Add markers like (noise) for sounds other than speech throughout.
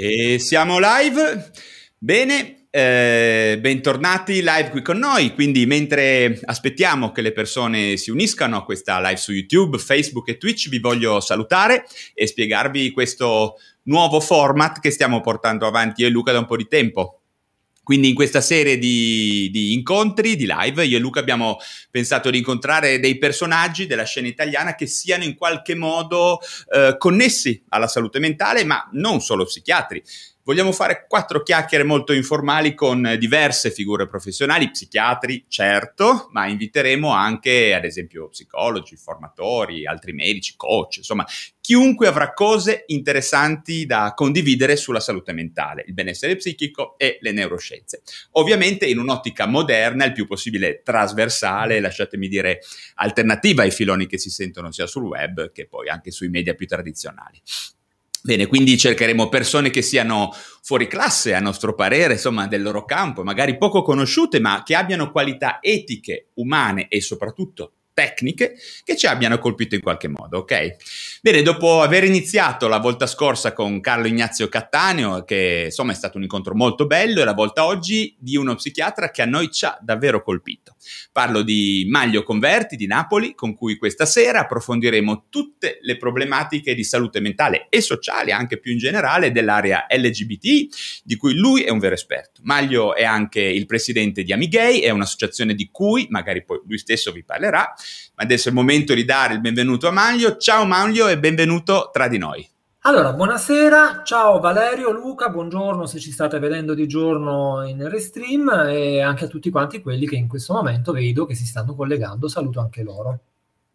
E siamo live. Bene, eh, bentornati live qui con noi. Quindi, mentre aspettiamo che le persone si uniscano a questa live su YouTube, Facebook e Twitch, vi voglio salutare e spiegarvi questo nuovo format che stiamo portando avanti io e Luca da un po' di tempo. Quindi in questa serie di, di, incontri, di live, io e Luca abbiamo pensato di incontrare dei personaggi della scena italiana che siano in qualche modo eh, connessi alla salute mentale, ma non solo psichiatri. Vogliamo fare quattro chiacchiere molto informali con diverse figure professionali, psichiatri, certo, ma inviteremo anche, ad esempio, psicologi, formatori, altri medici, coach, insomma, chiunque avrà cose interessanti da condividere sulla salute mentale, il benessere psichico e le neuroscienze. Ovviamente in un'ottica moderna, il più possibile trasversale, lasciatemi dire alternativa ai filoni che si sentono sia sul web che poi anche sui media più tradizionali. Bene, quindi cercheremo persone che siano fuori classe, a nostro parere, insomma, del loro campo, magari poco conosciute, ma che abbiano qualità etiche, umane e soprattutto tecniche che ci abbiano colpito in qualche modo, ok? Bene, dopo aver iniziato la volta scorsa con Carlo Ignazio Cattaneo, che insomma è stato un incontro molto bello, e la volta oggi di uno psichiatra che a noi ci ha davvero colpito. Parlo di Maglio Converti di Napoli, con cui questa sera approfondiremo tutte le problematiche di salute mentale e sociale, anche più in generale, dell'area LGBT, di cui lui è un vero esperto. Maglio è anche il presidente di Amigay, è un'associazione di cui magari poi lui stesso vi parlerà, ma adesso è il momento di dare il benvenuto a Maglio. Ciao Maglio e benvenuto tra di noi. Allora, buonasera, ciao Valerio, Luca, buongiorno se ci state vedendo di giorno in restream e anche a tutti quanti quelli che in questo momento vedo che si stanno collegando, saluto anche loro.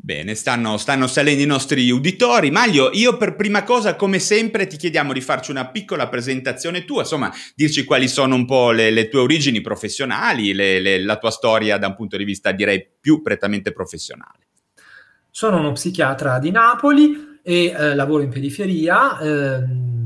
Bene, stanno, stanno, salendo i nostri uditori. Maglio, io per prima cosa, come sempre, ti chiediamo di farci una piccola presentazione tua, insomma, dirci quali sono un po' le, le tue origini professionali, le, le, la tua storia da un punto di vista, direi, più prettamente professionale. Sono uno psichiatra di Napoli e eh, lavoro in periferia, eh,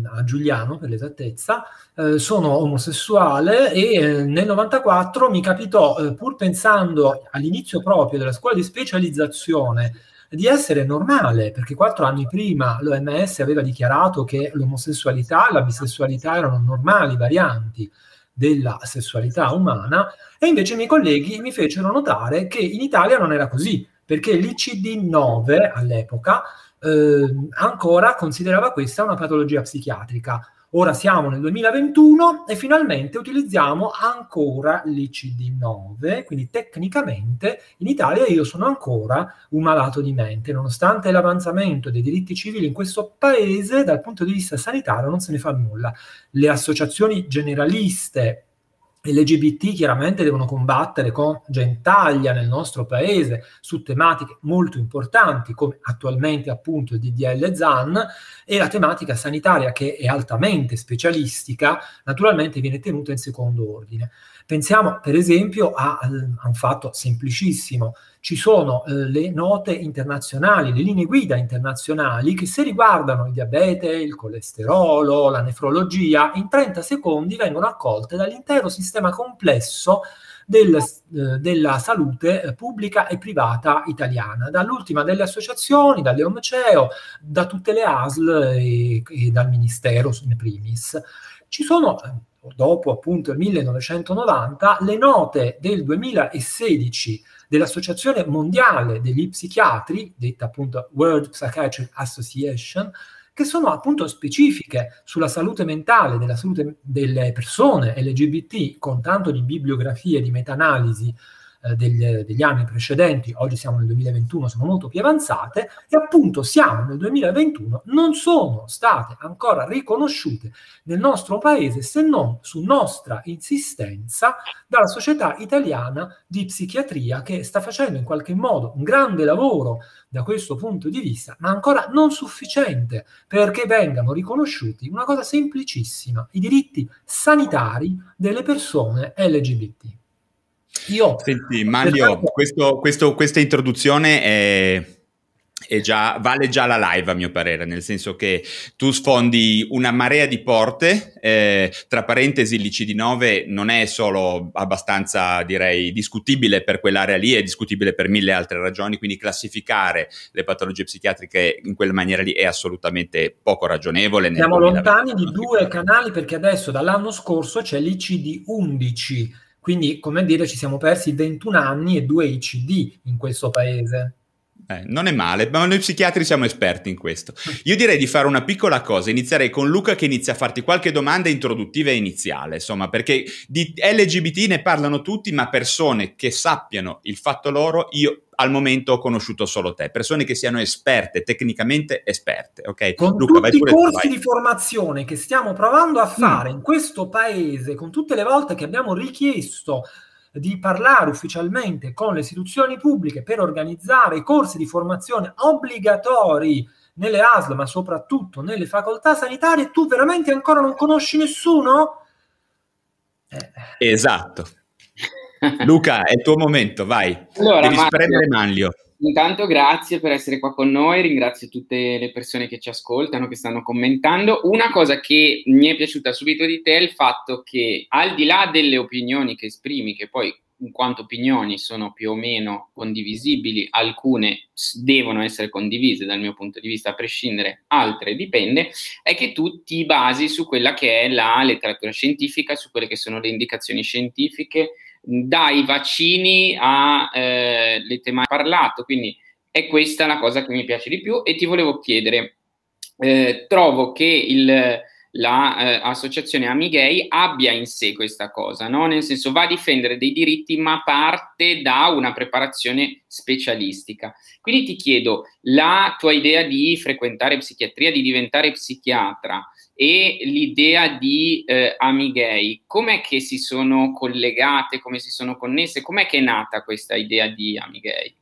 a Giuliano per l'esattezza, eh, sono omosessuale e eh, nel 94 mi capitò, eh, pur pensando all'inizio proprio della scuola di specializzazione, di essere normale, perché quattro anni prima l'OMS aveva dichiarato che l'omosessualità e la bisessualità erano normali varianti della sessualità umana, e invece i miei colleghi mi fecero notare che in Italia non era così, perché l'ICD-9 all'epoca eh, ancora considerava questa una patologia psichiatrica. Ora siamo nel 2021 e finalmente utilizziamo ancora l'ICD-9, quindi tecnicamente in Italia io sono ancora un malato di mente, nonostante l'avanzamento dei diritti civili in questo paese dal punto di vista sanitario non se ne fa nulla. Le associazioni generaliste LGBT chiaramente devono combattere con gentaglia nel nostro paese su tematiche molto importanti come attualmente appunto il DDL ZAN e la tematica sanitaria che è altamente specialistica naturalmente viene tenuta in secondo ordine. Pensiamo per esempio a, a un fatto semplicissimo, ci sono eh, le note internazionali, le linee guida internazionali che se riguardano il diabete, il colesterolo, la nefrologia, in 30 secondi vengono accolte dall'intero sistema complesso del, eh, della salute eh, pubblica e privata italiana, dall'ultima delle associazioni, dalle OMCEO, da tutte le ASL e, e dal Ministero in primis. Ci sono eh, dopo appunto il 1990, le note del 2016 dell'Associazione Mondiale degli Psichiatri, detta appunto World Psychiatric Association, che sono appunto specifiche sulla salute mentale, della salute delle persone LGBT, con tanto di bibliografie, di meta-analisi eh, degli, degli, anni precedenti, oggi siamo nel 2021, sono molto più avanzate, e appunto siamo nel 2021, non sono state ancora riconosciute nel nostro paese se non su nostra insistenza dalla Società Italiana di Psichiatria che sta facendo in qualche modo un grande lavoro da questo punto di vista, ma ancora non sufficiente perché vengano riconosciuti una cosa semplicissima, i diritti sanitari delle persone LGBT. Io, Senti, Maglio, questo, questo, questa introduzione è, già, vale già la live a mio parere, nel senso che tu sfondi una marea di porte, eh, tra parentesi il CD9 non è solo abbastanza direi discutibile per quell'area lì, è discutibile per mille altre ragioni, quindi classificare le patologie psichiatriche in quella maniera lì è assolutamente poco ragionevole. Siamo lontani di due canali perché adesso dall'anno scorso c'è l'ICD 11 quindi, come dire, ci siamo persi 21 anni e due ICD in questo paese. Eh, non è male, ma noi psichiatri siamo esperti in questo. Io direi di fare una piccola cosa, inizierei con Luca che inizia a farti qualche domanda introduttiva e iniziale, insomma, perché di LGBT ne parlano tutti, ma persone che sappiano il fatto loro, io al momento ho conosciuto solo te, persone che siano esperte, tecnicamente esperte, ok? Con Luca, tutti i corsi tu, di formazione che stiamo provando a mm. fare mm. in questo paese, con tutte le volte che abbiamo richiesto di parlare ufficialmente con le istituzioni pubbliche per organizzare corsi di formazione obbligatori nelle ASL, ma soprattutto nelle facoltà sanitarie, tu veramente ancora non conosci nessuno? Eh. Esatto. Luca, è il tuo momento, vai. Allora, Devi Mario, spremere Manlio. Intanto grazie per essere qua con noi, ringrazio tutte le persone che ci ascoltano, che stanno commentando. Una cosa che mi è piaciuta subito di te è il fatto che al di là delle opinioni che esprimi, che poi in quanto opinioni sono più o meno condivisibili, alcune devono essere condivise dal mio punto di vista, a prescindere, altre dipende, è che tu ti basi su quella che è la letteratura scientifica, su quelle che sono le indicazioni scientifiche, dai vaccini alle eh, tematiche parlato, quindi è questa la cosa che mi piace di più e ti volevo chiedere, eh, trovo che l'associazione la, eh, Amigay abbia in sé questa cosa, no? nel senso va a difendere dei diritti ma parte da una preparazione specialistica. Quindi ti chiedo, la tua idea di frequentare psichiatria, di diventare psichiatra, e l'idea di eh, Amigay, com'è che si sono collegate, come si sono connesse, com'è che è nata questa idea di Amigay?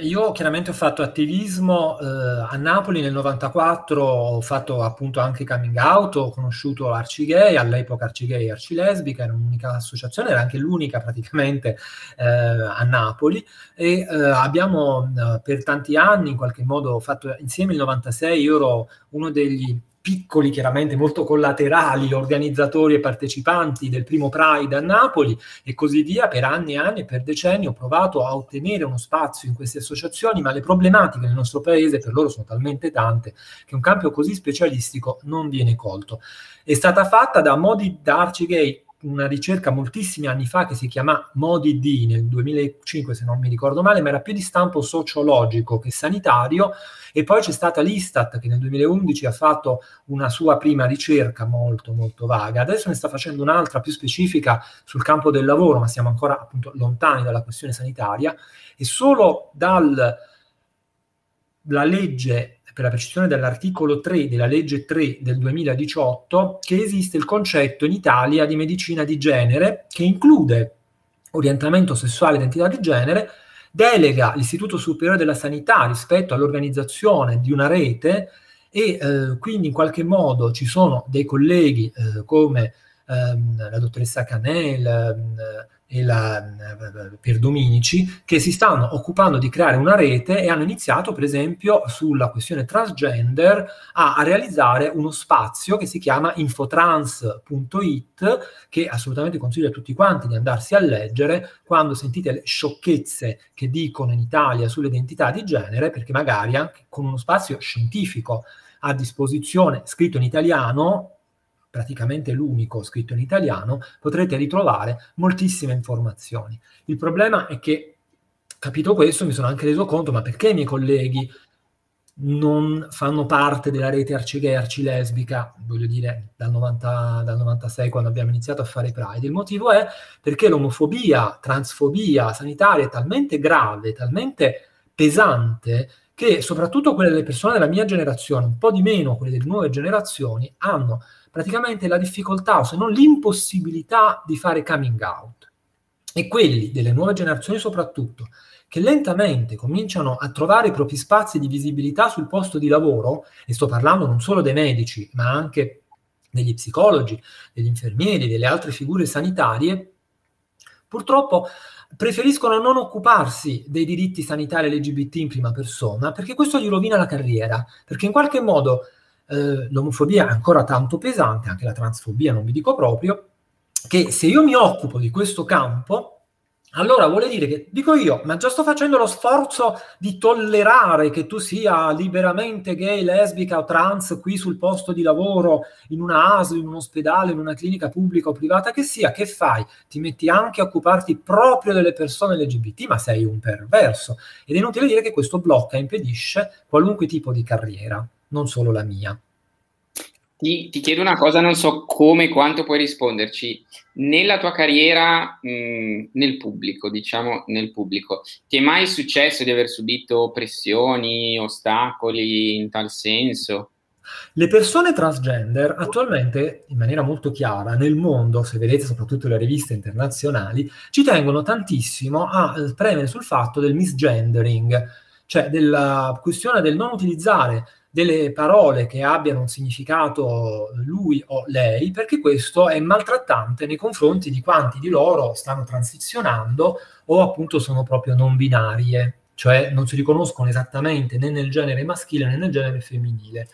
Io chiaramente ho fatto attivismo eh, a Napoli nel 94, ho fatto appunto anche coming out, ho conosciuto Arcigay, all'epoca Arcigay e Arcilesbica, era un'unica associazione, era anche l'unica praticamente eh, a Napoli e eh, abbiamo eh, per tanti anni in qualche modo fatto insieme il 96, io ero uno degli piccoli, chiaramente molto collaterali, organizzatori e partecipanti del primo Pride a Napoli e così via, per anni e anni e per decenni ho provato a ottenere uno spazio in queste associazioni, ma le problematiche nel nostro paese per loro sono talmente tante che un campo così specialistico non viene colto. È stata fatta da Modi Darci Gay una ricerca moltissimi anni fa che si chiama Modi D nel 2005 se non mi ricordo male, ma era più di stampo sociologico che sanitario e poi c'è stata l'Istat che nel 2011 ha fatto una sua prima ricerca molto molto vaga, adesso ne sta facendo un'altra più specifica sul campo del lavoro, ma siamo ancora appunto lontani dalla questione sanitaria e solo dalla legge per la precisione dell'articolo 3 della legge 3 del 2018 che esiste il concetto in Italia di medicina di genere che include orientamento sessuale e identità di genere, delega l'Istituto Superiore della Sanità rispetto all'organizzazione di una rete e eh, quindi in qualche modo ci sono dei colleghi eh, come ehm, la dottoressa Canel ehm, e la eh, per Dominici, che si stanno occupando di creare una rete e hanno iniziato, per esempio, sulla questione transgender a, a realizzare uno spazio che si chiama infotrans.it, che assolutamente consiglio a tutti quanti di andarsi a leggere quando sentite le sciocchezze che dicono in Italia sull'identità di genere, perché magari anche con uno spazio scientifico a disposizione, scritto in italiano, praticamente l'unico scritto in italiano, potrete ritrovare moltissime informazioni. Il problema è che, capito questo, mi sono anche reso conto, ma perché i miei colleghi non fanno parte della rete Arcigay Arci lesbica, voglio dire, dal, 90, dal 96 quando abbiamo iniziato a fare Pride. Il motivo è perché l'omofobia, transfobia sanitaria è talmente grave, talmente pesante, che soprattutto quelle delle persone della mia generazione, un po' di meno quelle delle nuove generazioni, hanno praticamente la difficoltà o se non l'impossibilità di fare coming out. E quelli delle nuove generazioni soprattutto, che lentamente cominciano a trovare i propri spazi di visibilità sul posto di lavoro, e sto parlando non solo dei medici, ma anche degli psicologi, degli infermieri, delle altre figure sanitarie, purtroppo preferiscono non occuparsi dei diritti sanitari LGBT in prima persona, perché questo gli rovina la carriera, perché in qualche modo eh, l'omofobia è ancora tanto pesante, anche la transfobia non vi dico proprio, che se io mi occupo di questo campo, allora vuole dire che, dico io, ma già sto facendo lo sforzo di tollerare che tu sia liberamente gay, lesbica o trans qui sul posto di lavoro, in una ASL, in un ospedale, in una clinica pubblica o privata che sia, che fai? Ti metti anche a occuparti proprio delle persone LGBT, ma sei un perverso. Ed è inutile dire che questo blocca e impedisce qualunque tipo di carriera non solo la mia. Ti, ti chiedo una cosa, non so come quanto puoi risponderci. Nella tua carriera mh, nel pubblico, diciamo nel pubblico, ti è mai successo di aver subito pressioni, ostacoli in tal senso? Le persone transgender attualmente, in maniera molto chiara, nel mondo, se vedete soprattutto le riviste internazionali, ci tengono tantissimo a eh, premere sul fatto del misgendering, cioè della questione del non utilizzare delle parole che abbiano un significato lui o lei, perché questo è maltrattante nei confronti di quanti di loro stanno transizionando o appunto sono proprio non binarie, cioè non si riconoscono esattamente né nel genere maschile né nel genere femminile.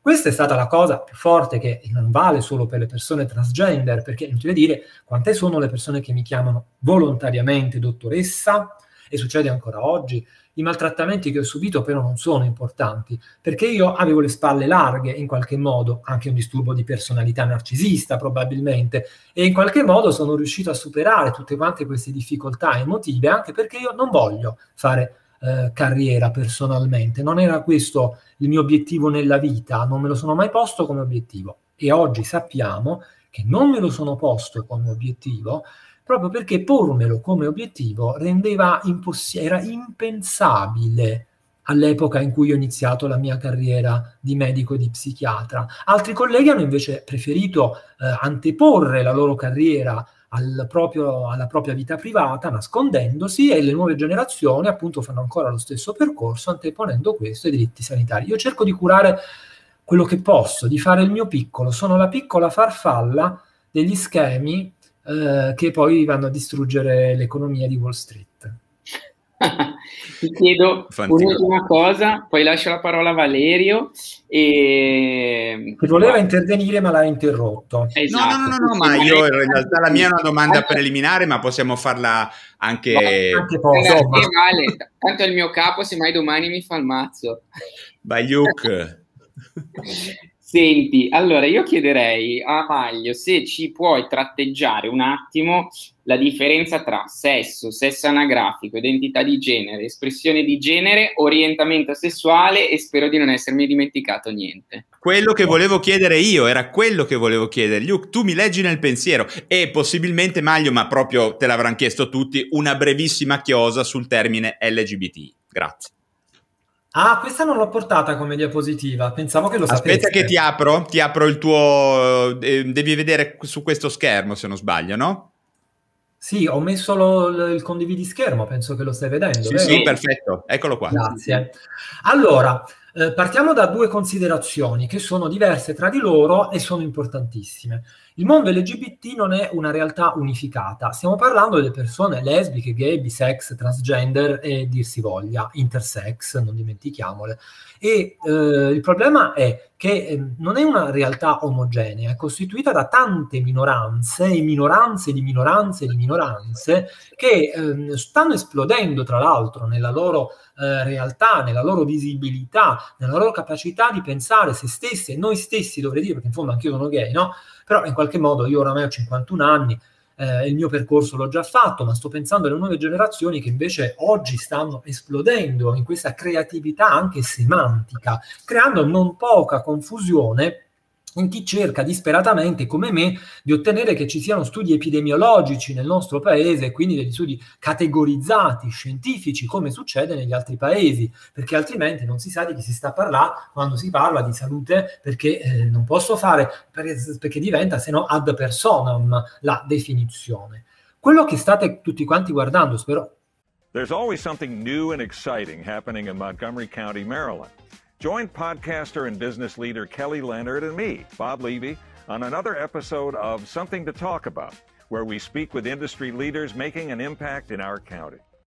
Questa è stata la cosa più forte che non vale solo per le persone transgender, perché inutile dire quante sono le persone che mi chiamano volontariamente dottoressa, e succede ancora oggi, i maltrattamenti che ho subito però non sono importanti, perché io avevo le spalle larghe in qualche modo, anche un disturbo di personalità narcisista probabilmente, e in qualche modo sono riuscito a superare tutte quante queste difficoltà emotive, anche perché io non voglio fare eh, carriera personalmente, non era questo il mio obiettivo nella vita, non me lo sono mai posto come obiettivo. E oggi sappiamo che non me lo sono posto come obiettivo proprio perché pormelo come obiettivo rendeva imposs- era impensabile all'epoca in cui ho iniziato la mia carriera di medico e di psichiatra. Altri colleghi hanno invece preferito eh, anteporre la loro carriera al proprio, alla propria vita privata, nascondendosi, e le nuove generazioni appunto fanno ancora lo stesso percorso, anteponendo questo ai diritti sanitari. Io cerco di curare quello che posso, di fare il mio piccolo, sono la piccola farfalla degli schemi eh, che poi vanno a distruggere l'economia di Wall Street. (laughs) Ti chiedo un'ultima cosa, poi lascio la parola a Valerio. E... Che voleva intervenire, ma l'ha interrotto. Esatto. No, no, no, no, ma io in realtà la mia è una domanda preliminare, ma possiamo farla anche. No, anche poi, vale. Tanto è il mio capo, se mai domani mi fa il mazzo. Bayuk. (laughs) Senti, allora io chiederei a Maglio se ci puoi tratteggiare un attimo la differenza tra sesso, sesso anagrafico, identità di genere, espressione di genere, orientamento sessuale e spero di non essermi dimenticato niente. Quello che volevo chiedere io, era quello che volevo chiedere. Luke, tu mi leggi nel pensiero e possibilmente Maglio, ma proprio te l'avranno chiesto tutti, una brevissima chiosa sul termine LGBT. Grazie. Ah, questa non l'ho portata come diapositiva, pensavo che lo sapessi. Aspetta che ti apro, ti apro il tuo... Eh, devi vedere su questo schermo se non sbaglio, no? Sì, ho messo lo, il condividi schermo, penso che lo stai vedendo. Sì, sì, perfetto, eccolo qua. Grazie. Allora, eh, partiamo da due considerazioni che sono diverse tra di loro e sono importantissime. Il mondo LGBT non è una realtà unificata, stiamo parlando delle persone lesbiche, gay, bisex, transgender e dir si voglia, intersex, non dimentichiamole. E eh, il problema è che eh, non è una realtà omogenea, è costituita da tante minoranze e minoranze di minoranze di minoranze che eh, stanno esplodendo tra l'altro nella loro eh, realtà, nella loro visibilità, nella loro capacità di pensare se stessi e noi stessi, dovrei dire, perché in fondo anch'io sono gay, no? Però in qualche modo io oramai ho 51 anni, eh, il mio percorso l'ho già fatto, ma sto pensando alle nuove generazioni che invece oggi stanno esplodendo in questa creatività anche semantica, creando non poca confusione in chi cerca disperatamente, come me, di ottenere che ci siano studi epidemiologici nel nostro paese, quindi degli studi categorizzati, scientifici, come succede negli altri paesi, perché altrimenti non si sa di chi si sta a parlare quando si parla di salute, perché eh, non posso fare, perché diventa se no ad personam la definizione. Quello che state tutti quanti guardando, spero. There's always something new and exciting happening in Montgomery County, Maryland. Join podcaster and business leader Kelly Leonard and me, Bob Levy, on another episode of Something to Talk About, where we speak with industry leaders making an impact in our county.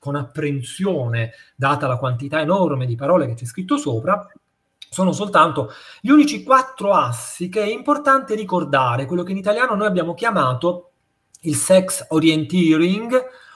Con apprensione, data la quantità enorme di parole che c'è scritto sopra, sono soltanto gli unici quattro assi che è importante ricordare, quello che in italiano noi abbiamo chiamato il sex orienteering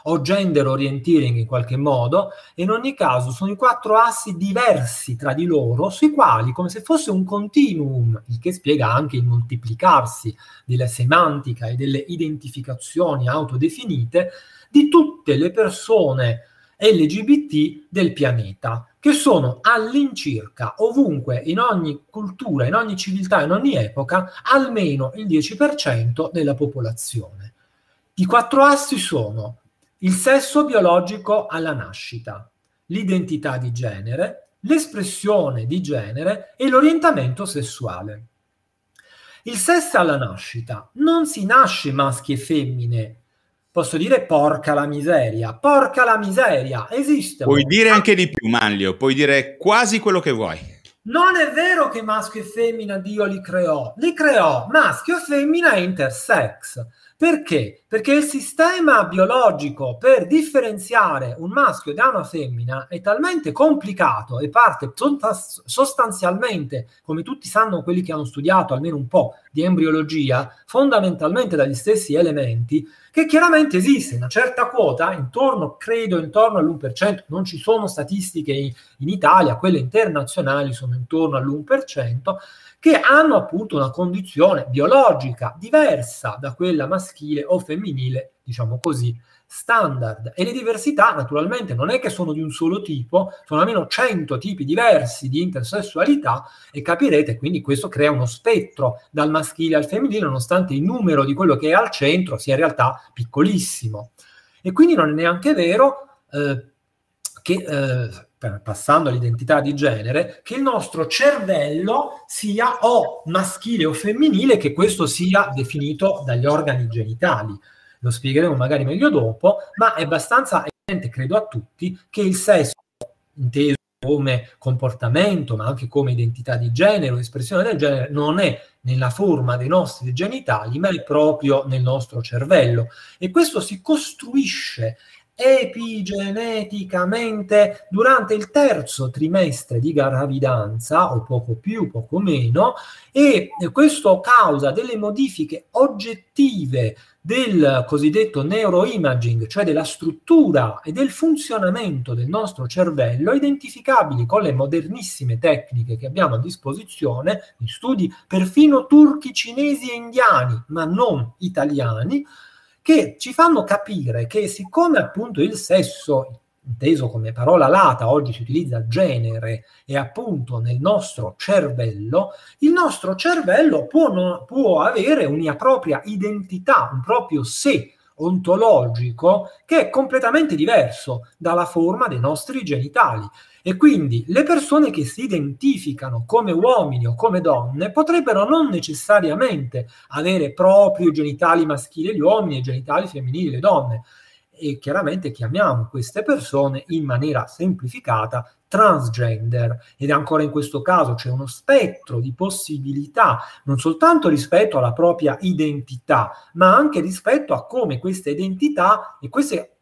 o gender orienteering in qualche modo, e in ogni caso sono i quattro assi diversi tra di loro, sui quali, come se fosse un continuum, il che spiega anche il moltiplicarsi della semantica e delle identificazioni autodefinite, di tutte le persone LGBT del pianeta, che sono all'incirca ovunque, in ogni cultura, in ogni civiltà, in ogni epoca, almeno il 10% della popolazione. I quattro assi sono il sesso biologico alla nascita, l'identità di genere, l'espressione di genere e l'orientamento sessuale. Il sesso alla nascita non si nasce maschi e femmine posso dire porca la miseria, porca la miseria, esiste. Puoi dire anche di più, Manlio, puoi dire quasi quello che vuoi. Non è vero che maschio e femmina Dio li creò, li creò maschio e femmina intersex. Perché? Perché il sistema biologico per differenziare un maschio da una femmina è talmente complicato e parte sostanzialmente, come tutti sanno quelli che hanno studiato almeno un po' di embriologia, fondamentalmente dagli stessi elementi, che chiaramente esiste una certa quota, intorno, credo, intorno all'1%, non ci sono statistiche in, in Italia, quelle internazionali sono intorno all'1%, che hanno appunto una condizione biologica diversa da quella maschile o femminile, diciamo così, standard. E le diversità naturalmente non è che sono di un solo tipo, sono almeno 100 tipi diversi di intersessualità e capirete quindi questo crea uno spettro dal maschile al femminile nonostante il numero di quello che è al centro sia in realtà piccolissimo. E quindi non è neanche vero eh, che eh, passando all'identità di genere, che il nostro cervello sia o maschile o femminile, che questo sia definito dagli organi genitali. Lo spiegheremo magari meglio dopo, ma è abbastanza evidente, credo a tutti, che il sesso, inteso come comportamento, ma anche come identità di genere o espressione del genere, non è nella forma dei nostri genitali, ma è proprio nel nostro cervello. E questo si costruisce epigeneticamente durante il terzo trimestre di gravidanza o poco più, poco meno e questo causa delle modifiche oggettive del cosiddetto neuroimaging, cioè della struttura e del funzionamento del nostro cervello, identificabili con le modernissime tecniche che abbiamo a disposizione, in studi perfino turchi, cinesi e indiani, ma non italiani, che ci fanno capire che siccome appunto il sesso inteso come parola lata, oggi si utilizza genere, e appunto nel nostro cervello, il nostro cervello può, non, può avere una propria identità, un proprio sé ontologico che è completamente diverso dalla forma dei nostri genitali. E quindi le persone che si identificano come uomini o come donne potrebbero non necessariamente avere proprio genitali maschili gli uomini e genitali femminili le donne. E chiaramente chiamiamo queste persone in maniera semplificata transgender ed ancora in questo caso c'è uno spettro di possibilità non soltanto rispetto alla propria identità ma anche rispetto a come questa identità e queste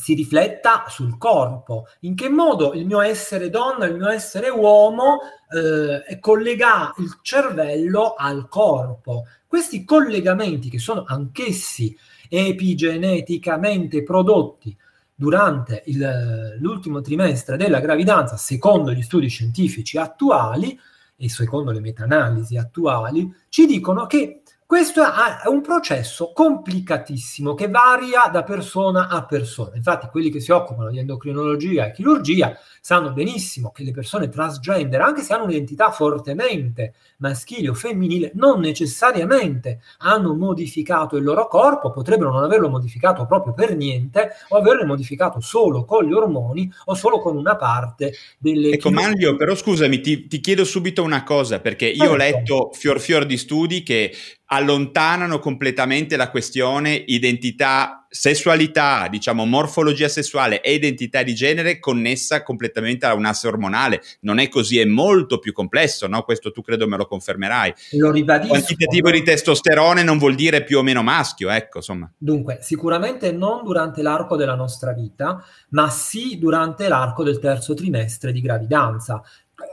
si rifletta sul corpo, in che modo il mio essere donna, il mio essere uomo eh, collega il cervello al corpo. Questi collegamenti che sono anch'essi epigeneticamente prodotti durante il, l'ultimo trimestre della gravidanza, secondo gli studi scientifici attuali e secondo le meta-analisi attuali, ci dicono che questo è un processo complicatissimo che varia da persona a persona. Infatti, quelli che si occupano di endocrinologia e chirurgia sanno benissimo che le persone transgender, anche se hanno un'identità fortemente maschile o femminile, non necessariamente hanno modificato il loro corpo, potrebbero non averlo modificato proprio per niente o averlo modificato solo con gli ormoni o solo con una parte delle... Ecco, Manlio, però scusami, ti, ti, chiedo subito una cosa, perché io certo. ho letto fior fior di studi che allontanano completamente la questione identità, sessualità, diciamo morfologia sessuale e identità di genere connessa completamente a un asse ormonale. Non è così, è molto più complesso, no? Questo tu credo me lo confermerai. Lo ribadisco. Quantitativo di testosterone non vuol dire più o meno maschio, ecco, insomma. Dunque, sicuramente non durante l'arco della nostra vita, ma sì durante l'arco del terzo trimestre di gravidanza.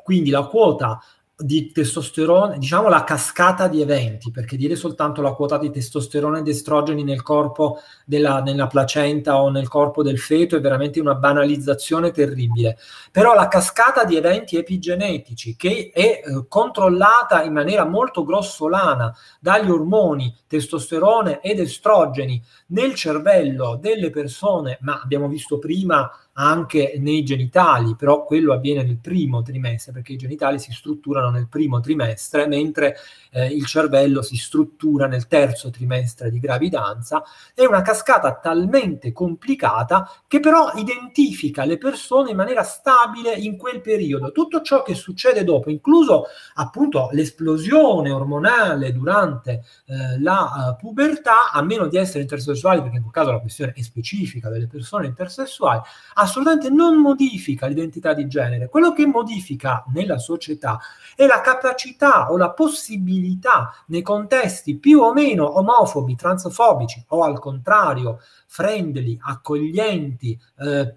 Quindi la quota di testosterone, diciamo la cascata di eventi, perché dire soltanto la quota di testosterone ed estrogeni nel corpo della, nella placenta o nel corpo del feto è veramente una banalizzazione terribile. Però la cascata di eventi epigenetici che è eh, controllata in maniera molto grossolana dagli ormoni testosterone ed estrogeni nel cervello delle persone, ma abbiamo visto prima anche nei genitali, però quello avviene nel primo trimestre perché i genitali si strutturano nel primo trimestre, mentre eh, il cervello si struttura nel terzo trimestre di gravidanza. È una cascata talmente complicata che però identifica le persone in maniera stabile in quel periodo. Tutto ciò che succede dopo, incluso appunto l'esplosione ormonale durante eh, la uh, pubertà, a meno di essere intersessuali, perché in quel caso la questione è specifica delle persone intersessuali, assolutamente non modifica l'identità di genere. Quello che modifica nella società è la capacità o la possibilità nei contesti più o meno omofobi, transfobici o al contrario friendly, accoglienti, eh,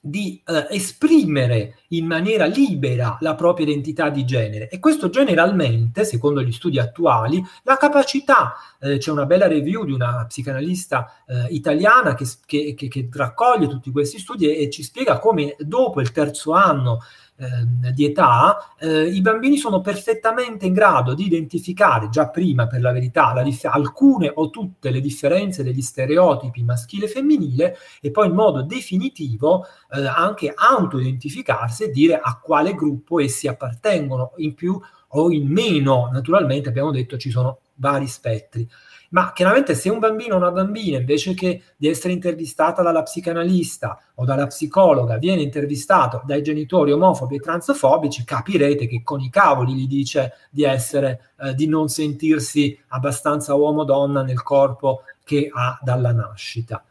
di eh, esprimere in maniera libera la propria identità di genere. E questo generalmente, secondo gli studi attuali, la capacità, eh, c'è una bella review di una psicanalista eh, italiana che, che, che, raccoglie tutti questi studi e, e ci spiega come dopo il terzo anno eh, di età, eh, i bambini sono perfettamente in grado di identificare già prima, per la verità, la dif- alcune o tutte le differenze degli stereotipi maschile e femminile e poi in modo definitivo eh, anche autoidentificarsi e dire a quale gruppo essi appartengono, in più o in meno. Naturalmente abbiamo detto ci sono vari spettri. Ma chiaramente se un bambino o una bambina, invece che di essere intervistata dalla psicanalista o dalla psicologa, viene intervistato dai genitori omofobi e transfobici, capirete che con i cavoli gli dice di essere, eh, di non sentirsi abbastanza uomo-donna nel corpo che ha dalla nascita.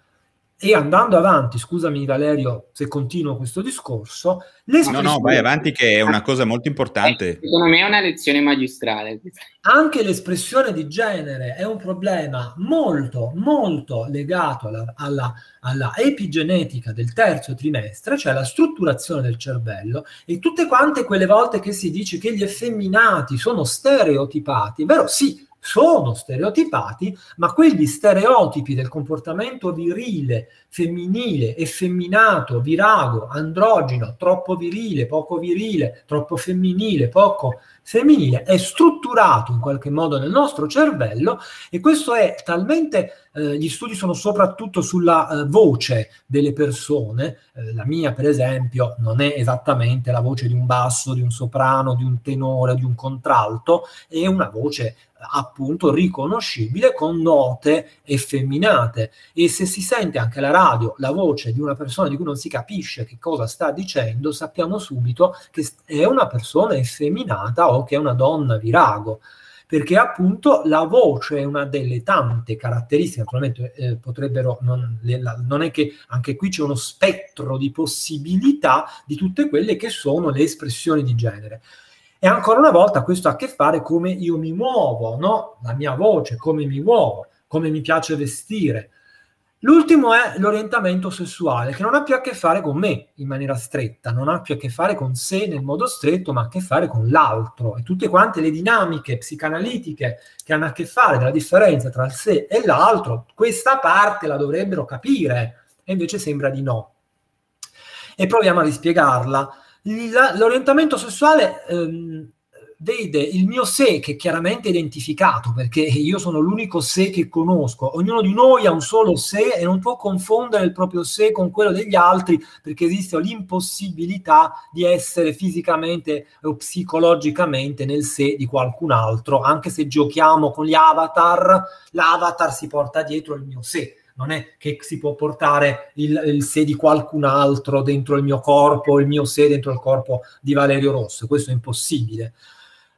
E andando avanti, scusami Valerio se continuo questo discorso, no, no, vai avanti che è una cosa molto importante. Eh, secondo me è una lezione magistrale. Anche l'espressione di genere è un problema molto, molto legato alla, alla, alla epigenetica del terzo trimestre, cioè la strutturazione del cervello e tutte quante quelle volte che si dice che gli effeminati sono stereotipati, è vero? Sì, sono stereotipati, ma quegli stereotipi del comportamento virile, femminile, effeminato, virago, androgino, troppo virile, poco virile, troppo femminile, poco femminile, è strutturato in qualche modo nel nostro cervello e questo è talmente eh, gli studi sono soprattutto sulla eh, voce delle persone, eh, la mia per esempio non è esattamente la voce di un basso, di un soprano, di un tenore, di un contralto, è una voce appunto riconoscibile con note effeminate e se si sente anche alla radio la voce di una persona di cui non si capisce che cosa sta dicendo sappiamo subito che è una persona effeminata o che è una donna virago perché appunto la voce è una delle tante caratteristiche, naturalmente eh, potrebbero, non, le, la, non, è che anche qui c'è uno spettro di possibilità di tutte quelle che sono le espressioni di genere. E ancora una volta questo ha a che fare come io mi muovo, no? La mia voce, come mi muovo, come mi piace vestire. L'ultimo è l'orientamento sessuale, che non ha più a che fare con me in maniera stretta, non ha più a che fare con sé nel modo stretto, ma ha a che fare con l'altro. E tutte quante le dinamiche psicanalitiche che hanno a che fare della differenza tra il sé e l'altro, questa parte la dovrebbero capire, e invece sembra di no. E proviamo a rispiegarla l'orientamento sessuale ehm, vede il mio sé che è chiaramente identificato perché io sono l'unico sé che conosco, ognuno di noi ha un solo sé e non può confondere il proprio sé con quello degli altri perché esiste l'impossibilità di essere fisicamente o psicologicamente nel sé di qualcun altro, anche se giochiamo con gli avatar, l'avatar si porta dietro il mio sé non è che si può portare il, il sé di qualcun altro dentro il mio corpo, il mio sé dentro il corpo di Valerio Rosso, questo è impossibile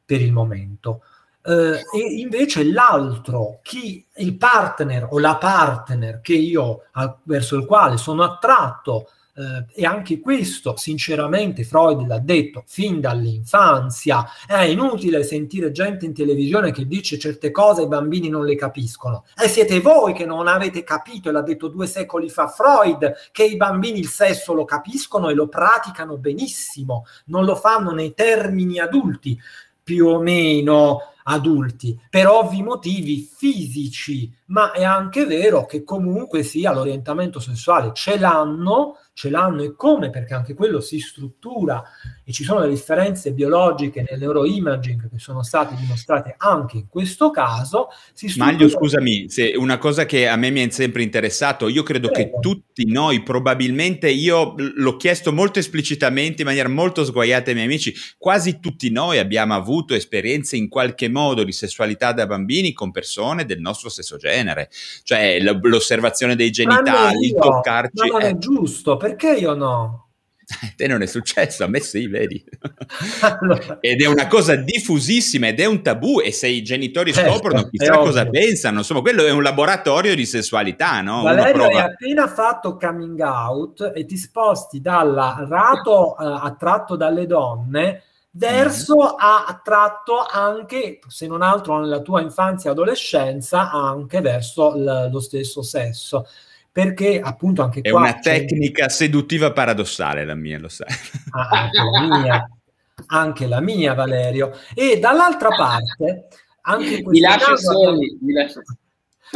per il momento. Uh, e invece l'altro, chi, il partner o la partner che io, verso il quale sono attratto, eh, e anche questo, sinceramente, Freud l'ha detto fin dall'infanzia. È inutile sentire gente in televisione che dice certe cose e i bambini non le capiscono. E siete voi che non avete capito, e l'ha detto due secoli fa Freud, che i bambini il sesso lo capiscono e lo praticano benissimo, non lo fanno nei termini adulti più o meno adulti per ovvi motivi fisici, ma è anche vero che comunque sia l'orientamento sessuale ce l'hanno, ce l'hanno e come, perché anche quello si struttura e ci sono le differenze biologiche nel neuroimaging che sono state dimostrate anche in questo caso. Maglio, scusami, se una cosa che a me mi è sempre interessato, io credo Prego. che tutti noi probabilmente, io l'ho chiesto molto esplicitamente in maniera molto sguaiata ai miei amici, quasi tutti noi abbiamo avuto esperienze in qualche modo di sessualità da bambini con persone del nostro stesso genere, cioè l'osservazione dei genitali, il toccarci. Ma non è giusto, perché io no? A te non è successo, a me sì, vedi. (laughs) ed è una cosa diffusissima ed è un tabù e se i genitori certo, scoprono chissà cosa pensano, insomma quello è un laboratorio di sessualità, no? Valerio prova... hai appena fatto coming out e ti sposti dal lato uh, attratto dalle donne verso mm. a attratto anche, se non altro nella tua infanzia e adolescenza, anche verso l- lo stesso sesso perché appunto anche è qua... È una tecnica seduttiva paradossale la mia, lo sai. Ah, anche la mia, anche la mia Valerio. E dall'altra parte, anche in questo caso... Soli, abbiamo,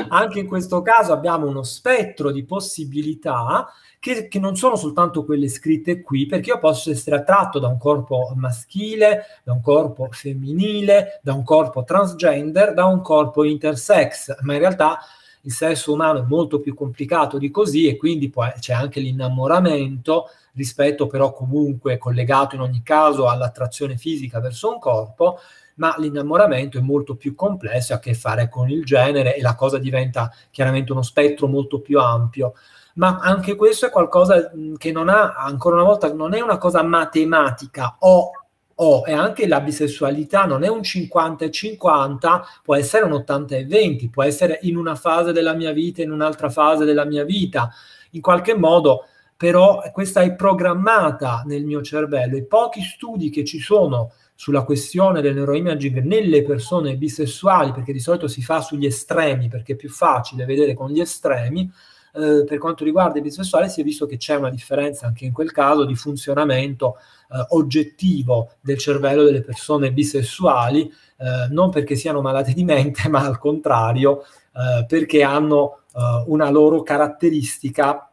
anche in questo caso abbiamo uno spettro di possibilità che, che, non sono soltanto quelle scritte qui, perché io posso essere attratto da un corpo maschile, da un corpo femminile, da un corpo transgender, da un corpo intersex, ma in realtà il sesso umano è molto più complicato di così e quindi poi c'è anche l'innamoramento, rispetto però comunque collegato in ogni caso all'attrazione fisica verso un corpo, ma l'innamoramento è molto più complesso ha a che fare con il genere e la cosa diventa chiaramente uno spettro molto più ampio. Ma anche questo è qualcosa che non ha, ancora una volta, non è una cosa matematica o o e anche la bisessualità non è un 50 e 50, può essere un 80 e 20, può essere in una fase della mia vita, in un'altra fase della mia vita. In qualche modo, però, questa è programmata nel mio cervello. I pochi studi che ci sono sulla questione del neuroimaging nelle persone bisessuali, perché di solito si fa sugli estremi, perché è più facile vedere con gli estremi, eh, per quanto riguarda i bisessuali si è visto che c'è una differenza anche in quel caso di funzionamento eh, oggettivo del cervello delle persone bisessuali, eh, non perché siano malate di mente, (laughs) ma al contrario, eh, perché hanno eh, una loro caratteristica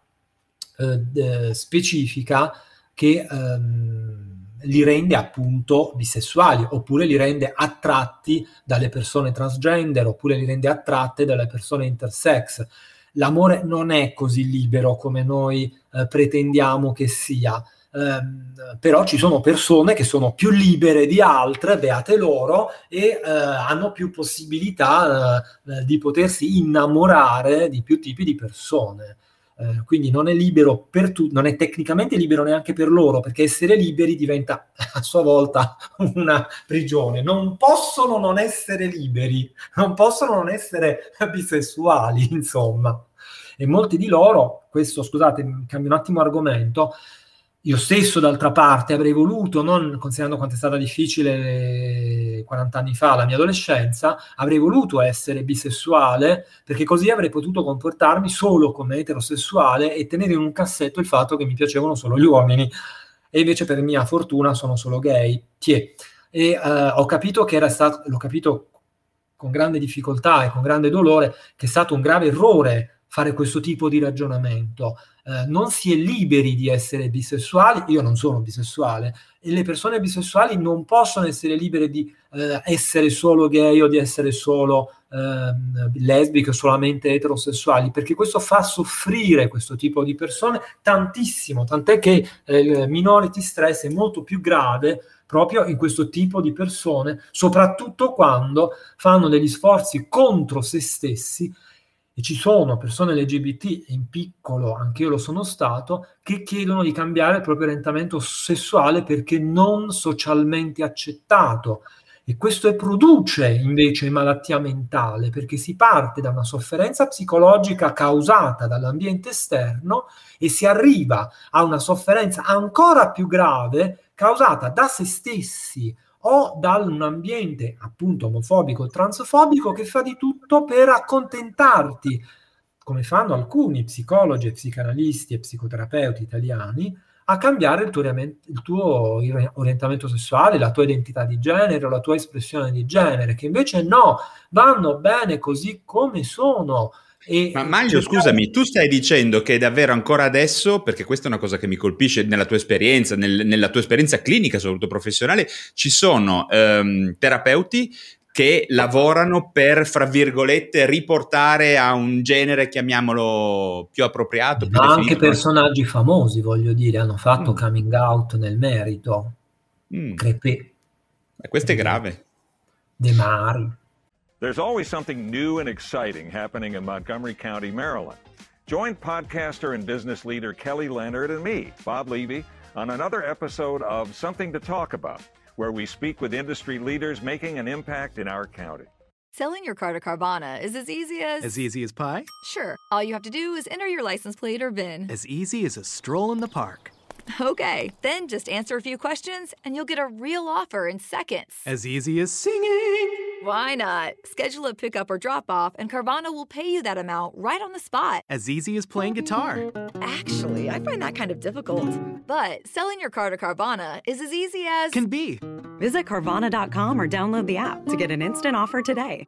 specifica che ehm, li rende appunto bisessuali, oppure li rende attratti dalle persone transgender, oppure li rende attratte dalle persone intersex. L'amore non è così libero come noi eh, pretendiamo che sia. Eh, però ci sono persone che sono più libere di altre, beate loro, e eh, hanno più possibilità eh, di potersi innamorare di più tipi di persone. Eh, quindi non è libero per tutti, non è tecnicamente libero neanche per loro, perché essere liberi diventa (laughs) a sua volta una prigione. Non possono non essere liberi, non possono non essere bisessuali, insomma. E molti di loro, questo scusate, cambio un attimo argomento, io stesso, d'altra parte, avrei voluto, non considerando quanto è stata difficile 40 anni fa la mia adolescenza, avrei voluto essere bisessuale perché così avrei potuto comportarmi solo come eterosessuale e tenere in un cassetto il fatto che mi piacevano solo gli uomini. E invece, per mia fortuna, sono solo gay. Tiè. E uh, ho capito che era stato, l'ho capito con grande difficoltà e con grande dolore, che è stato un grave errore fare questo tipo di ragionamento. Eh, non si è liberi di essere bisessuali, io non sono bisessuale, e le persone bisessuali non possono essere libere di eh, essere solo gay o di essere solo eh, lesbiche o solamente eterosessuali, perché questo fa soffrire questo tipo di persone tantissimo, tant'è che eh, il minority stress è molto più grave proprio in questo tipo di persone, soprattutto quando fanno degli sforzi contro se stessi e ci sono persone LGBT, in piccolo, anche io lo sono stato, che chiedono di cambiare il proprio orientamento sessuale perché non socialmente accettato. E questo produce invece malattia mentale perché si parte da una sofferenza psicologica causata dall'ambiente esterno e si arriva a una sofferenza ancora più grave causata da se stessi o da un ambiente appunto omofobico o transfobico che fa di tutto per accontentarti, come fanno alcuni psicologi psicanalisti e psicoterapeuti italiani, a cambiare il tuo, il tuo, orientamento sessuale, la tua identità di genere, la tua espressione di genere, che invece no, vanno bene così come sono. E Ma Maglio, scusami, tu stai dicendo che davvero ancora adesso, perché questa è una cosa che mi colpisce nella tua esperienza, nel, nella tua esperienza clinica, soprattutto professionale, ci sono ehm, terapeuti che lavorano per, fra virgolette, riportare a un genere, chiamiamolo, più appropriato. Più Ma anche personaggi famosi, voglio dire, hanno fatto mm. coming out nel merito. Mm. Crepè. questo è grave. De Mari. There's always something new and exciting happening in Montgomery County, Maryland. Join podcaster and business leader Kelly Leonard and me, Bob Levy, on another episode of Something to Talk About, where we speak with industry leaders making an impact in our county. Selling your car to Carvana is as easy as. As easy as pie? Sure. All you have to do is enter your license plate or VIN. As easy as a stroll in the park. Okay, then just answer a few questions and you'll get a real offer in seconds. As easy as singing. Why not? Schedule a pickup or drop off, and Carvana will pay you that amount right on the spot. As easy as playing guitar. Actually, I find that kind of difficult. But selling your car to Carvana is as easy as can be. Visit Carvana.com or download the app to get an instant offer today.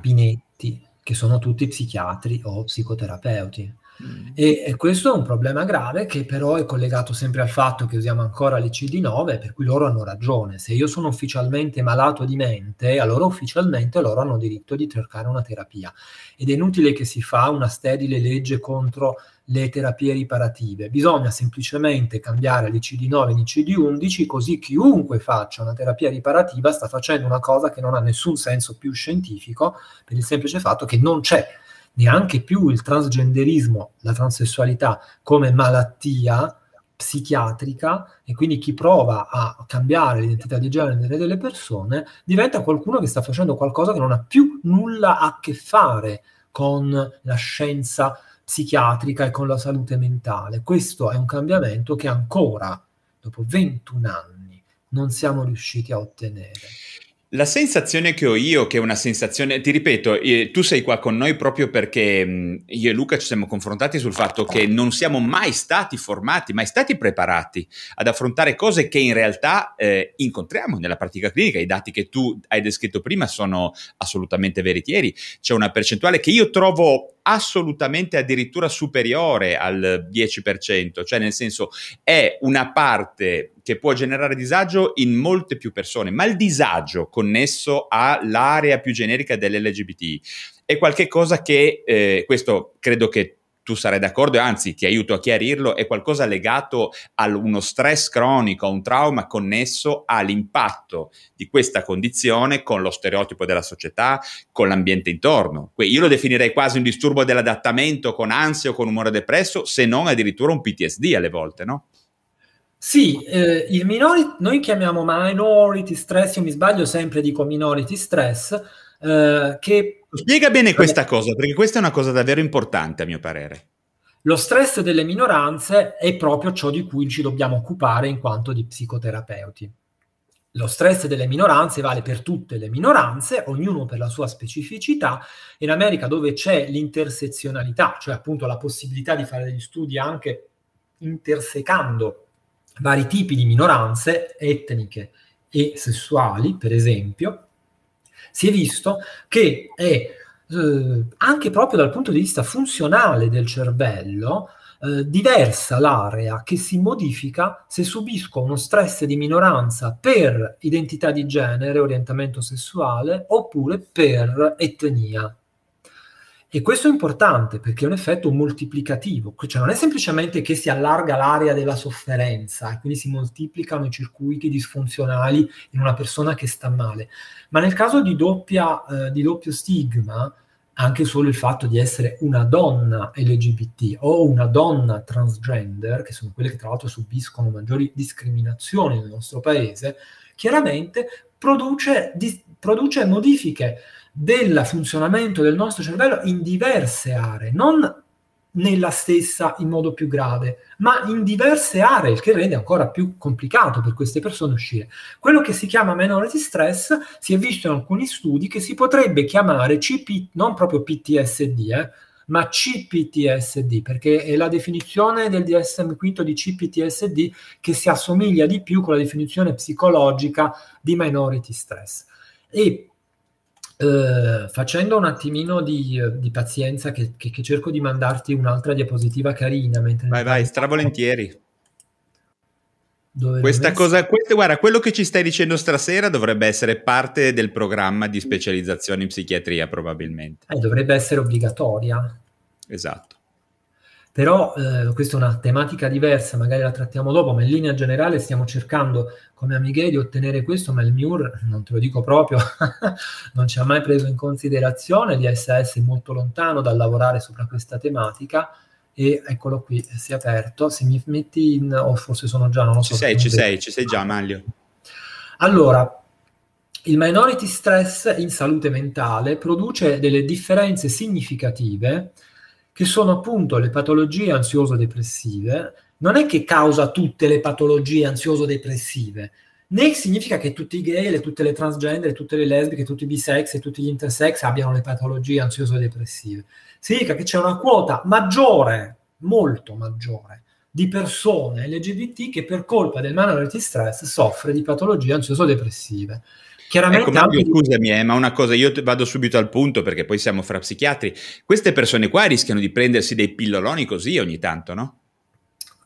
Pinetti, che sono tutti psichiatri o psicoterapeuti. Mm. E, e, questo è un problema grave che però è collegato sempre al fatto che usiamo ancora le CD9, per cui loro hanno ragione. Se io sono ufficialmente malato di mente, allora ufficialmente loro hanno diritto di cercare una terapia. Ed è inutile che si fa una sterile legge contro le terapie riparative. Bisogna semplicemente cambiare l'ICD9 in ICD11, così chiunque faccia una terapia riparativa sta facendo una cosa che non ha nessun senso più scientifico, per il semplice fatto che non c'è neanche più il transgenderismo, la transessualità come malattia psichiatrica e quindi chi prova a cambiare l'identità di genere delle persone diventa qualcuno che sta facendo qualcosa che non ha più nulla a che fare con la scienza psichiatrica e con la salute mentale. Questo è un cambiamento che ancora, dopo 21 anni, non siamo riusciti a ottenere. La sensazione che ho io, che è una sensazione, ti ripeto, eh, tu sei qua con noi proprio perché mh, io e Luca ci siamo confrontati sul fatto che non siamo mai stati formati, mai stati preparati ad affrontare cose che in realtà eh, incontriamo nella pratica clinica. I dati che tu hai descritto prima sono assolutamente veritieri. C'è una percentuale che io trovo assolutamente addirittura superiore al 10%, cioè nel senso è una parte che può generare disagio in molte più persone, ma il disagio connesso all'area più generica dell'LGBT è qualcosa che, eh, questo credo che tu sarai d'accordo e anzi ti aiuto a chiarirlo, è qualcosa legato a uno stress cronico, a un trauma connesso all'impatto di questa condizione con lo stereotipo della società, con l'ambiente intorno. Io lo definirei quasi un disturbo dell'adattamento con ansia o con umore depresso, se non addirittura un PTSD alle volte, no? Sì, eh, il minori- noi chiamiamo minority stress, io mi sbaglio sempre, dico minority stress, eh, che Spiega bene questa cosa, perché questa è una cosa davvero importante a mio parere. Lo stress delle minoranze è proprio ciò di cui ci dobbiamo occupare in quanto di psicoterapeuti. Lo stress delle minoranze vale per tutte le minoranze, ognuno per la sua specificità. In America dove c'è l'intersezionalità, cioè appunto la possibilità di fare degli studi anche intersecando vari tipi di minoranze etniche e sessuali, per esempio, si è visto che è eh, anche proprio dal punto di vista funzionale del cervello eh, diversa l'area che si modifica se subisco uno stress di minoranza per identità di genere, orientamento sessuale oppure per etnia. E questo è importante perché è un effetto moltiplicativo, cioè non è semplicemente che si allarga l'area della sofferenza e quindi si moltiplicano i circuiti disfunzionali in una persona che sta male, ma nel caso di, doppia, eh, di doppio stigma, anche solo il fatto di essere una donna LGBT o una donna transgender, che sono quelle che tra l'altro subiscono maggiori discriminazioni nel nostro paese, chiaramente produce, di, produce modifiche del funzionamento del nostro cervello in diverse aree, non nella stessa in modo più grave, ma in diverse aree, il che rende ancora più complicato per queste persone uscire. Quello che si chiama minority stress si è visto in alcuni studi che si potrebbe chiamare CP, non proprio PTSD, eh, ma CPTSD, perché è la definizione del DSM-5 di CPTSD che si assomiglia di più con la definizione psicologica di minority stress. E Uh, facendo un attimino di, di pazienza, che, che, che, cerco di mandarti un'altra diapositiva carina. vai, vai, stravolentieri. Dove Questa cosa, questo, guarda, quello che ci stai dicendo stasera dovrebbe essere parte del programma di specializzazione in psichiatria, probabilmente. Eh, dovrebbe essere obbligatoria. Esatto. Però eh, questa è una tematica diversa, magari la trattiamo dopo, ma in linea generale stiamo cercando come Amighe di ottenere questo, ma il MIUR, non te lo dico proprio, (laughs) non ci ha mai preso in considerazione, l'ISS è molto lontano dal lavorare sopra questa tematica e eccolo qui, si è aperto, se mi metti in, o forse sono già, non lo so. Ci sei, ci sei, ci sei già Maglio. Allora, il minority stress in salute mentale produce delle differenze significative che sono appunto le patologie ansioso-depressive, non è che causa tutte le patologie ansioso-depressive, né significa che tutti i gay, le, tutte le transgender, tutte le lesbiche, tutti i bisex e tutti gli intersex abbiano le patologie ansioso-depressive. Significa che c'è una quota maggiore, molto maggiore, di persone LGBT che per colpa del minority stress soffre di patologie ansioso-depressive. Chiaramente ecco, Mario, anche... scusami, eh, ma una cosa, io vado subito al punto perché poi siamo fra psichiatri. Queste persone qua rischiano di prendersi dei pilloloni così ogni tanto, no?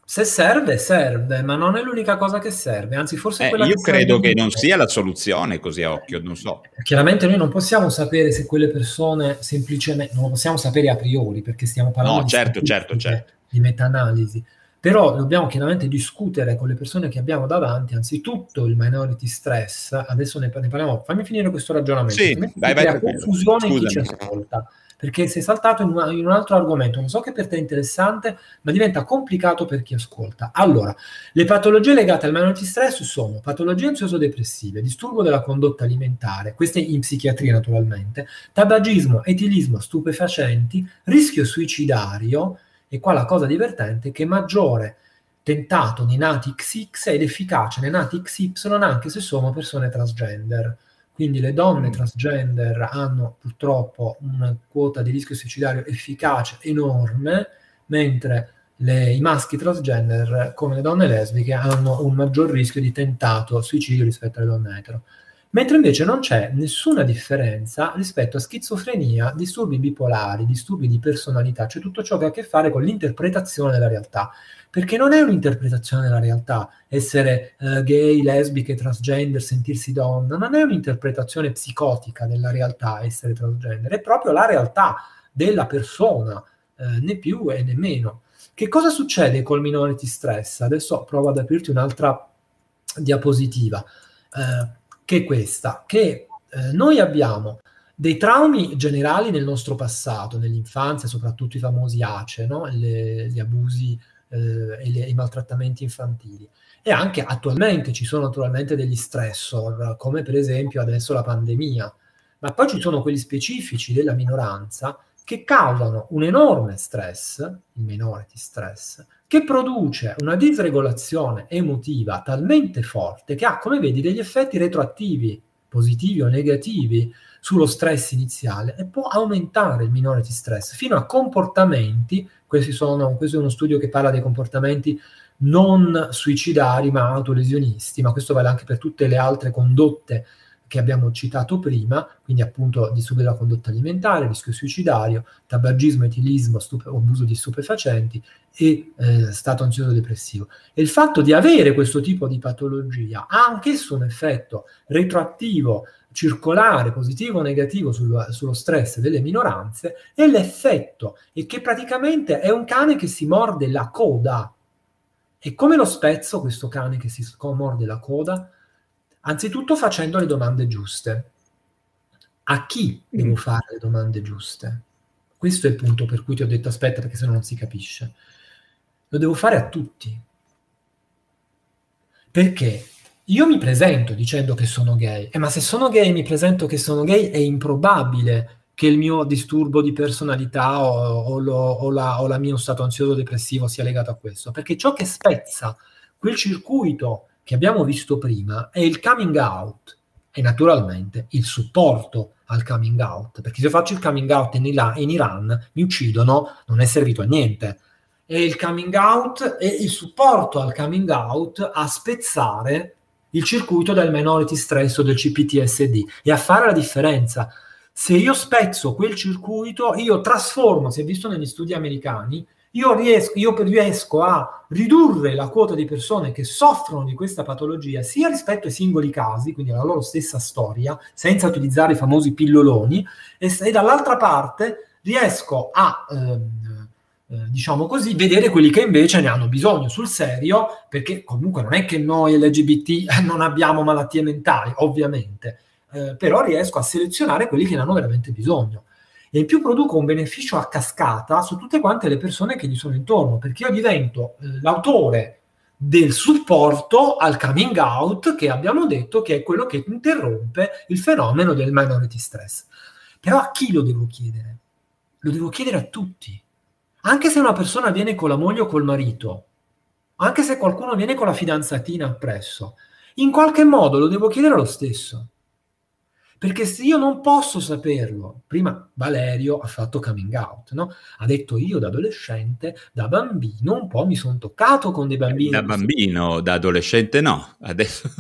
Se serve, serve, ma non è l'unica cosa che serve, anzi forse eh, quella io che credo che non sia la soluzione così a occhio, non so. Chiaramente noi non possiamo sapere se quelle persone semplicemente, non lo possiamo sapere a priori perché stiamo parlando no, certo, certo, certo. di meta-analisi però dobbiamo chiaramente discutere con le persone che abbiamo davanti, anzitutto il minority stress, adesso ne, ne parliamo, fammi finire questo ragionamento, sì, vai, vai, confusione in chi ci ascolta, perché sei saltato in, una, in, un altro argomento, non so che per te è interessante, ma diventa complicato per chi ascolta. Allora, le patologie legate al minority stress sono patologie ansioso-depressive, disturbo della condotta alimentare, queste in psichiatria naturalmente, tabagismo, etilismo, stupefacenti, rischio suicidario, e qua la cosa divertente è che maggiore tentato nei nati XX ed efficace nei nati XY anche se sono persone transgender. Quindi le donne mm. transgender hanno purtroppo una quota di rischio suicidario efficace enorme, mentre le, i maschi transgender, come le donne lesbiche, hanno un maggior rischio di tentato suicidio rispetto alle donne etero. Mentre invece non c'è nessuna differenza rispetto a schizofrenia, disturbi bipolari, disturbi di personalità, cioè tutto ciò che ha a che fare con l'interpretazione della realtà. Perché non è un'interpretazione della realtà essere uh, gay, lesbiche, transgender, sentirsi donna, non è un'interpretazione psicotica della realtà essere transgender, è proprio la realtà della persona, uh, né più e né meno. Che cosa succede col minority stress? Adesso provo ad aprirti un'altra diapositiva. Uh, che è questa, che eh, noi abbiamo dei traumi generali nel nostro passato, nell'infanzia, soprattutto i famosi ACE, no? Le, gli abusi eh, e le, i maltrattamenti infantili. E anche attualmente ci sono naturalmente degli stressor, come per esempio adesso la pandemia, ma poi ci sono quelli specifici della minoranza che causano un enorme stress, il minore di stress, che produce una disregolazione emotiva talmente forte che ha, come vedi, degli effetti retroattivi, positivi o negativi, sullo stress iniziale e può aumentare il minore di stress. Fino a comportamenti, sono, questo è uno studio che parla dei comportamenti non suicidari ma autolesionisti, ma questo vale anche per tutte le altre condotte che abbiamo citato prima, quindi appunto disturbi della condotta alimentare, rischio suicidario, tabagismo, etilismo, stupe- abuso di stupefacenti e eh, stato ansioso depressivo. E il fatto di avere questo tipo di patologia ha anch'esso un effetto retroattivo, circolare, positivo o negativo sul, sullo stress delle minoranze e l'effetto è che praticamente è un cane che si morde la coda. E come lo spezzo questo cane che si morde la coda? Anzitutto facendo le domande giuste. A chi devo mm. fare le domande giuste? Questo è il punto per cui ti ho detto aspetta perché se no non si capisce. Lo devo fare a tutti. Perché io mi presento dicendo che sono gay, eh, ma se sono gay e mi presento che sono gay è improbabile che il mio disturbo di personalità o, o, lo, o, la, o la mio stato ansioso depressivo sia legato a questo, perché ciò che spezza quel circuito che abbiamo visto prima è il coming out e naturalmente il supporto al coming out, perché se faccio il coming out in, Iran, in Iran mi uccidono, non è servito a niente. E il coming out e il supporto al coming out a spezzare il circuito del minority stress o del CPTSD e a fare la differenza. Se io spezzo quel circuito, io trasformo, si è visto negli studi americani, io riesco, io riesco a ridurre la quota di persone che soffrono di questa patologia sia rispetto ai singoli casi, quindi alla loro stessa storia, senza utilizzare i famosi pilloloni, e, e dall'altra parte riesco a, ehm, eh, diciamo così, vedere quelli che invece ne hanno bisogno sul serio, perché comunque non è che noi LGBT (laughs) non abbiamo malattie mentali, ovviamente, eh, però riesco a selezionare quelli che ne hanno veramente bisogno e in più produco un beneficio a cascata su tutte quante le persone che gli sono intorno, perché io divento eh, l'autore del supporto al coming out che abbiamo detto che è quello che interrompe il fenomeno del minority stress. Però a chi lo devo chiedere? Lo devo chiedere a tutti. Anche se una persona viene con la moglie o col marito, anche se qualcuno viene con la fidanzatina appresso, in qualche modo lo devo chiedere lo stesso. Perché se io non posso saperlo, prima Valerio ha fatto coming out, no? ha detto io da adolescente, da bambino, un po' mi sono toccato con dei bambini. Da bambino, da adolescente no, adesso...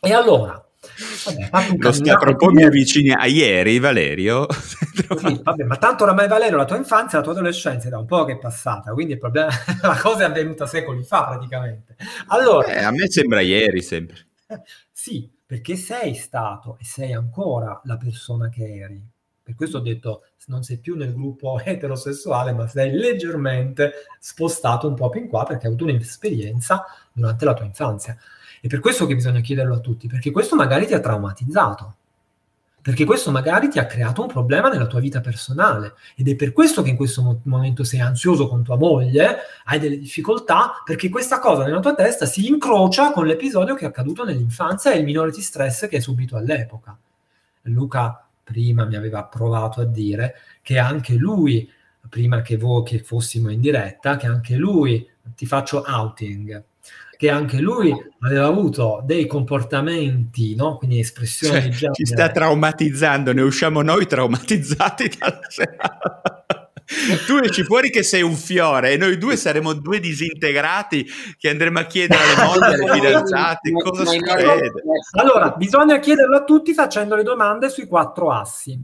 e allora, Vabbè, Lo sta un po' mi avvicini a ieri, Valerio. Sì, vabbè, ma tanto oramai Valerio, la tua infanzia, la tua adolescenza è da un po' che è passata, quindi il problema, (laughs) la cosa è avvenuta secoli fa praticamente. Allora, eh, a me sembra ieri sempre. Sì, perché sei stato e sei ancora la persona che eri. Per questo ho detto, non sei più nel gruppo (laughs) eterosessuale, ma sei leggermente spostato un po' più in qua perché hai avuto un'esperienza durante la tua infanzia. E per questo che bisogna chiederlo a tutti, perché questo magari ti ha traumatizzato perché questo magari ti ha creato un problema nella tua vita personale ed è per questo che in questo momento sei ansioso con tua moglie, hai delle difficoltà, perché questa cosa nella tua testa si incrocia con l'episodio che è accaduto nell'infanzia e il minore di stress che hai subito all'epoca. Luca prima mi aveva provato a dire che anche lui, prima che voi che fossimo in diretta, che anche lui, ti faccio outing, che anche lui aveva avuto dei comportamenti, no? quindi espressioni cioè, di Ci sta traumatizzando, ne usciamo noi traumatizzati dalla tu esci fuori che sei un fiore e noi due saremo due disintegrati che andremo a chiedere alle mogli, alle (laughs) fidanzate cosa succede. Allora, bisogna chiederlo a tutti facendo le domande sui quattro assi.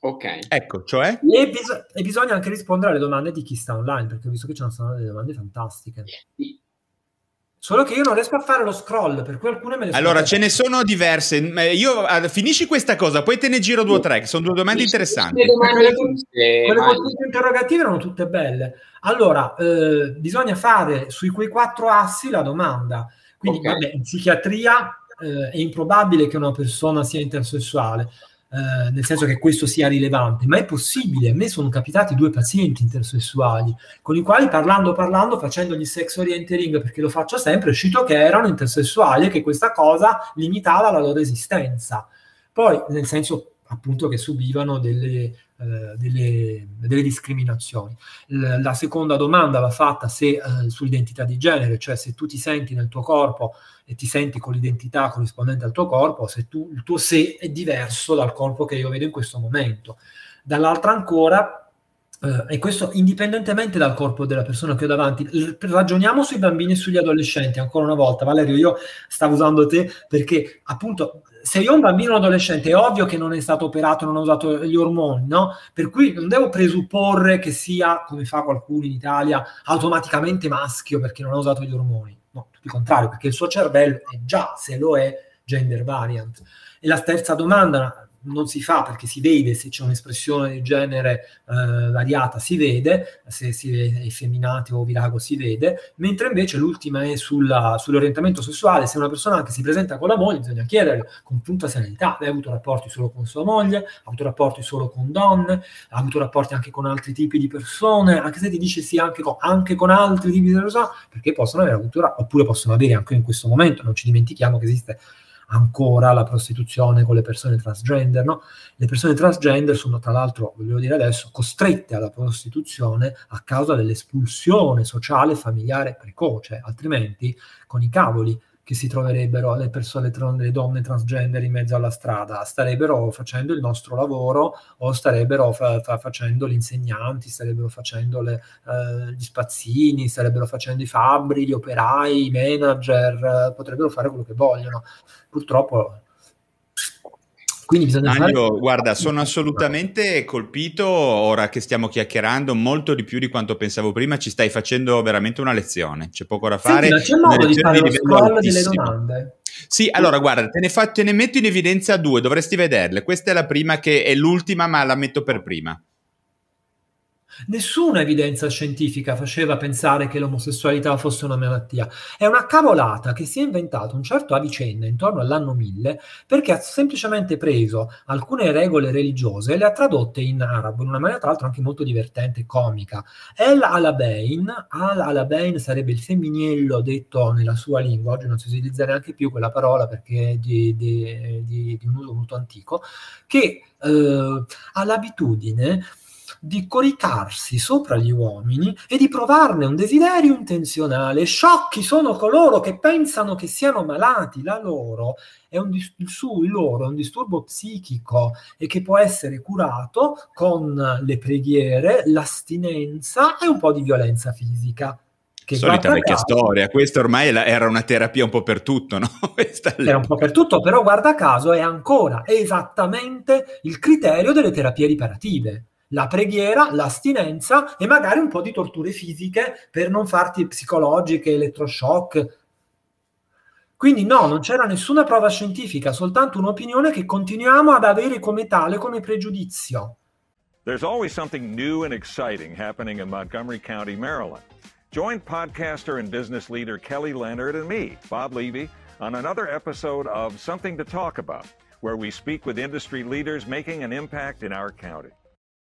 Ok. Ecco, cioè? E, bis- e bisogna anche rispondere alle domande di chi sta online, perché ho visto che ci sono delle domande fantastiche. Solo che io non riesco a fare lo scroll, per cui alcune me le sono Allora, ce ne sono diverse. Io ah, finisci questa cosa, poi te ne giro due o tre, che sono due domande interessanti. Le domande Quelle tutte interrogative erano tutte belle. Allora, eh, bisogna fare sui quei quattro assi la domanda. Quindi, Ok. vabbè, in psichiatria eh, è improbabile che una persona sia intersessuale, eh, nel senso che questo sia rilevante, ma è possibile. A me sono capitati due pazienti intersessuali con i quali parlando, parlando, facendogli sex orientering, perché lo faccio sempre, è uscito che erano intersessuali e che questa cosa limitava la loro esistenza. Poi, nel senso appunto che subivano delle, eh, delle, delle discriminazioni. L- la seconda domanda va fatta se, eh, sull'identità di genere, cioè se tu ti senti nel tuo corpo e ti senti con l'identità corrispondente al tuo corpo, se tu, il tuo sé è diverso dal corpo che io vedo in questo momento. Dall'altra ancora, eh, e questo indipendentemente dal corpo della persona che ho davanti, l- ragioniamo sui bambini e sugli adolescenti ancora una volta. Valerio, io stavo usando te perché appunto se io ho un bambino o un adolescente è ovvio che non è stato operato, non ha usato gli ormoni, no? Per cui non devo presupporre che sia, come fa qualcuno in Italia, automaticamente maschio perché non ha usato gli ormoni. No, tutto il contrario, perché il suo cervello è già, se lo è, gender variant. E la terza domanda non si fa perché si vede se c'è un'espressione di genere eh, variata, si vede, se si è effeminato o virago si vede, mentre invece l'ultima è sulla- sull'orientamento sessuale, se una persona anche si presenta con la moglie bisogna chiedere con tutta serenità, hai avuto rapporti solo con sua moglie, ha avuto rapporti solo con donne, ha avuto rapporti anche con altri tipi di persone, anche se ti dice sì anche con, anche con altri tipi di persone, perché possono aver avuto, oppure possono avere anche in questo momento, non ci dimentichiamo che esiste ancora la prostituzione con le persone transgender, no? Le persone transgender sono tra l'altro, voglio dire adesso, costrette alla prostituzione a causa dell'espulsione sociale e familiare precoce, altrimenti con i cavoli che si troverebbero le persone, le donne transgender in mezzo alla strada, starebbero facendo il nostro lavoro o starebbero fa- fa- facendo gli insegnanti, starebbero facendo le, eh, gli spazzini, starebbero facendo i fabbri, gli operai, i manager, eh, potrebbero fare quello che vogliono. Purtroppo quindi bisogna fare... Mario, guarda, sono assolutamente colpito ora che stiamo chiacchierando molto di più di quanto pensavo prima. Ci stai facendo veramente una lezione, c'è poco da fare. Senti, c'è modo di fare livello scroll delle domande? Sì, allora guarda, te ne, fa- te ne metto in evidenza due, dovresti vederle. Questa è la prima che è l'ultima, ma la metto per prima. Nessuna evidenza scientifica faceva pensare che l'omosessualità fosse una malattia. È una cavolata che si è inventato un certo Avicenna intorno all'anno 1000 perché ha semplicemente preso alcune regole religiose e le ha tradotte in arabo in una maniera tra l'altro anche molto divertente e comica. El Alabein, Al Alabein sarebbe il femminillo detto nella sua lingua, oggi non si utilizza neanche più quella parola perché è di, di- di- di un uso molto antico, che eh, ha l'abitudine di coricarsi sopra gli uomini e di provarne un desiderio intenzionale. Sciocchi sono coloro che pensano che siano malati, la loro è un dis- il suo, il loro è un disturbo psichico e che può essere curato con le preghiere, l'astinenza e un po' di violenza fisica. Che Solita vecchia caso- storia, questa ormai la- era una terapia un po' per tutto, no? (laughs) Era un po' per tutto, però guarda caso è ancora esattamente il criterio delle terapie riparative. La preghiera, l'astinenza e magari un po' di torture fisiche per non farti psicologiche, elettroshock. Quindi no, non c'era nessuna prova scientifica, soltanto un'opinione che continuiamo ad avere come tale, come pregiudizio. There's always something new and exciting happening in Montgomery County, Maryland. Join podcaster and business leader Kelly Leonard and me, Bob Levy, on another episode of Something to Talk About, where we speak with industry leaders making an impact in our county.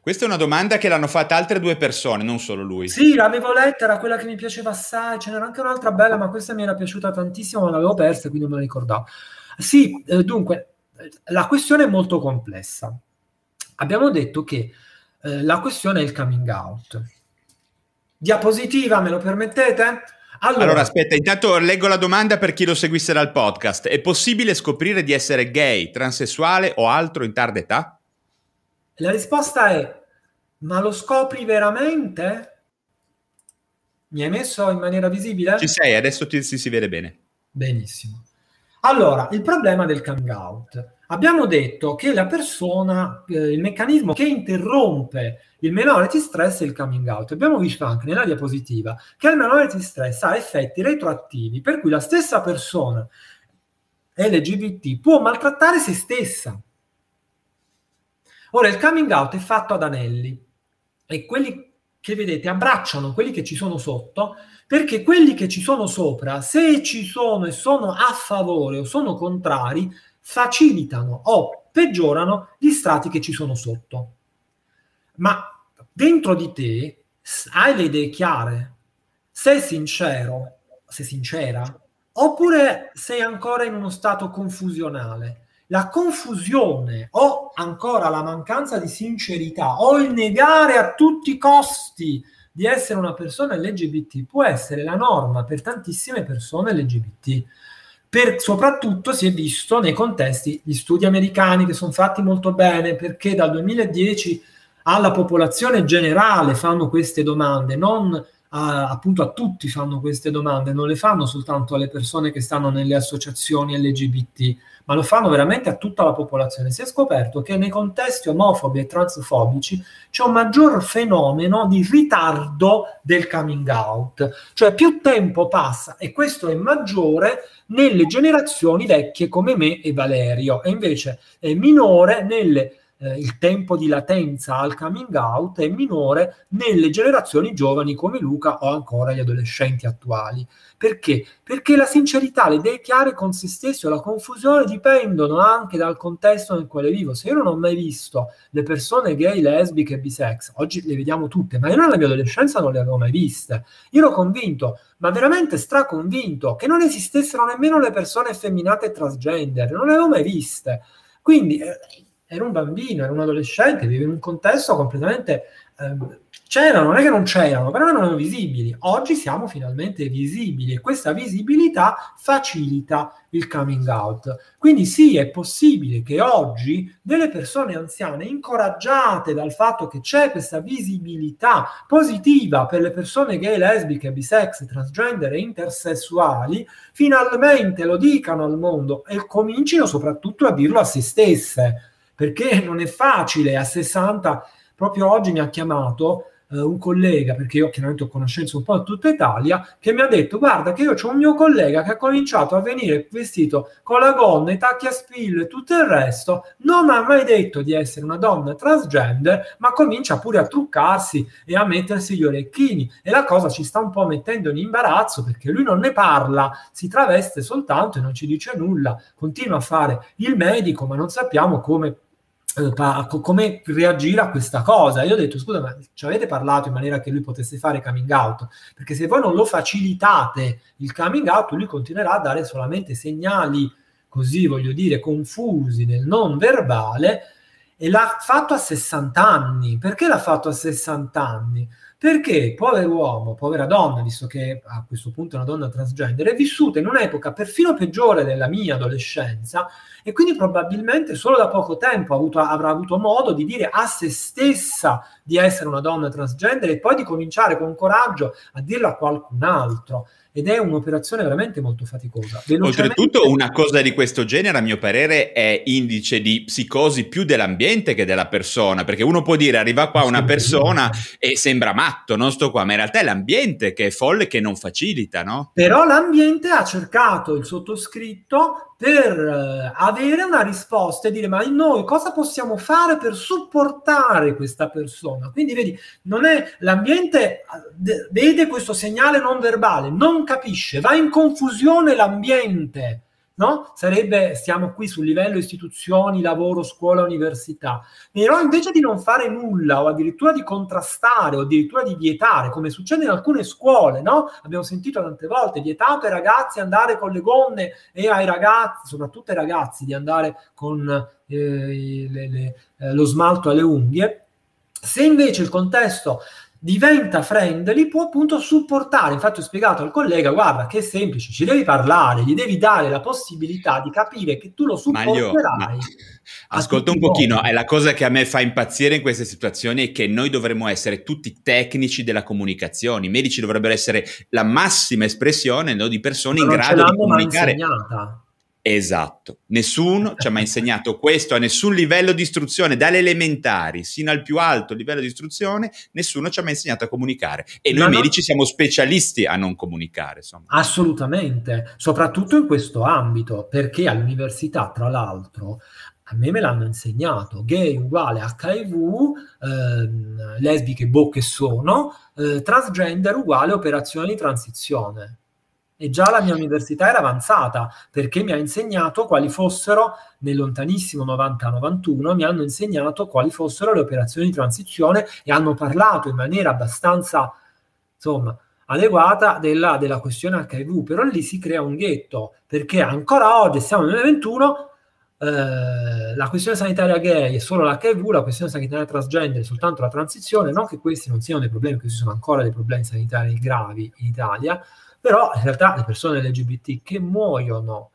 Questa è una domanda che l'hanno fatta altre due persone, non solo lui. Sì, l'avevo letta, era quella che mi piaceva assai, ce n'era anche un'altra bella, ma questa mi era piaciuta tantissimo, ma l'avevo persa, quindi non me la ricordavo. Sì, eh, dunque, la questione è molto complessa. Abbiamo detto che eh, la questione è il coming out. Diapositiva, me lo permettete? Allora, allora, aspetta, intanto leggo la domanda per chi lo seguisse dal podcast. È possibile scoprire di essere gay, transessuale o altro in tarda età? La risposta è, ma lo scopri veramente? Mi hai messo in maniera visibile? Ci sei, adesso ti, si, si vede bene. Benissimo. Allora, il problema del coming out. Abbiamo detto che la persona, eh, il meccanismo che interrompe il minority stress è il coming out. Abbiamo visto anche nella diapositiva che il minority stress ha effetti retroattivi, per cui la stessa persona LGBT può maltrattare se stessa. Ora, il coming out è fatto ad anelli e quelli che vedete abbracciano quelli che ci sono sotto perché quelli che ci sono sopra, se ci sono e sono a favore o sono contrari, facilitano o peggiorano gli strati che ci sono sotto. Ma dentro di te hai le idee chiare, sei sincero, sei sincera, oppure sei ancora in uno stato confusionale la confusione o ancora la mancanza di sincerità o il negare a tutti i costi di essere una persona LGBT può essere la norma per tantissime persone LGBT. Per, soprattutto si è visto nei contesti, gli studi americani che sono fatti molto bene perché dal 2010 alla popolazione generale fanno queste domande, non a, appunto a tutti fanno queste domande, non le fanno soltanto alle persone che stanno nelle associazioni LGBT, ma lo fanno veramente a tutta la popolazione. Si è scoperto che nei contesti omofobi e transfobici c'è un maggior fenomeno di ritardo del coming out, cioè più tempo passa e questo è maggiore nelle generazioni vecchie come me e Valerio e invece è minore nelle eh, il tempo di latenza al coming out è minore nelle generazioni giovani come Luca o ancora gli adolescenti attuali. Perché? Perché la sincerità, le idee chiare con se stesso e la confusione dipendono anche dal contesto nel quale vivo. Se io non ho mai visto le persone gay, lesbiche e bisex, oggi le vediamo tutte, ma io nella mia adolescenza non le avevo mai viste. Io ero convinto, ma veramente straconvinto, che non esistessero nemmeno le persone effeminate e transgender, non le avevo mai viste. Quindi eh, era un bambino, era un adolescente, vive in un contesto completamente... Eh, c'erano, non è che non c'erano, però non erano visibili. Oggi siamo finalmente visibili e questa visibilità facilita il coming out. Quindi sì, è possibile che oggi delle persone anziane, incoraggiate dal fatto che c'è questa visibilità positiva per le persone gay, lesbiche, bisex, transgender e intersessuali, finalmente lo dicano al mondo e comincino soprattutto a dirlo a se stesse perché non è facile. A 60, proprio oggi mi ha chiamato eh, un collega, perché io chiaramente ho conoscenza un po' in tutta Italia, che mi ha detto guarda che io ho un mio collega che ha cominciato a venire vestito con la gonna, i tacchi a spillo e tutto il resto, non ha mai detto di essere una donna transgender, ma comincia pure a truccarsi e a mettersi gli orecchini. E la cosa ci sta un po' mettendo in imbarazzo perché lui non ne parla, si traveste soltanto e non ci dice nulla, continua a fare il medico, ma non sappiamo come come reagire a questa cosa. Io ho detto, scusa, ma ci avete parlato in maniera che lui potesse fare coming out? Perché se voi non lo facilitate il coming out, lui continuerà a dare solamente segnali, così voglio dire, confusi nel non verbale, e l'ha fatto a 60 anni. Perché l'ha fatto a 60 anni? Perché povero uomo, povera donna, visto che a questo punto è una donna transgender, è vissuta in un'epoca perfino peggiore della mia adolescenza e quindi probabilmente solo da poco tempo avuto, avrà avuto modo di dire a se stessa di essere una donna transgender e poi di cominciare con coraggio a dirlo a qualcun altro ed è un'operazione veramente molto faticosa. Oltretutto una cosa di questo genere a mio parere è indice di psicosi più dell'ambiente che della persona, perché uno può dire arriva qua una persona e sembra matto, non sto qua, ma in realtà è l'ambiente che è folle che non facilita, no? Però l'ambiente ha cercato il sottoscritto per uh, avere una risposta e dire ma noi cosa possiamo fare per supportare questa persona? Quindi vedi non è l'ambiente eh, vede questo segnale non verbale non capisce va in confusione l'ambiente no? Sarebbe, stiamo qui sul livello istituzioni, lavoro, scuola, università. Però invece di non fare nulla o addirittura di contrastare o addirittura di vietare, come succede in alcune scuole, no? Abbiamo sentito tante volte, vietato ai ragazzi andare con le gonne e ai ragazzi, soprattutto ai ragazzi, di andare con eh, le, le, eh, lo smalto alle unghie. Se invece il contesto diventa friendly, può appunto supportare. Infatti ho spiegato al collega, guarda che è semplice, ci devi parlare, gli devi dare la possibilità di capire che tu lo supporterai. (laughs) Ma ascolta un pochino, è la cosa che a me fa impazzire in queste situazioni è che noi dovremmo essere tutti tecnici della comunicazione, i medici dovrebbero essere la massima espressione no, di persone Ma in grado di comunicare. Insegnata Esatto, nessuno ci ha mai insegnato questo a nessun livello di istruzione, dalle elementari sino al più alto livello di istruzione, nessuno ci ha mai insegnato a comunicare e noi no, medici siamo specialisti a non comunicare. Insomma. Assolutamente, soprattutto in questo ambito, perché all'università, tra l'altro, a me me l'hanno insegnato, gay uguale HIV, eh, lesbiche bocche sono, eh, transgender uguale operazione di transizione e già la mia università era avanzata perché mi ha insegnato quali fossero, nel lontanissimo 90-91, mi hanno insegnato quali fossero le operazioni di transizione e hanno parlato in maniera abbastanza, insomma, adeguata della, della questione HIV, però lì si crea un ghetto perché ancora oggi, siamo nel 2021, eh, la questione sanitaria gay è solo l'HIV, la questione sanitaria transgender è soltanto la transizione, non che questi non siano dei problemi, questi sono ancora dei problemi sanitari gravi in Italia, però in realtà le persone LGBT che muoiono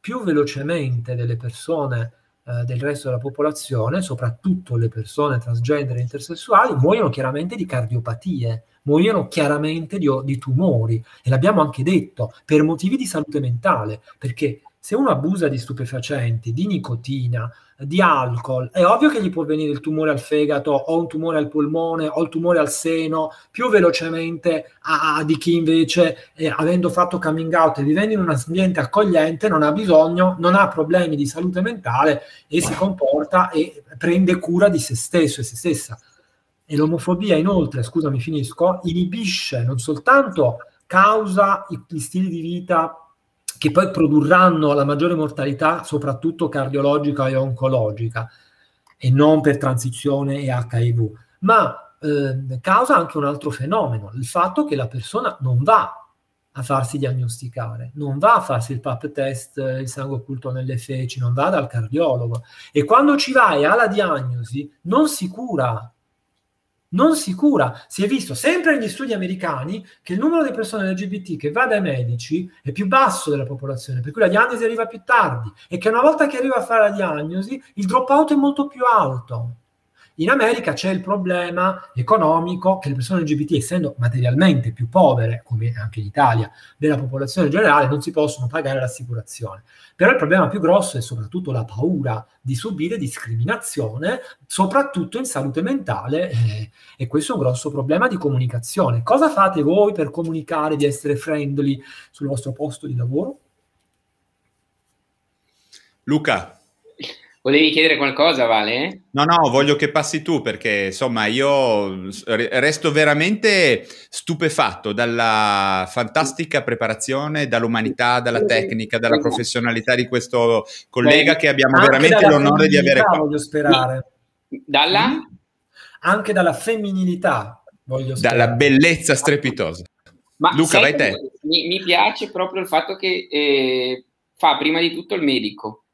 più velocemente delle persone eh, del resto della popolazione, soprattutto le persone transgender e intersessuali, muoiono chiaramente di cardiopatie, muoiono chiaramente di, di tumori. E l'abbiamo anche detto per motivi di salute mentale, perché se uno abusa di stupefacenti, di nicotina, di alcol, è ovvio che gli può venire il tumore al fegato o un tumore al polmone o il tumore al seno più velocemente a, a di chi invece, eh, avendo fatto coming out e vivendo in un ambiente accogliente, non ha bisogno, non ha problemi di salute mentale e si comporta e prende cura di se stesso e se stessa. E l'omofobia, inoltre, scusami, finisco, inibisce non soltanto causa gli stili di vita che poi produrranno la maggiore mortalità, soprattutto cardiologica e oncologica, e non per transizione e HIV, ma eh, causa anche un altro fenomeno, il fatto che la persona non va a farsi diagnosticare, non va a farsi il PAP test, il sangue occulto nelle feci, non va dal cardiologo. E quando ci vai alla diagnosi non si cura, non si cura. Si è visto sempre negli studi americani che il numero di persone LGBT che va dai medici è più basso della popolazione, per cui la diagnosi arriva più tardi e che una volta che arriva a fare la diagnosi il dropout è molto più alto. In America c'è il problema economico che le persone LGBT, essendo materialmente più povere, come anche in Italia, della popolazione generale, non si possono pagare l'assicurazione. Però il problema più grosso è soprattutto la paura di subire discriminazione, soprattutto in salute mentale, eh, e questo è un grosso problema di comunicazione. Cosa fate voi per comunicare di essere friendly sul vostro posto di lavoro? Luca, Volevi chiedere qualcosa, Vale? No, no, voglio che passi tu perché insomma io resto veramente stupefatto dalla fantastica preparazione, dall'umanità, dalla tecnica, dalla professionalità di questo collega che abbiamo Anche veramente l'onore di avere qua. Voglio sperare. Dalla? Mm? Anche dalla femminilità, voglio sperare. Dalla bellezza strepitosa. Ma Luca, vai te. Mi, mi, piace proprio il fatto che eh, fa prima di tutto il medico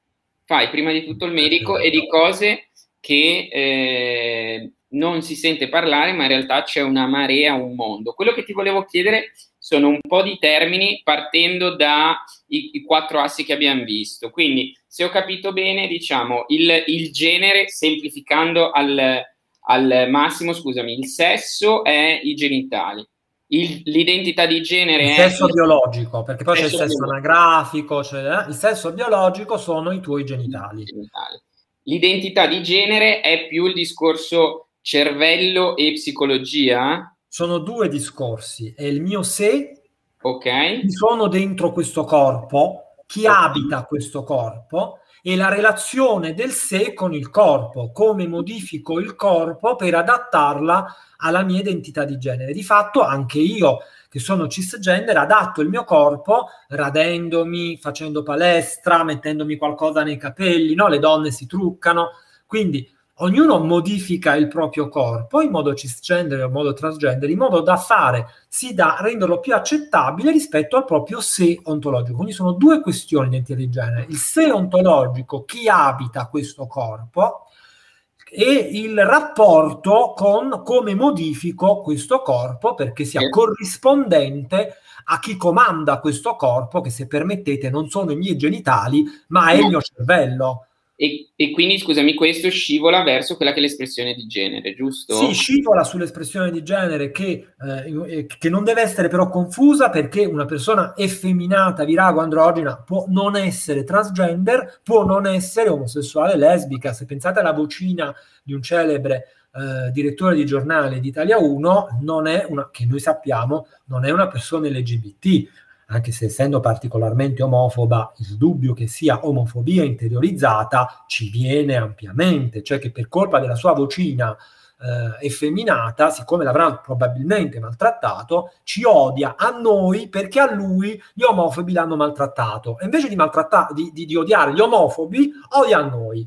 fai prima di tutto il medico e di cose che eh, non si sente parlare, ma in realtà c'è una marea, un mondo. Quello che ti volevo chiedere sono un po' di termini partendo dai i quattro assi che abbiamo visto. Quindi, se ho capito bene, diciamo il, il genere, semplificando al, al massimo, scusami, il sesso è i genitali il, l'identità di genere il sesso è... biologico, perché poi c'è il sesso biologico. anagrafico, cioè, eh? il sesso biologico sono i tuoi genitali. genitali. L'identità di genere è più il discorso cervello e psicologia? Sono due discorsi, è il mio sé, ok, sono dentro questo corpo, chi okay. abita questo corpo e la relazione del sé con il corpo, come modifico il corpo per adattarla alla mia identità di genere. Di fatto anche io che sono cisgender, adatto il mio corpo radendomi, facendo palestra, mettendomi qualcosa nei capelli, no? Le donne si truccano, quindi ognuno modifica il proprio corpo in modo cisgender o in modo transgender, in modo da fare, sì, da renderlo più accettabile rispetto al proprio sé ontologico. Quindi sono due questioni dentro il genere. Il sé ontologico, chi abita questo corpo, e il rapporto con come modifico questo corpo perché sia corrispondente a chi comanda questo corpo, che se permettete non sono i miei genitali, ma è il mio cervello. E, e, quindi, scusami, questo scivola verso quella che è l'espressione di genere, giusto? Sì, scivola sull'espressione di genere che, eh, che, non deve essere però confusa perché una persona effeminata, virago, androgena può non essere transgender, può non essere omosessuale, lesbica. Se pensate alla vocina di un celebre eh, direttore di giornale di Italia 1, non è una, che noi sappiamo, non è una persona LGBT anche se essendo particolarmente omofoba, il dubbio che sia omofobia interiorizzata ci viene ampiamente, cioè che per colpa della sua vocina eh, effeminata, siccome l'avrà probabilmente maltrattato, ci odia a noi perché a lui gli omofobi l'hanno maltrattato. E invece di, maltratta- di, di, di odiare gli omofobi, odia a noi.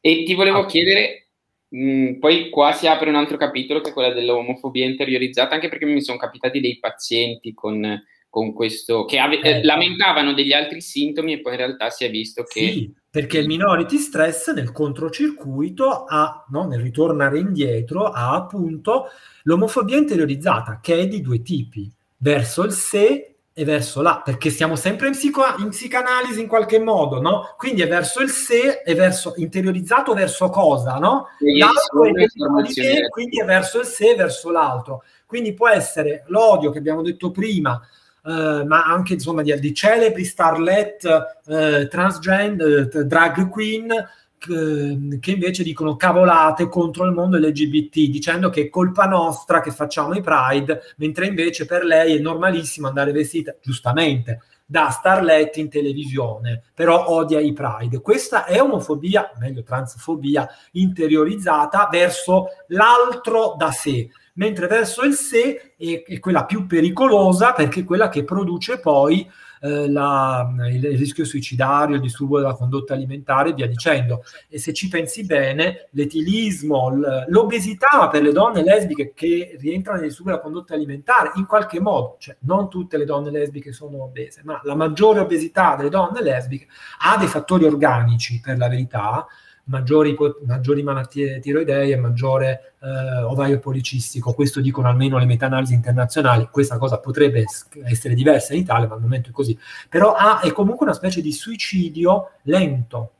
E ti volevo ah. chiedere, mm, poi qua si apre un altro capitolo che è quella dell'omofobia interiorizzata, anche perché mi sono capitati dei pazienti con con questo, che ave- eh, lamentavano degli altri sintomi e poi in realtà si è visto che... Sì, perché il minority stress nel controcircuito ha, no, nel ritornare indietro, ha appunto l'omofobia interiorizzata, che è di due tipi, verso il sé e verso là, perché siamo sempre in, psico- in psicanalisi in qualche modo, no? Quindi è verso il sé e verso interiorizzato verso cosa, no? L'altro è di te, quindi è verso il sé verso l'altro. Quindi può essere l'odio che abbiamo detto prima, eh, ma anche insomma di, di celebri starlet eh, transgender, eh, drag queen che invece dicono cavolate contro il mondo LGBT, dicendo che è colpa nostra che facciamo i Pride, mentre invece per lei è normalissimo andare vestita, giustamente, da starlet in televisione, però odia i Pride. Questa è omofobia, meglio transfobia, interiorizzata verso l'altro da sé mentre verso il sé è, è quella più pericolosa perché è quella che produce poi eh, la, il, il, rischio suicidario, il disturbo della condotta alimentare e via dicendo. E se ci pensi bene, l'etilismo, l'obesità per le donne lesbiche che rientrano nel disturbo della condotta alimentare, in qualche modo, cioè non tutte le donne lesbiche sono obese, ma la maggiore obesità delle donne lesbiche ha dei fattori organici, per la verità, maggiori, maggiori malattie tiroidee e maggiore eh, ovaio policistico. Questo dicono almeno le meta-analisi internazionali. Questa cosa potrebbe essere diversa in Italia, ma al momento è così. Però ha, è comunque una specie di suicidio lento.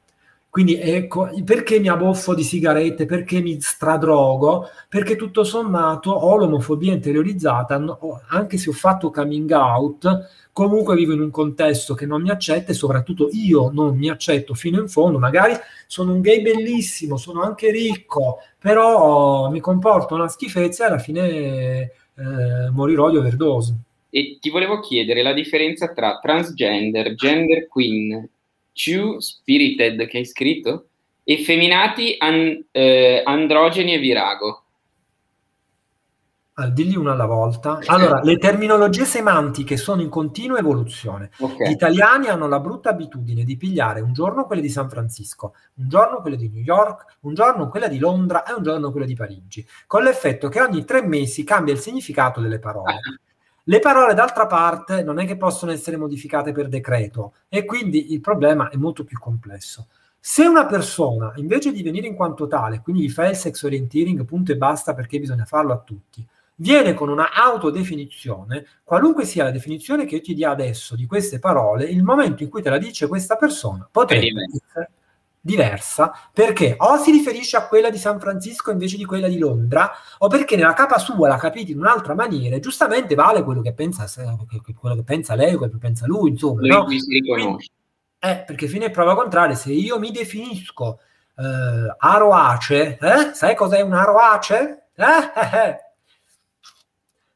Quindi ecco, perché mi abboffo di sigarette? Perché mi stradrogo? Perché tutto sommato ho l'omofobia interiorizzata, anche se ho fatto coming out, comunque vivo in un contesto che non mi accetta e soprattutto io non mi accetto fino in fondo, magari sono un gay bellissimo, sono anche ricco, però mi comporto una schifezza e alla fine eh, morirò di overdose. E ti volevo chiedere la differenza tra transgender, gender queen, two spirited che hai scritto, effeminati, an, eh, androgeni e virago. Ah, digli una alla volta. Allora, le terminologie semantiche sono in continua evoluzione. Okay. Gli italiani hanno la brutta abitudine di pigliare un giorno quelle di San Francisco, un giorno quelle di New York, un giorno quella di Londra e un giorno quelle di Parigi, con l'effetto che ogni tre mesi cambia il significato delle parole. (laughs) Le parole, d'altra parte, non è che possono essere modificate per decreto e quindi il problema è molto più complesso. Se una persona, invece di venire in quanto tale, quindi gli fa il sex orienteering, punto e basta perché bisogna farlo a tutti, viene con una autodefinizione, qualunque sia la definizione che io ti dia adesso di queste parole, il momento in cui te la dice questa persona potrebbe essere diversa perché o si riferisce a quella di San Francisco invece di quella di Londra o perché nella capa sua l'ha capita in un'altra maniera e giustamente vale quello che pensa, quello che pensa lei, quello che pensa lui, insomma. Lui no? si riconosce. Eh, perché fine prova contraria, se io mi definisco eh, aroace, eh? sai cos'è un aroace? Eh, eh, eh?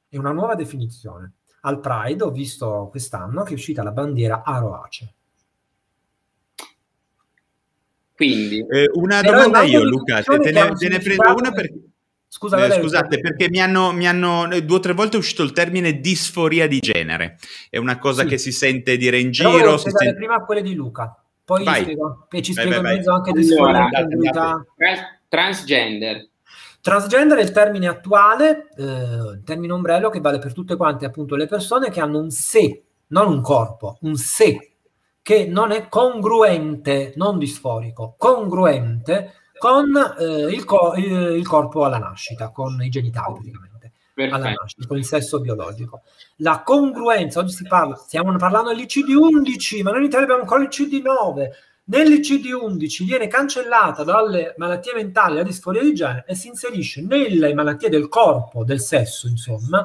è una nuova definizione. Al Pride ho visto quest'anno che è uscita la bandiera Aroace. Quindi, eh, una domanda io, Luca, te, te, ne, te ne prendo una perché Scusa, eh, scusate, perché mi hanno, mi hanno, due o tre volte è uscito il termine disforia di genere. È una cosa sì. che si sente dire in Però giro. Si sente... prima quelle di Luca, poi spiego, e ci Vai, spiego vai, in mezzo vai. anche disforia Allora, di comunità. Transgender. Transgender è il termine attuale, eh, il termine ombrello che vale per tutte quante appunto le persone che hanno un sé, non un corpo, un sé che non è congruente, non disforico, congruente con eh, il, co- il- corpo alla nascita, con i genitali praticamente, alla Perfetto. nascita, con il sesso biologico. La congruenza, oggi si parla, stiamo parlando dell'ICD-11, ma noi in Italia abbiamo ancora l'ICD-9. Nell'ICD-11 viene cancellata dalle malattie mentali la disforia di genere e si inserisce nelle malattie del corpo, del sesso, insomma,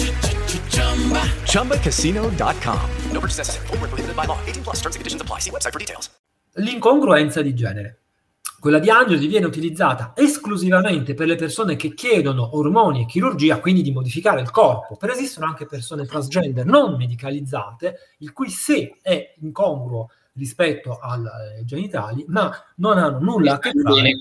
ChumbaCasino.com. No purchase necessary. Where prohibited by law. 18 plus terms and conditions apply. See website for details. l'incongruenza di genere. Quella diagnosi viene utilizzata esclusivamente per le persone che chiedono ormoni e chirurgia, quindi di modificare il corpo. Per esistono anche persone transgender non medicalizzate, il cui sé è incongruo rispetto ai genitali, ma non hanno nulla a che fare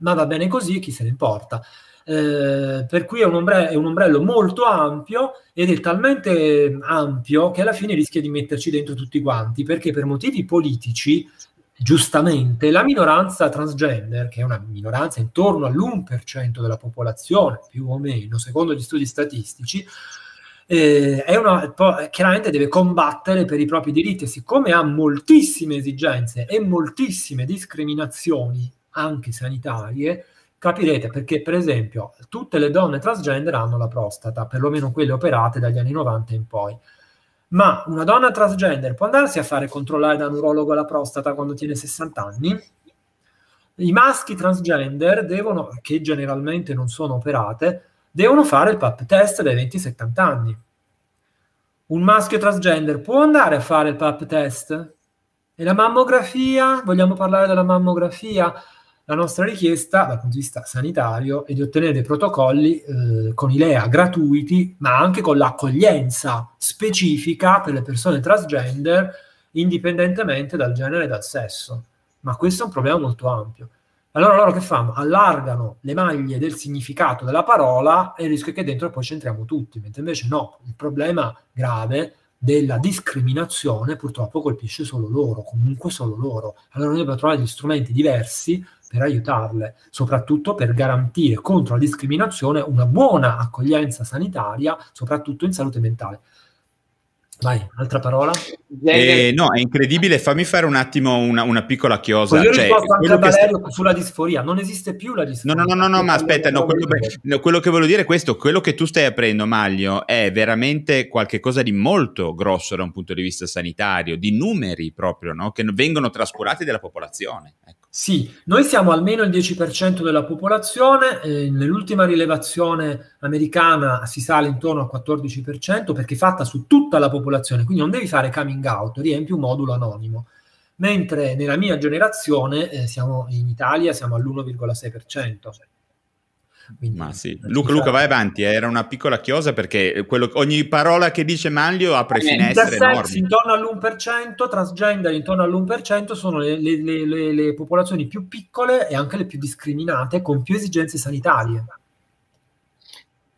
ma va bene così, chi se ne importa. Eh, per cui è un, ombre- è un ombrello molto ampio ed è talmente ampio che alla fine rischia di metterci dentro tutti quanti, perché per motivi politici, giustamente, la minoranza transgender, che è una minoranza intorno all'1% della popolazione, più o meno, secondo gli studi statistici, eh, una, chiaramente deve combattere per i propri diritti e siccome ha moltissime esigenze e moltissime discriminazioni anche sanitarie, capirete perché per esempio tutte le donne transgender hanno la prostata, perlomeno quelle operate dagli anni 90 in poi. Ma una donna transgender può andarsi a fare controllare da un urologo la prostata quando tiene 60 anni? I maschi transgender devono, che generalmente non sono operate, devono fare il PAP test dai 20-70 anni. Un maschio transgender può andare a fare il PAP test? E la mammografia? Vogliamo parlare della mammografia? La nostra richiesta dal punto di vista sanitario è di ottenere dei protocolli eh, con i LEA gratuiti, ma anche con l'accoglienza specifica per le persone transgender, indipendentemente dal genere e dal sesso. Ma questo è un problema molto ampio. Allora loro che fanno? Allargano le maglie del significato della parola e il rischio è che dentro poi c'entriamo tutti, mentre invece no, il problema grave della discriminazione purtroppo colpisce solo loro, comunque solo loro. Allora noi dobbiamo trovare gli strumenti diversi per aiutarle, soprattutto per garantire contro la discriminazione una buona accoglienza sanitaria, soprattutto in salute mentale. Vai, altra parola? Eh, no, è incredibile. Fammi fare un attimo una, una piccola chiosa. Ho Cioè, risposto anche quello a che sta- Valerio sulla disforia, non esiste più la No, disforia. no, no, no, no, ma aspetta, no, quello, no, quello che voglio dire è questo, quello che tu stai aprendo, Maglio, è veramente qualcosa di molto grosso da un punto di vista sanitario, di numeri proprio, no? che vengono trascurati dalla popolazione. Ecco. Sì, noi siamo almeno il 10% della popolazione, eh, nell'ultima rilevazione americana si sale intorno al 14% perché fatta su tutta la popolazione, quindi non devi fare coming out, riempi un modulo anonimo. Mentre nella mia generazione eh, siamo in Italia siamo all'1,6%. Ma sì. Luca, Luca, vai avanti, eh, era una piccola chiosa perché quello- ogni parola che dice Maglio apre finestre Intersex enormi. intorno all'1%, transgender intorno all'1% sono le, le- le- le- le popolazioni più piccole e anche le più discriminate con più esigenze sanitarie.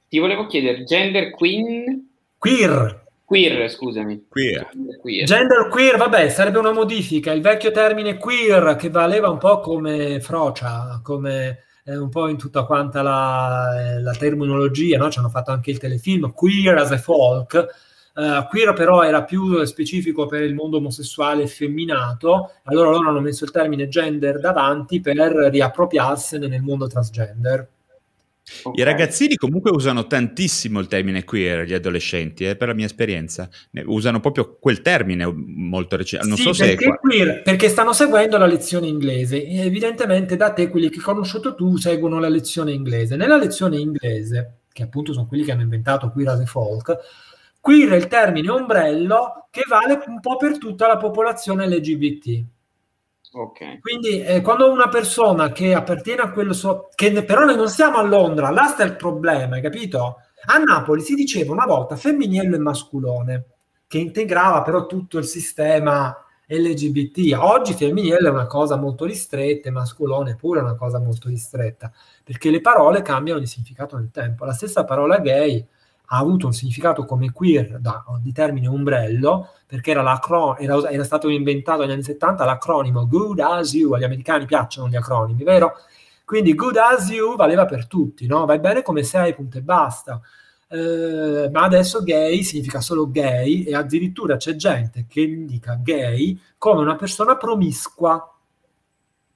Ti volevo chiedere, gender queen? Queer. Queer, scusami. Queer. Queer. Gender queer, vabbè, sarebbe una modifica. Il vecchio termine queer che valeva un po' come frocia, come eh, un po' in tutta quanta la, eh, la terminologia, no? Ci hanno fatto anche il telefilm Queer as a Folk. Uh, queer però era più specifico per il mondo omosessuale femminato, allora loro hanno messo il termine gender davanti per riappropriarsene nel mondo transgender. Okay. I ragazzini comunque usano tantissimo il termine queer, gli adolescenti, eh, per la mia esperienza. Usano proprio quel termine molto recente. Non sì, so se perché, queer, perché stanno seguendo la lezione inglese. E evidentemente da te, quelli che hai conosciuto tu, seguono la lezione inglese. Nella lezione inglese, che appunto sono quelli che hanno inventato queer as a folk, queer è il termine ombrello che vale un po' per tutta la popolazione LGBT. Okay. Quindi eh, quando una persona che appartiene a quello so- che però noi non siamo a Londra, là sta il problema, hai capito? A Napoli si diceva una volta femminile e masculone, che integrava però tutto il sistema LGBT. Oggi femminile è una cosa molto ristretta e masculone pure è una cosa molto ristretta, perché le parole cambiano di significato nel tempo. La stessa parola gay ha avuto un significato come queer da, di termine ombrello, perché era, era, era, stato inventato negli anni 70 l'acronimo Good as you, agli americani piacciono gli acronimi, vero? Quindi Good as you valeva per tutti, no? Vai bene come sei, punto e basta. Eh, ma adesso gay significa solo gay e addirittura c'è gente che indica gay come una persona promiscua,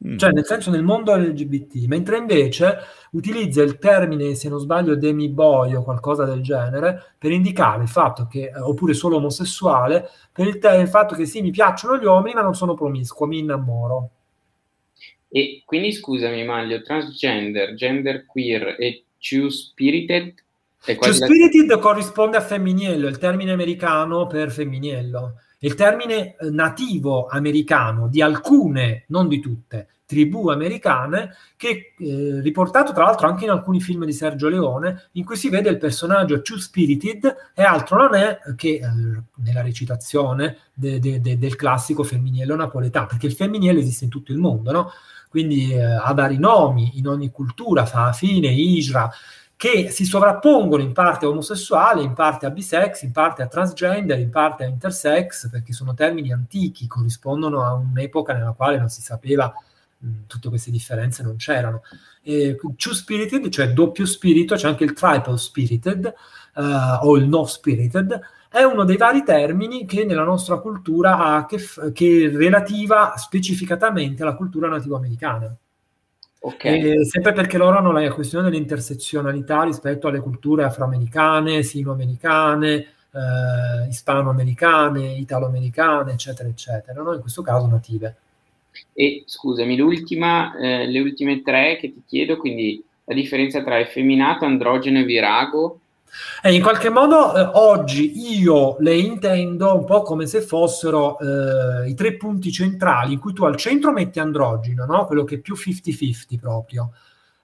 Mm. Cioè, nel senso nel mondo LGBT, mentre invece utilizza il termine, se non sbaglio, demi boy o qualcosa del genere, per indicare il fatto che, eh, oppure solo omosessuale, per il, te- il fatto che sì, mi piacciono gli uomini, ma non sono promiscuo, mi innamoro. E quindi scusami, Maglio, transgender, gender queer e two spirited? Two spirited la... corrisponde a femminiello, il termine americano per femminiello. Il termine eh, nativo americano di alcune, non di tutte, tribù americane, che eh, riportato tra l'altro anche in alcuni film di Sergio Leone, in cui si vede il personaggio Two Spirited e altro non è che eh, nella recitazione de, de, de, del classico femminile napoletano, perché il femminile esiste in tutto il mondo, no? quindi eh, ha vari nomi in ogni cultura, fa fine, Isra, che si sovrappongono in parte a omosessuale, in parte a bisex, in parte a transgender, in parte a intersex, perché sono termini antichi, corrispondono a un'epoca nella quale non si sapeva, tutte queste differenze non c'erano. E, two spirited, cioè doppio spirito, c'è anche il triple spirited uh, o il no spirited, è uno dei vari termini che nella nostra cultura ha che, f- che è relativa specificatamente alla cultura nativo-americana. Okay. sempre perché loro hanno la questione dell'intersezionalità rispetto alle culture afroamericane, sinoamericane, eh, ispanoamericane, italoamericane, eccetera, eccetera, no? in questo caso native. E scusami, l'ultima, eh, le ultime tre che ti chiedo, quindi la differenza tra effeminato, androgeno e virago, e in qualche modo eh, oggi io le intendo un po' come se fossero eh, i tre punti centrali in cui tu al centro metti androgeno, no? quello che è più 50-50 proprio.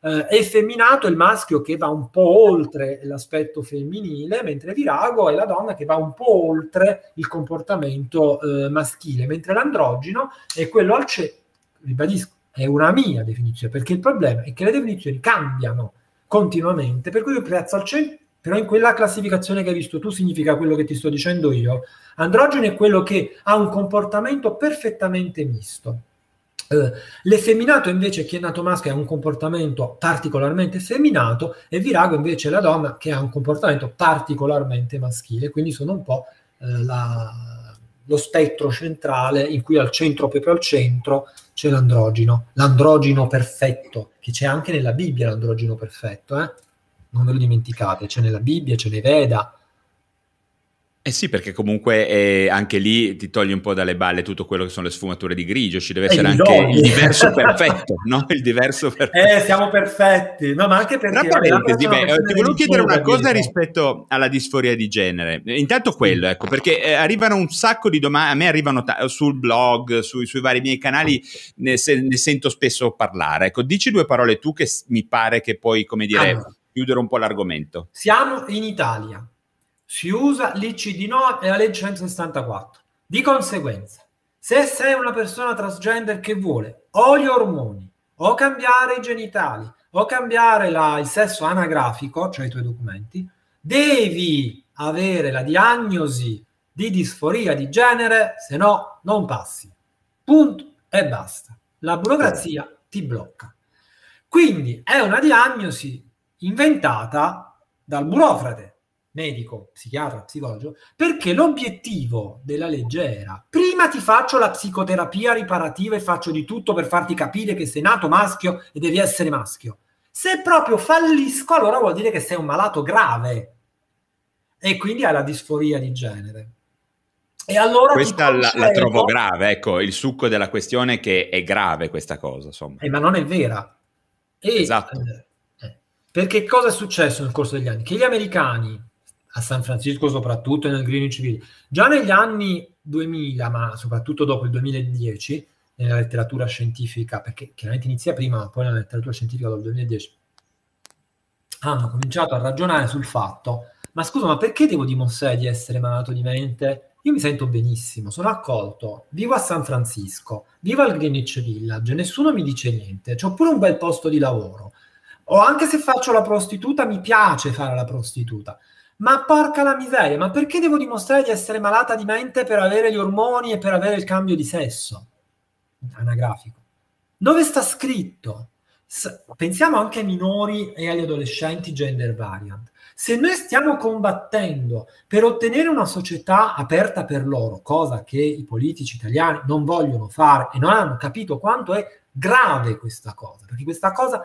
Eh, effeminato è il maschio che va un po' oltre l'aspetto femminile, mentre virago è la donna che va un po' oltre il comportamento eh, maschile, mentre l'androgeno è quello al centro, ribadisco, è una mia definizione, perché il problema è che le definizioni cambiano continuamente, per cui io piazzo al centro però in quella classificazione che hai visto tu significa quello che ti sto dicendo io. Androgeno è quello che ha un comportamento perfettamente misto. Uh, l'effeminato invece chi è nato maschio ha un comportamento particolarmente femminato e virago invece è la donna che ha un comportamento particolarmente maschile, quindi sono un po' uh, la, lo spettro centrale in cui al centro, proprio al centro, c'è l'androgeno, l'androgeno perfetto, che c'è anche nella Bibbia l'androgeno perfetto, eh? Non ve lo dimenticate, c'è nella Bibbia, c'è nei Veda. Eh sì, perché comunque eh, anche lì ti togli un po' dalle balle tutto quello che sono le sfumature di grigio, ci deve essere anche il diverso perfetto, no? Il diverso (laughs) perfetto. Eh, siamo perfetti, no, ma anche perché... Tra parentesi, beh, ti volevo chiedere una cosa rispetto alla disforia di genere. Intanto quello, ecco, perché eh, arrivano un sacco di domande, a me arrivano ta- sul blog, sui, sui, vari miei canali, ne, se, ne, sento spesso parlare. Ecco, dici due parole tu che mi pare che poi, come dire... Ah chiudere un po' l'argomento. Siamo in Italia, si usa l'ICD-9 e la legge 164. Di conseguenza, se sei una persona transgender che vuole o gli ormoni, o cambiare i genitali, o cambiare la, il sesso anagrafico, cioè i tuoi documenti, devi avere la diagnosi di disforia di genere, se no non passi. Punto e basta. La burocrazia ti blocca. Quindi è una diagnosi inventata dal burocrate, medico, psichiatra, psicologo, perché l'obiettivo della legge era prima ti faccio la psicoterapia riparativa e faccio di tutto per farti capire che sei nato maschio e devi essere maschio. Se proprio fallisco, allora vuol dire che sei un malato grave e quindi hai la disforia di genere. E allora questa la, la, trovo grave, ecco, il succo della questione è che è grave questa cosa, insomma. Eh, ma non è vera. E, esatto. Eh, perché cosa è successo nel corso degli anni? Che gli americani, a San Francisco soprattutto e nel Greenwich Village, già negli anni 2000, ma soprattutto dopo il 2010, nella letteratura scientifica, perché chiaramente inizia prima, ma poi nella letteratura scientifica dal 2010, hanno cominciato a ragionare sul fatto, ma scusa, ma perché devo dimostrare di essere malato di mente? Io mi sento benissimo, sono accolto, vivo a San Francisco, vivo al Greenwich Village, nessuno mi dice niente, ho pure un bel posto di lavoro. O anche se faccio la prostituta, mi piace fare la prostituta. Ma porca la miseria, ma perché devo dimostrare di essere malata di mente per avere gli ormoni e per avere il cambio di sesso? Anagrafico. Dove sta scritto? S- pensiamo anche ai minori e agli adolescenti gender variant. Se noi stiamo combattendo per ottenere una società aperta per loro, cosa che i politici italiani non vogliono fare e non hanno capito quanto è grave questa cosa, perché questa cosa,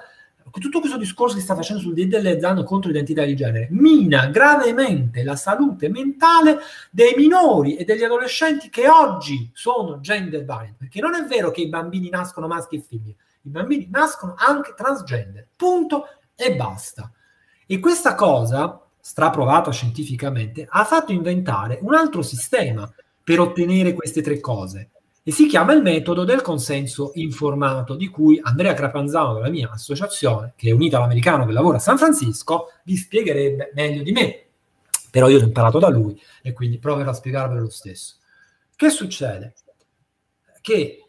tutto questo discorso che sta facendo sul DDL contro l'identità di genere, mina gravemente la salute mentale dei minori e degli adolescenti che oggi sono gender variant, perché non è vero che i bambini nascono maschi e femmine, i bambini nascono anche transgender, punto e basta. E questa cosa, straprovata scientificamente, ha fatto inventare un altro sistema per ottenere queste tre cose e si chiama il metodo del consenso informato, di cui Andrea Crapanzano della mia associazione, che è unita all'americano che lavora a San Francisco, vi spiegherebbe meglio di me. Però io l'ho imparato da lui e quindi proverò a spiegarvelo lo stesso. Che succede? Che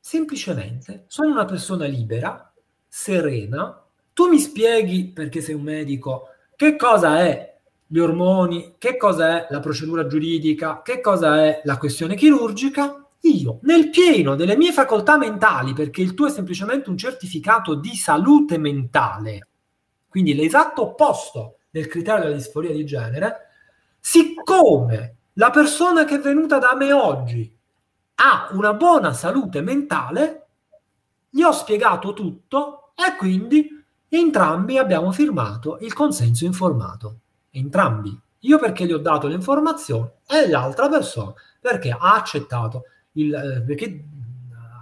semplicemente sono una persona libera, serena, tu mi spieghi, perché sei un medico, che cosa è gli ormoni, che cosa è la procedura giuridica, che cosa è la questione chirurgica? Io, nel pieno delle mie facoltà mentali, perché il tuo è semplicemente un certificato di salute mentale, quindi l'esatto opposto del criterio della disforia di genere, siccome la persona che è venuta da me oggi ha una buona salute mentale, gli ho spiegato tutto e quindi Entrambi abbiamo firmato il consenso informato. Entrambi. Io perché gli ho dato le informazioni e l'altra persona perché ha accettato, il, eh, perché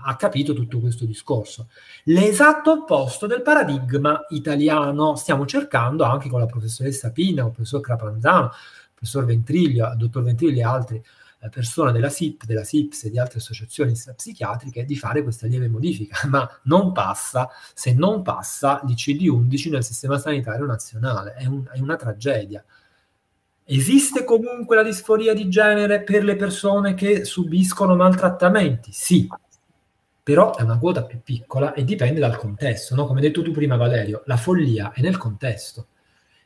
ha capito tutto questo discorso. L'esatto opposto del paradigma italiano. Stiamo cercando anche con la professoressa Pina, il professor Crapanzano, il professor Ventriglio, il dottor Ventriglio e altri persone della SIP, della SIPS e di altre associazioni psichiatriche di fare questa lieve modifica, (laughs) ma non passa, se non passa l'ICD-11 nel sistema sanitario nazionale, è, un, è una tragedia. Esiste comunque la disforia di genere per le persone che subiscono maltrattamenti? Sì, però è una quota più piccola e dipende dal contesto, no? come hai detto tu prima Valerio, la follia è nel contesto.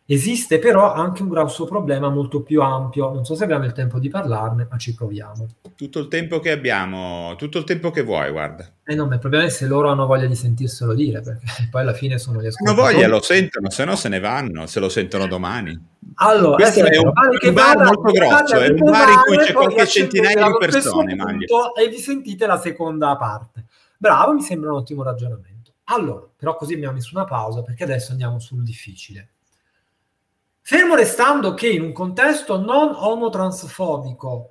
Esiste però anche un grosso problema molto più ampio, non so se abbiamo il tempo di parlarne, ma ci proviamo. Tutto il tempo che abbiamo, tutto il tempo che vuoi, guarda. Eh no, ma il problema è se loro hanno voglia di sentirselo dire, perché poi alla fine sono gli ascoltatori. Hanno voglia, lo sentono, se no se ne vanno, se lo sentono domani. Allora, questo è, un, un bar molto grosso, è un bar in cui c'è qualche centinaia di persone. E vi sentite la seconda parte. Bravo, mi sembra un ottimo ragionamento. Allora, però così abbiamo messo una pausa, perché adesso andiamo sul difficile. Fermo restando che in un contesto non omotransfobico,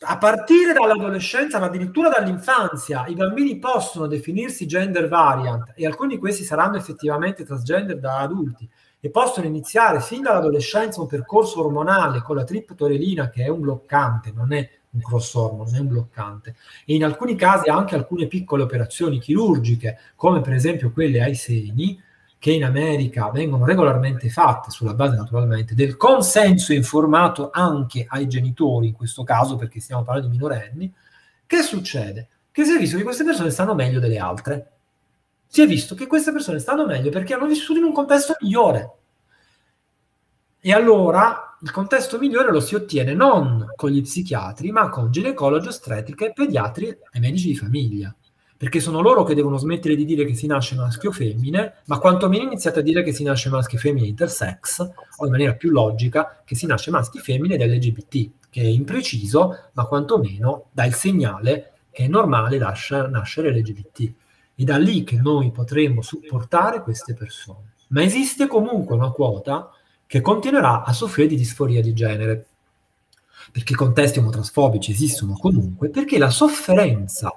a partire dall'adolescenza, ma addirittura dall'infanzia, i bambini possono definirsi gender variant e alcuni di questi saranno effettivamente transgender da adulti e possono iniziare fin dall'adolescenza un percorso ormonale con la triptorelina che è un bloccante, non è un cross hormone, è un bloccante e in alcuni casi anche alcune piccole operazioni chirurgiche come per esempio quelle ai seni che in America vengono regolarmente fatte sulla base naturalmente del consenso informato anche ai genitori, in questo caso perché stiamo parlando di minorenni, che succede? Che si è visto che queste persone stanno meglio delle altre. Si è visto che queste persone stanno meglio perché hanno vissuto in un contesto migliore. E allora il contesto migliore lo si ottiene non con gli psichiatri, ma con ginecologi, ostetriche, pediatri e medici di famiglia. perché sono loro che devono smettere di dire che si nasce maschio o femmine, ma quantomeno iniziate a dire che si nasce maschio e femmine intersex, o in maniera più logica che si nasce maschio e femmine ed LGBT, che è impreciso, ma quantomeno dà il segnale che è normale lascia, nascere LGBT. È da lì che noi potremo supportare queste persone. Ma esiste comunque una quota che continuerà a soffrire di disforia di genere, perché i contesti omotransfobici esistono comunque, perché la sofferenza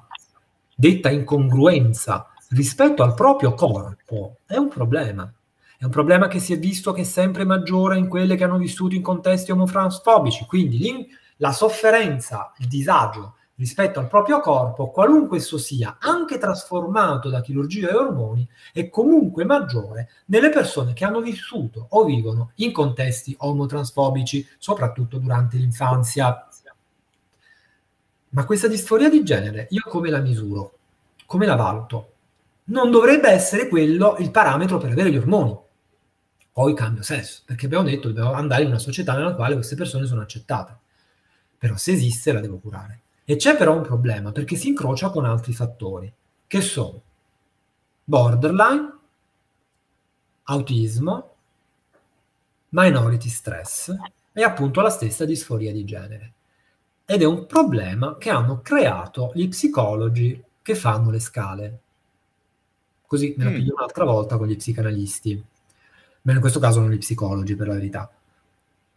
detta incongruenza rispetto al proprio corpo è un problema. È un problema che si è visto che è sempre maggiore in quelle che hanno vissuto in contesti omotransfobici. Quindi la sofferenza, il disagio rispetto al proprio corpo, qualunque esso sia, anche trasformato da chirurgia e ormoni, è comunque maggiore nelle persone che hanno vissuto o vivono in contesti omotransfobici, soprattutto durante l'infanzia. Ma questa disforia di genere, io come la misuro? Come la valuto? Non dovrebbe essere quello il parametro per avere gli ormoni. Poi cambio sesso, perché abbiamo detto che dobbiamo andare in una società nella quale queste persone sono accettate. Però se esiste la devo curare. E c'è però un problema, perché si incrocia con altri fattori, che sono borderline, autismo, minority stress e appunto la stessa disforia di genere ed è un problema che hanno creato gli psicologi che fanno le scale. Così me la mm. piglio un'altra volta con gli psicanalisti, ma in questo caso non gli psicologi per la verità.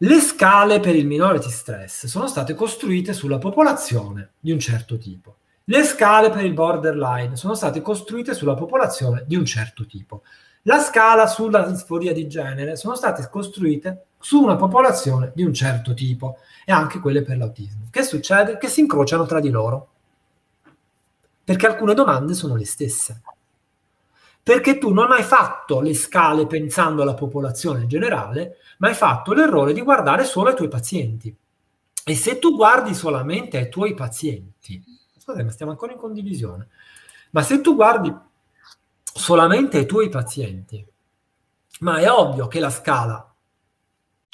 Le scale per il minority stress sono state costruite sulla popolazione di un certo tipo. Le scale per il borderline sono state costruite sulla popolazione di un certo tipo. La scala sulla disforia di genere sono state costruite su una popolazione di un certo tipo e anche quelle per l'autismo. Che succede? Che si incrociano tra di loro. Perché alcune domande sono le stesse. Perché tu non hai fatto le scale pensando alla popolazione generale, ma hai fatto l'errore di guardare solo ai tuoi pazienti. E se tu guardi solamente ai tuoi pazienti, scusate, ma stiamo ancora in condivisione, ma se tu guardi solamente ai tuoi pazienti, ma è ovvio che la scala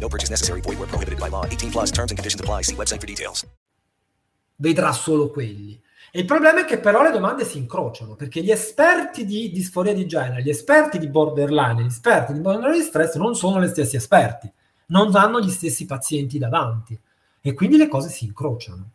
No purchase necessary. Void where prohibited by law. 18 plus terms and conditions apply. See website for details. Vedrà solo quelli. E il problema è che però le domande si incrociano, perché gli esperti di disforia di genere, gli esperti di borderline, gli esperti di borderline stress non sono gli stessi esperti, non hanno gli stessi pazienti davanti e quindi le cose si incrociano.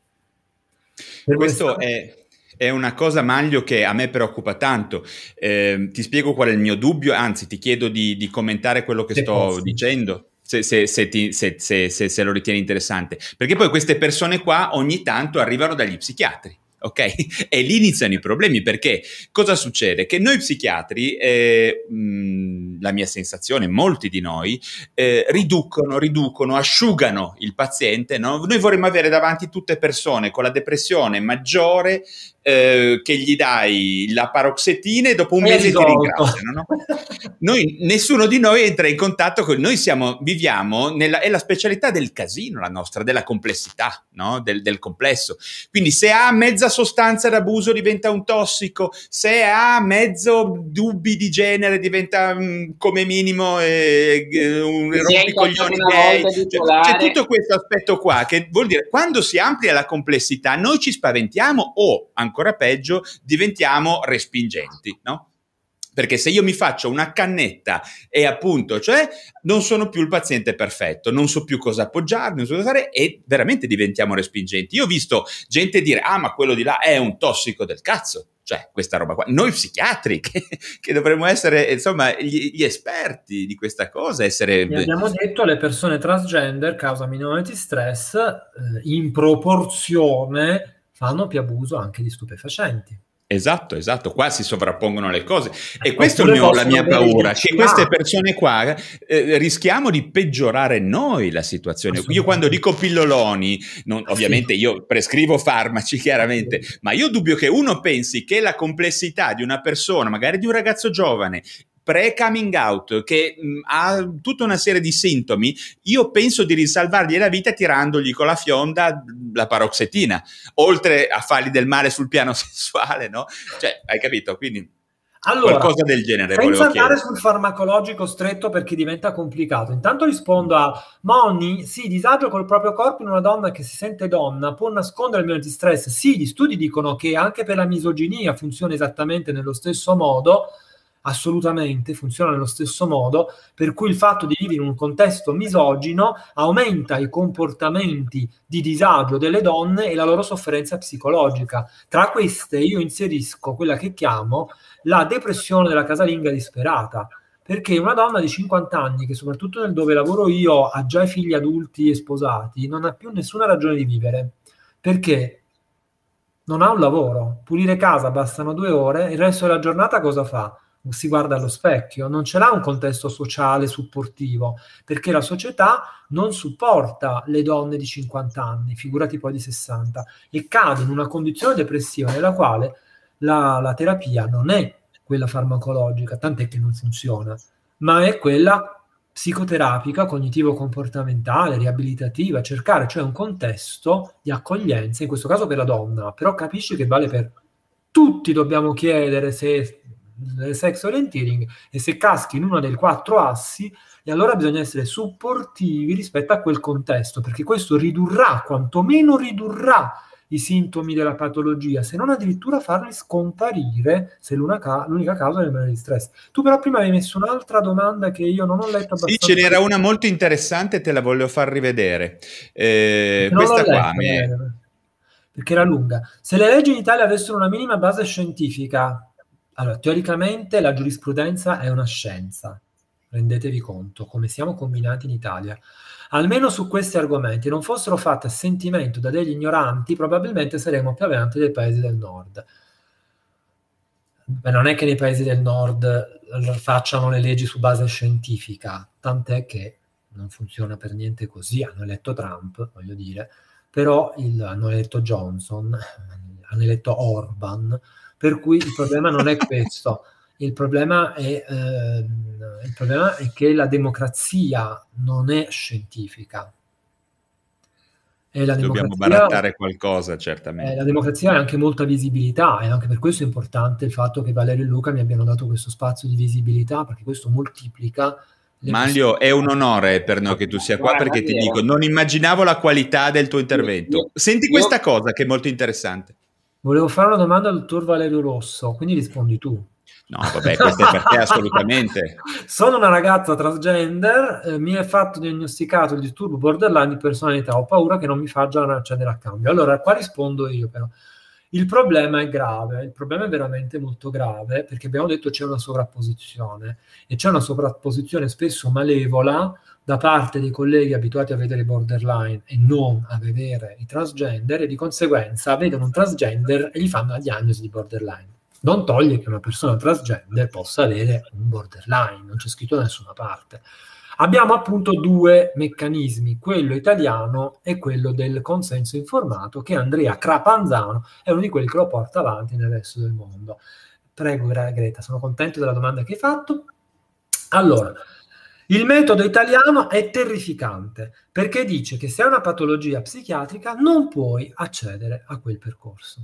Per Questo è, è una cosa, Maglio, che a me preoccupa tanto. Eh, ti spiego qual è il mio dubbio, anzi ti chiedo di, di commentare quello che Se sto posso. dicendo se, se, se, ti, se, lo ritieni interessante. Perché poi queste persone qua ogni tanto arrivano dagli psichiatri ok? (laughs) E lì iniziano i problemi perché cosa succede? Che noi psichiatri, eh, la mia sensazione, molti di noi, eh, riducono, riducono, asciugano il paziente. No? Noi vorremmo avere davanti tutte persone con la depressione maggiore eh, che gli dai la paroxetina e dopo un mese ti ringraziano. No? (laughs) Noi, nessuno di noi entra in contatto con noi, siamo, viviamo, nella, è la specialità del casino la nostra, della complessità, no? del, del complesso. Quindi se ha mezza sostanza d'abuso diventa un tossico, se ha mezzo dubbi di genere diventa um, come minimo eh, un rompicoglioni gay. Cioè, c'è tutto questo aspetto qua che vuol dire quando si amplia la complessità noi ci spaventiamo o ancora peggio diventiamo respingenti, no? Perché se io mi faccio una cannetta e appunto, cioè, non sono più il paziente perfetto, non so più cosa appoggiarmi, non so cosa fare e veramente diventiamo respingenti. Io ho visto gente dire, ah, ma quello di là è un tossico del cazzo. Cioè, questa roba qua. Noi psichiatri, (laughs) che, che dovremmo essere, insomma, gli, gli, esperti di questa cosa, essere... E abbiamo detto le persone transgender causa minority stress eh, in proporzione fanno più abuso anche di stupefacenti. Esatto, esatto, qua si sovrappongono le cose. E eh, questa è la mia paura, che queste persone qua eh, rischiamo di peggiorare noi la situazione. Io quando dico pilloloni, non, ovviamente io prescrivo farmaci chiaramente, ma io dubbio che uno pensi che la complessità di una persona, magari di un ragazzo giovane, pre-coming out che mh, ha tutta una serie di sintomi, io penso di risalvargli la vita tirandogli con la fionda la paroxetina, oltre a fargli del male sul piano (laughs) sessuale, no? Cioè, hai capito? Quindi Allora, qualcosa del genere senza andare sul farmacologico stretto perché diventa complicato. Intanto rispondo a Monni, sì, disagio col proprio corpo in una donna che si sente donna può nascondere il meno di stress. Sì, gli studi dicono che anche per la misoginia funziona esattamente nello stesso modo, assolutamente funziona nello stesso modo, per cui il fatto di vivere in un contesto misogino aumenta i comportamenti di disagio delle donne e la loro sofferenza psicologica. Tra queste io inserisco quella che chiamo la depressione della casalinga disperata, perché una donna di 50 anni che soprattutto nel dove lavoro io ha già figli adulti e sposati, non ha più nessuna ragione di vivere, perché non ha un lavoro, pulire casa bastano due ore, il resto della giornata cosa fa? Si guarda allo specchio, non ce l'ha un contesto sociale supportivo, perché la società non supporta le donne di 50 anni, figurati poi di 60, e cade in una condizione depressiva nella quale la, la terapia non è quella farmacologica, tant'è che non funziona, ma è quella psicoterapica, cognitivo-comportamentale, riabilitativa, cercare cioè un contesto di accoglienza, in questo caso per la donna, però capisci che vale per tutti, dobbiamo chiedere se nel sex orienteering e se caschi in uno dei quattro assi e allora bisogna essere supportivi rispetto a quel contesto perché questo ridurrà, quantomeno ridurrà i sintomi della patologia, se non addirittura farli scomparire se l'unica, l'unica causa è il male di stress. Tu però prima avevi messo un'altra domanda che io non ho letto Sì, abbastanza. ce n'era una molto interessante, te la voglio far rivedere. Eh, questa qua letta, mi è- perché era lunga. Se le leggi in Italia avessero una minima base scientifica, allora teoricamente la giurisprudenza è una scienza, rendetevi conto come siamo combinati in Italia. Almeno su questi argomenti non fossero fatte a sentimento da degli ignoranti, probabilmente saremmo più avanti dei paesi del nord. Beh, non è che nei paesi del nord facciano le leggi su base scientifica, tant'è che non funziona per niente così. Hanno eletto Trump, voglio dire, però il- hanno eletto Johnson, (laughs) hanno eletto Orban, per cui il problema non è questo. Il problema è, ehm, il problema è che la democrazia non è scientifica. E la Dobbiamo barattare qualcosa, certamente. eh, la democrazia ha anche molta visibilità e anche per questo è importante il fatto che Valerio e Luca mi abbiano dato questo spazio di visibilità perché questo moltiplica Manlio, è un onore per noi che tu sia qua perché ti dico, non immaginavo la qualità del tuo intervento. Senti questa cosa che è molto interessante. Volevo fare una domanda al dottor Valerio Rosso, quindi rispondi tu. No, vabbè, questo è per te assolutamente. (laughs) Sono una ragazza transgender, eh, mi è fatto diagnosticato il disturbo borderline di personalità, ho paura che non mi faccia accedere a cambio. Allora, qua rispondo io però. Il problema è grave, il problema è veramente molto grave perché abbiamo detto c'è una sovrapposizione e c'è una sovrapposizione spesso malevola da parte dei colleghi abituati a vedere i borderline e non a vedere i transgender e di conseguenza vedono un transgender e gli fanno la diagnosi di borderline. Non toglie che una persona transgender possa avere un borderline, non c'è scritto da nessuna parte. Abbiamo appunto due meccanismi, quello italiano e quello del consenso informato, che Andrea Crapanzano è uno di quelli che lo porta avanti nel resto del mondo. Prego, Greta, sono contento della domanda che hai fatto. Allora, il metodo italiano è terrificante perché dice che se hai una patologia psichiatrica non puoi accedere a quel percorso.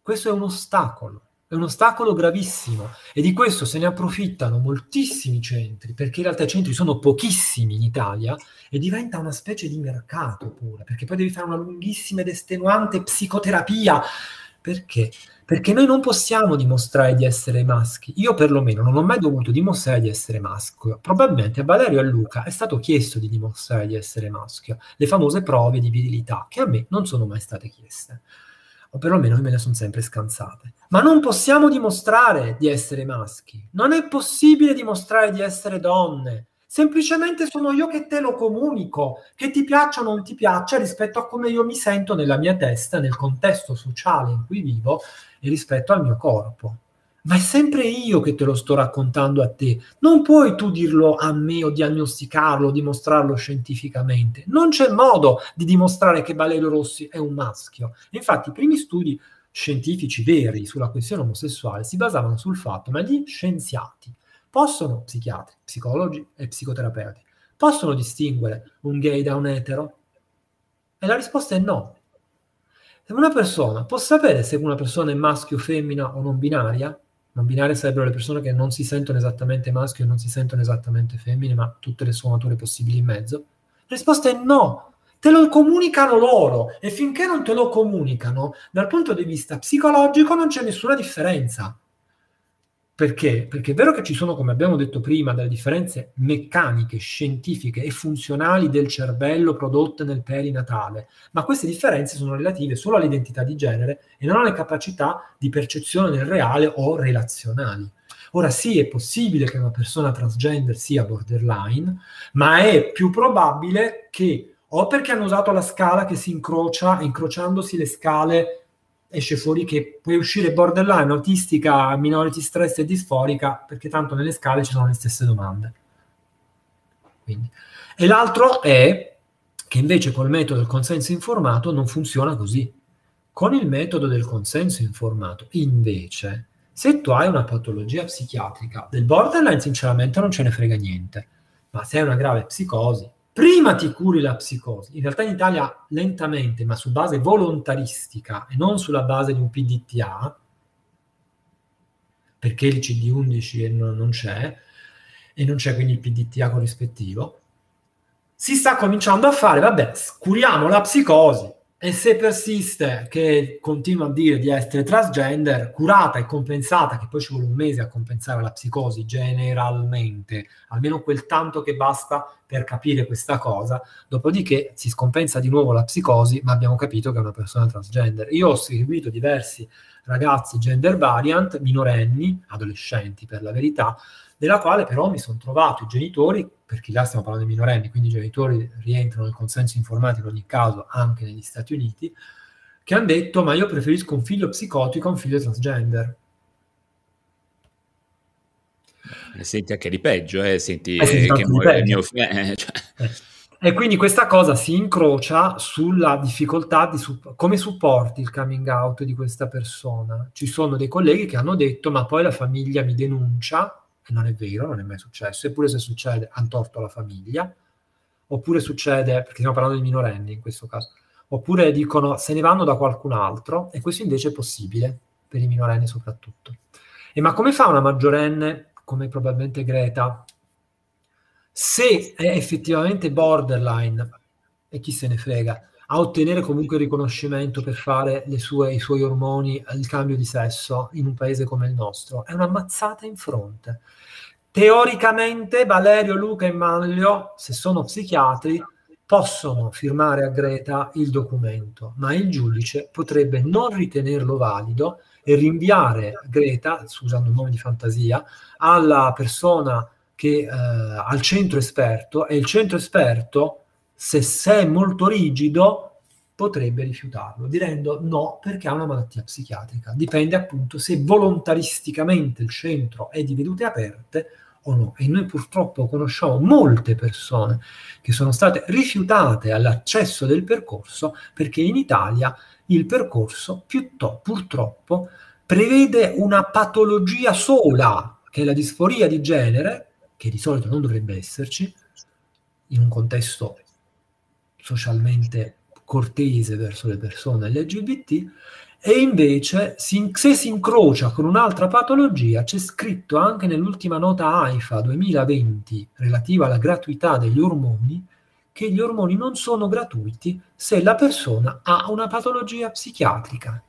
Questo è un ostacolo, è un ostacolo gravissimo e di questo se ne approfittano moltissimi centri, perché in realtà i centri sono pochissimi in Italia e diventa una specie di mercato pure, perché poi devi fare una lunghissima ed estenuante psicoterapia. Perché? Perché noi non possiamo dimostrare di essere maschi. Io perlomeno non ho mai dovuto dimostrare di essere maschio. Probabilmente a Valerio e a Luca è stato chiesto di dimostrare di essere maschio, le famose prove di virilità, che a me non sono mai state chieste o perlomeno io me ne sono sempre scansate. Ma non possiamo dimostrare di essere maschi, non è possibile dimostrare di essere donne. Semplicemente sono io che te lo comunico, che ti piaccia o non ti piaccia rispetto a come io mi sento nella mia testa, nel contesto sociale in cui vivo e rispetto al mio corpo. Ma è sempre io che te lo sto raccontando a te. Non puoi tu dirlo a me o diagnosticarlo, dimostrarlo scientificamente. Non c'è modo di dimostrare che Valerio Rossi è un maschio. Infatti, i primi studi scientifici veri sulla questione omosessuale si basavano sul fatto, ma gli scienziati Possono psichiatri, psicologi e psicoterapeuti, possono distinguere un gay da un etero? E la risposta è no. Una persona può sapere se una persona è maschio, femmina o non binaria, non binarie sarebbero le persone che non si sentono esattamente maschio e non si sentono esattamente femmine, ma tutte le sfumature possibili in mezzo? La risposta è no. Te lo comunicano loro e finché non te lo comunicano, dal punto di vista psicologico non c'è nessuna differenza. Perché? Perché è vero che ci sono, come abbiamo detto prima, delle differenze meccaniche, scientifiche e funzionali del cervello prodotte nel perinatale, ma queste differenze sono relative solo all'identità di genere e non alle capacità di percezione del reale o relazionali. Ora sì, è possibile che una persona transgender sia borderline, ma è più probabile che o perché hanno usato la scala che si incrocia, incrociandosi le scale esce fuori che puoi uscire borderline, autistica, minority stress e disforica, perché tanto nelle scale ci sono le stesse domande. Quindi. E l'altro è che invece col metodo del consenso informato non funziona così. Con il metodo del consenso informato, invece, se tu hai una patologia psichiatrica, del borderline sinceramente non ce ne frega niente, ma se hai una grave psicosi, prima ti curi la psicosi. In realtà in Italia lentamente, ma su base volontaristica e non sulla base di un PDTA, perché il CD11 non, c'è, e non c'è quindi il PDTA corrispettivo, si sta cominciando a fare, vabbè, curiamo la psicosi, e se persiste che continua a dire di essere transgender, curata e compensata, che poi ci vuole un mese a compensare la psicosi generalmente, almeno quel tanto che basta per capire questa cosa, dopodiché si scompensa di nuovo la psicosi, ma abbiamo capito che è una persona transgender. Io ho seguito diversi ragazzi gender variant, minorenni, adolescenti per la verità, della quale però mi sono trovato i genitori, perché là stiamo parlando di minorenni, quindi i genitori rientrano nel consenso informatico in ogni caso anche negli Stati Uniti, che hanno detto ma io preferisco un figlio psicotico a un figlio transgender. Eh, senti anche di peggio, eh? senti, eh, senti che muore il mio figlio. Eh, cioè. E quindi questa cosa si incrocia sulla difficoltà di su- come supporti il coming out di questa persona. Ci sono dei colleghi che hanno detto ma poi la famiglia mi denuncia e non è vero, non è mai successo, eppure se succede hanno torto la famiglia, oppure succede, perché stiamo parlando di minorenni in questo caso, oppure dicono se ne vanno da qualcun altro e questo invece è possibile, per i minorenni soprattutto. E ma come fa una maggiorenne, come probabilmente Greta, se è effettivamente borderline, e chi se ne frega, a ottenere comunque il riconoscimento per fare sue, i suoi ormoni, il cambio di sesso in un paese come il nostro. È una mazzata in fronte. Teoricamente Valerio, Luca e Manlio, se sono psichiatri, possono firmare a Greta il documento, ma il giudice potrebbe non ritenerlo valido e rinviare Greta, usando un nome di fantasia, alla persona che eh, al centro esperto e il centro esperto se, se è molto rigido, potrebbe rifiutarlo, direndo no perché ha una malattia psichiatrica. Dipende appunto se volontaristicamente il centro è di vedute aperte o no. E noi purtroppo conosciamo molte persone che sono state rifiutate all'accesso del percorso perché in Italia il percorso piuttosto, purtroppo prevede una patologia sola, che è la disforia di genere, che di solito non dovrebbe esserci, in un contesto socialmente cortese verso le persone LGBT e invece se si incrocia con un'altra patologia c'è scritto anche nell'ultima nota AIFA 2020 relativa alla gratuità degli ormoni che gli ormoni non sono gratuiti se la persona ha una patologia psichiatrica.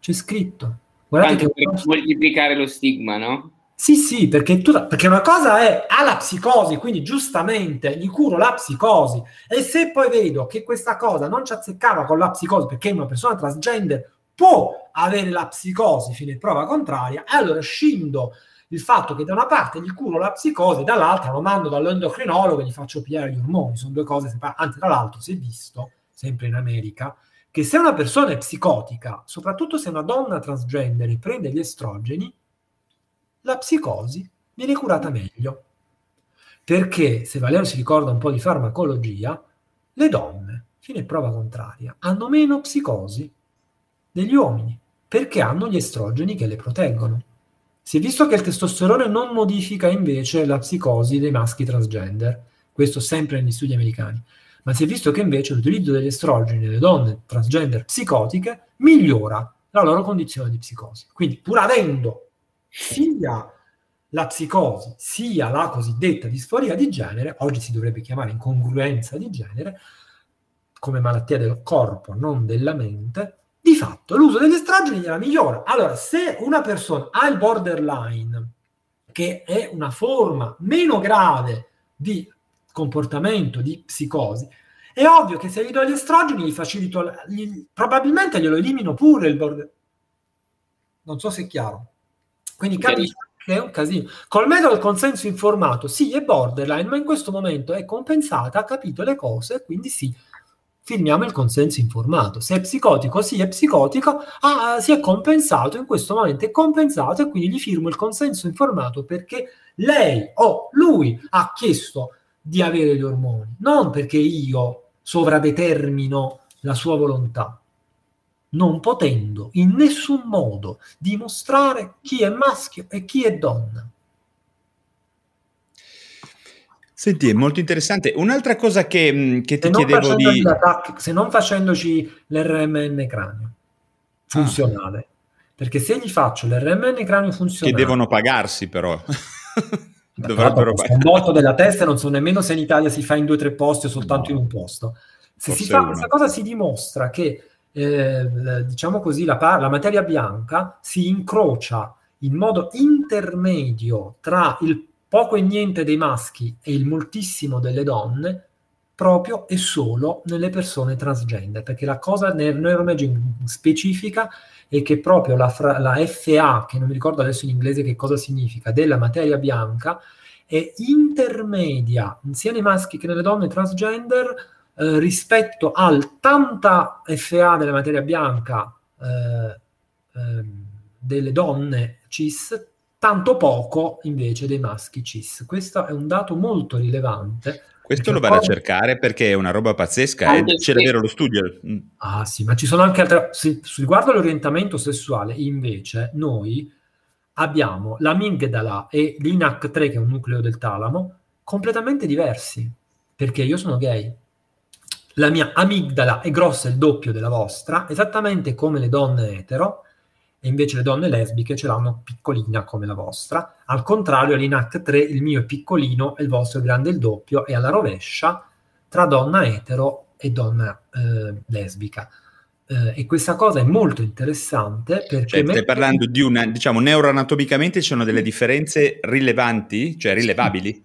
C'è scritto. Guardate Tanto che per moltiplicare lo stigma, no? Sì, sì, perché, tu, perché una cosa è ha la psicosi, quindi giustamente gli curo la psicosi e se poi vedo che questa cosa non ci azzeccava con la psicosi perché una persona transgender può avere la psicosi fino a prova contraria, allora scindo il fatto che da una parte gli curo la psicosi, dall'altra lo mando dall'endocrinologo e gli faccio pigliare gli ormoni, sono due cose separate. Anzi, tra l'altro si è visto, sempre in America, che se una persona è psicotica, soprattutto se una donna transgender prende gli estrogeni, la psicosi viene curata meglio. Perché, se Valerio si ricorda un po' di farmacologia, le donne, fino prova contraria, hanno meno psicosi degli uomini, perché hanno gli estrogeni che le proteggono. Si è visto che il testosterone non modifica invece la psicosi dei maschi transgender, questo sempre negli studi americani, ma si è visto che invece l'utilizzo degli estrogeni nelle donne transgender psicotiche migliora la loro condizione di psicosi. Quindi pur avendo sia la psicosi sia la cosiddetta disforia di genere, oggi si dovrebbe chiamare incongruenza di genere, come malattia del corpo, non della mente, di fatto l'uso degli estrogeni gliela migliora. Allora, se una persona ha il borderline, che è una forma meno grave di comportamento, di psicosi, è ovvio che se gli do gli estrogeni gli facilito, gli, probabilmente glielo elimino pure il borderline. Non so se è chiaro. Quindi capisci che è un casino. Col metodo del consenso informato, sì, è borderline, ma in questo momento è compensata, ha capito le cose, quindi sì, firmiamo il consenso informato. Se è psicotico, sì, è psicotico, ah, si è compensato, in questo momento è compensato e quindi gli firmo il consenso informato perché lei o lui ha chiesto di avere gli ormoni, non perché io sovradetermino la sua volontà non potendo in nessun modo dimostrare chi è maschio e chi è donna. Senti, è molto interessante. Un'altra cosa che, che ti chiedevo di... Se non facendoci l'RMN cranio funzionale, ah. perché se gli faccio l'RMN cranio funzionale... Che devono pagarsi però. (laughs) Dovrebbero pagare. Un volto della testa non so nemmeno se in Italia si fa in due o tre posti o soltanto no. in un posto. Se Forse si fa questa cosa si dimostra che eh, diciamo così, la, la materia bianca si incrocia in modo intermedio tra il poco e niente dei maschi e il moltissimo delle donne proprio e solo nelle persone transgender, perché la cosa nel neuroimaging specifica è che proprio la, fra, la, FA, che non mi ricordo adesso in inglese che cosa significa, della materia bianca, è intermedia sia nei maschi che nelle donne transgender eh, rispetto al tanta FA della materia bianca eh, eh, delle donne cis, tanto poco invece dei maschi cis. Questo è un dato molto rilevante. Questo lo vado poi... a cercare perché è una roba pazzesca e c'è davvero lo studio. Ah sì, ma ci sono anche altre... Se, riguardo all'orientamento sessuale, invece, noi abbiamo l'amigdala e l'INAC3, che è un nucleo del talamo, completamente diversi, perché io sono gay la mia amigdala è grossa il doppio della vostra, esattamente come le donne etero, e invece le donne lesbiche ce l'hanno piccolina come la vostra. Al contrario, l'INAC 3 il mio è piccolino e il vostro è grande il doppio, e alla rovescia tra donna etero e donna eh, lesbica. Eh, e questa cosa è molto interessante perché... Cioè, stai parlando di una, diciamo, neuroanatomicamente ci sono delle differenze rilevanti, cioè rilevabili?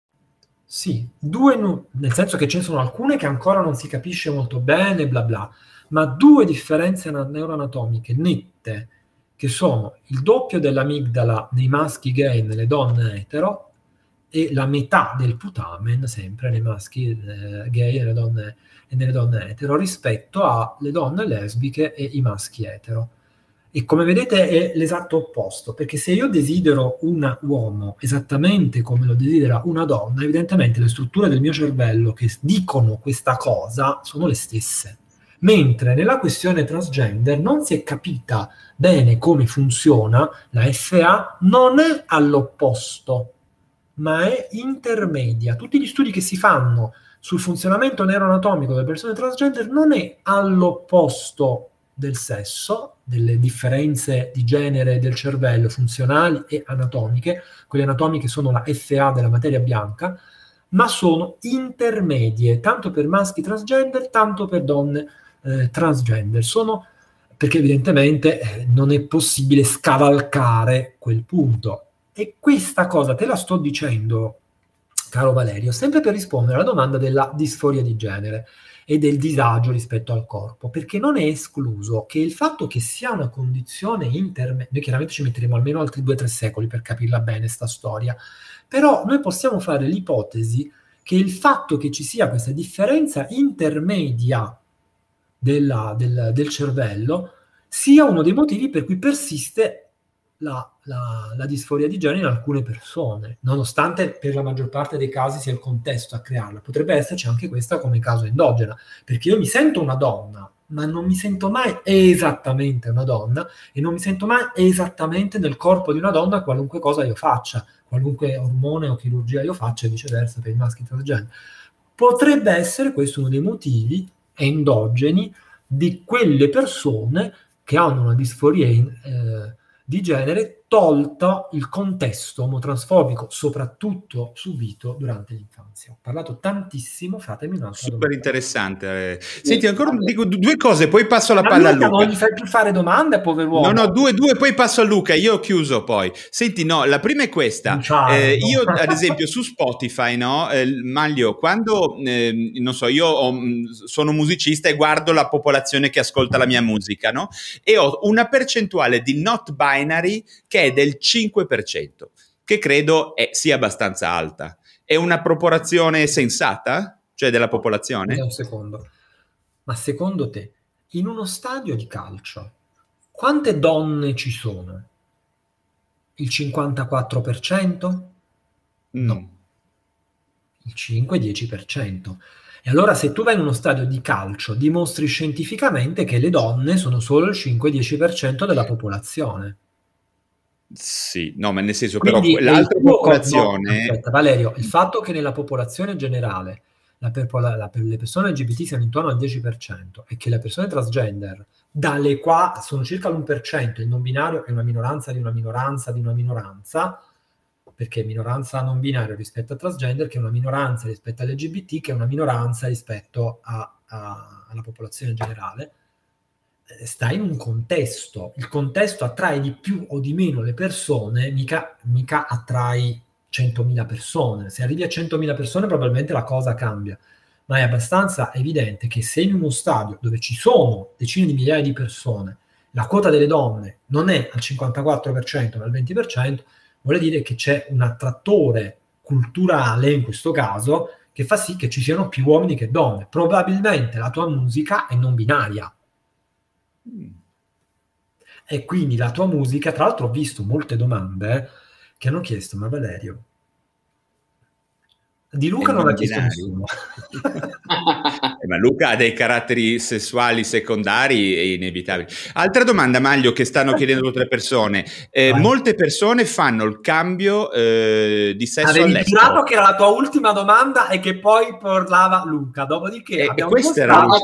Sì, due, nel senso che ce ne sono alcune che ancora non si capisce molto bene, bla bla. ma due differenze neuroanatomiche nette, che sono il doppio dell'amigdala nei maschi gay e nelle donne etero e la metà del putamen sempre nei maschi eh, gay e donne, e nelle donne etero rispetto alle donne lesbiche e i maschi etero. E come vedete è l'esatto opposto, perché se io desidero un uomo esattamente come lo desidera una donna, evidentemente le strutture del mio cervello che dicono questa cosa sono le stesse mentre nella questione transgender non si è capita bene come funziona, la FA non è all'opposto, ma è intermedia. Tutti gli studi che si fanno sul funzionamento neuroanatomico delle persone transgender non è all'opposto del sesso, delle differenze di genere del cervello funzionali e anatomiche, quelle anatomiche sono la FA della materia bianca, ma sono intermedie, tanto per maschi transgender, tanto per donne eh, transgender. Sono perché evidentemente eh, non è possibile scavalcare quel punto. E questa cosa te la sto dicendo, caro Valerio, sempre per rispondere alla domanda della disforia di genere e del disagio rispetto al corpo, perché non è escluso che il fatto che sia una condizione intermedia, noi chiaramente ci metteremo almeno altri due o tre secoli per capirla bene sta storia, però noi possiamo fare l'ipotesi che il fatto che ci sia questa differenza intermedia della, del, del, cervello sia uno dei motivi per cui persiste la, la, la, disforia di genere in alcune persone, nonostante per la maggior parte dei casi sia il contesto a crearla. Potrebbe esserci anche questa come caso endogena, perché io mi sento una donna, ma non mi sento mai esattamente una donna e non mi sento mai esattamente nel corpo di una donna qualunque cosa io faccia qualunque ormone o chirurgia io faccia e viceversa per i maschi transgender. Potrebbe essere questo uno dei motivi endogeni di quelle persone che hanno una disforia in, eh, di genere tolto il contesto omotransfobico, soprattutto subito durante l'infanzia. Ho parlato tantissimo, fatemi un'altra Super domanda. interessante. Senti, ancora dico due cose, poi passo la palla a Luca. Non gli fai più fare domande, pover'uomo. No, no, due, due, poi passo a Luca, io ho chiuso poi. Senti, no, la prima è questa. Eh, io, ad (laughs) esempio, su Spotify, no, eh, Maglio, quando, eh, non so, io ho, sono musicista e guardo la popolazione che ascolta la mia musica, no? E ho una percentuale di not binary che è del 5%, che credo è, sia abbastanza alta. È una proporzione sensata, cioè della popolazione? Un secondo. Ma secondo te, in uno stadio di calcio, quante donne ci sono? Il 54%? No. Il 5-10%. E allora se tu vai in uno stadio di calcio, dimostri scientificamente che le donne sono solo il 5-10% della popolazione. Sì, no, ma nel senso Quindi però l'altra popolazione... no, aspetta, Valerio, il fatto che nella popolazione generale la per- la- la- le persone LGBT siano intorno al 10% e che le persone transgender, dalle qua sono circa l'1%, il non binario è una minoranza di una minoranza di una minoranza, perché minoranza non binario rispetto a transgender, che è una minoranza rispetto all'LGBT, che è una minoranza rispetto a- a- alla popolazione generale, sta in un contesto. Il contesto attrae di più o di meno le persone, mica, mica attrai 100.000 persone. Se arrivi a 100.000 persone probabilmente la cosa cambia, ma è abbastanza evidente che se in uno stadio dove ci sono decine di migliaia di persone, la quota delle donne non è al 54% ma al 20%, vuol dire che c'è un attrattore culturale, in questo caso, che fa sì che ci siano più uomini che donne. Probabilmente la tua musica è non binaria. E quindi la tua musica, tra l'altro ho visto molte domande che hanno chiesto, ma Valerio, di Luca non ha chiesto nessuno. (laughs) (laughs) Eh, ma Luca ha dei caratteri sessuali secondari e inevitabili. Altra domanda, Maglio, che stanno chiedendo altre persone. Eh, molte persone fanno il cambio eh, di sesso Avevi all'estero. giurato che era la tua ultima domanda e che poi parlava Luca, dopodiché E- e abbiamo questa era sardo.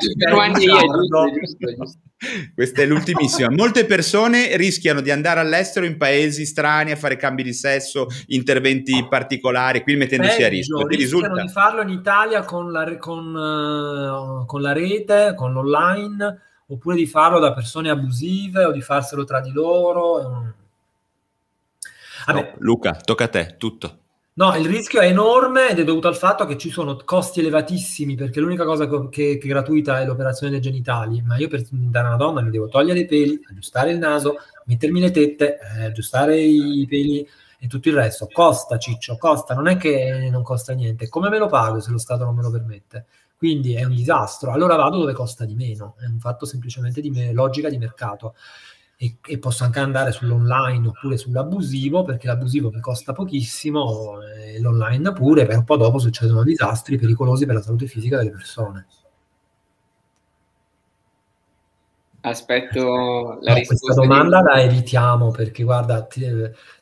Questa è l'ultimissima. Molte persone rischiano di andare all'estero in paesi strani a fare cambi di sesso, interventi particolari, quindi mettendosi a rischio. Peggio, Ti rischiano risulta? di farlo in Italia con la, con, eh, con la rete, con l'online, oppure di farlo da persone abusive o di farselo tra di loro. No, Luca, tocca a te, tutto. No, il rischio è enorme ed è dovuto al fatto che ci sono costi elevatissimi perché l'unica cosa co- che, che è gratuita è l'operazione dei genitali, ma io per dare una donna mi devo togliere i peli, aggiustare il naso, mettermi le tette, eh, aggiustare i peli e tutto il resto. Costa, ciccio, costa, non è che non costa niente. Come me lo pago se lo Stato non me lo permette? Quindi è un disastro. Allora vado dove costa di meno, è un fatto semplicemente di me- logica di mercato. E, e posso anche andare sull'online oppure sull'abusivo perché l'abusivo mi costa pochissimo e l'online pure, però poi dopo succedono disastri pericolosi per la salute fisica delle persone. Aspetto la No, risposta. questa domanda la evitiamo perché guarda, ti,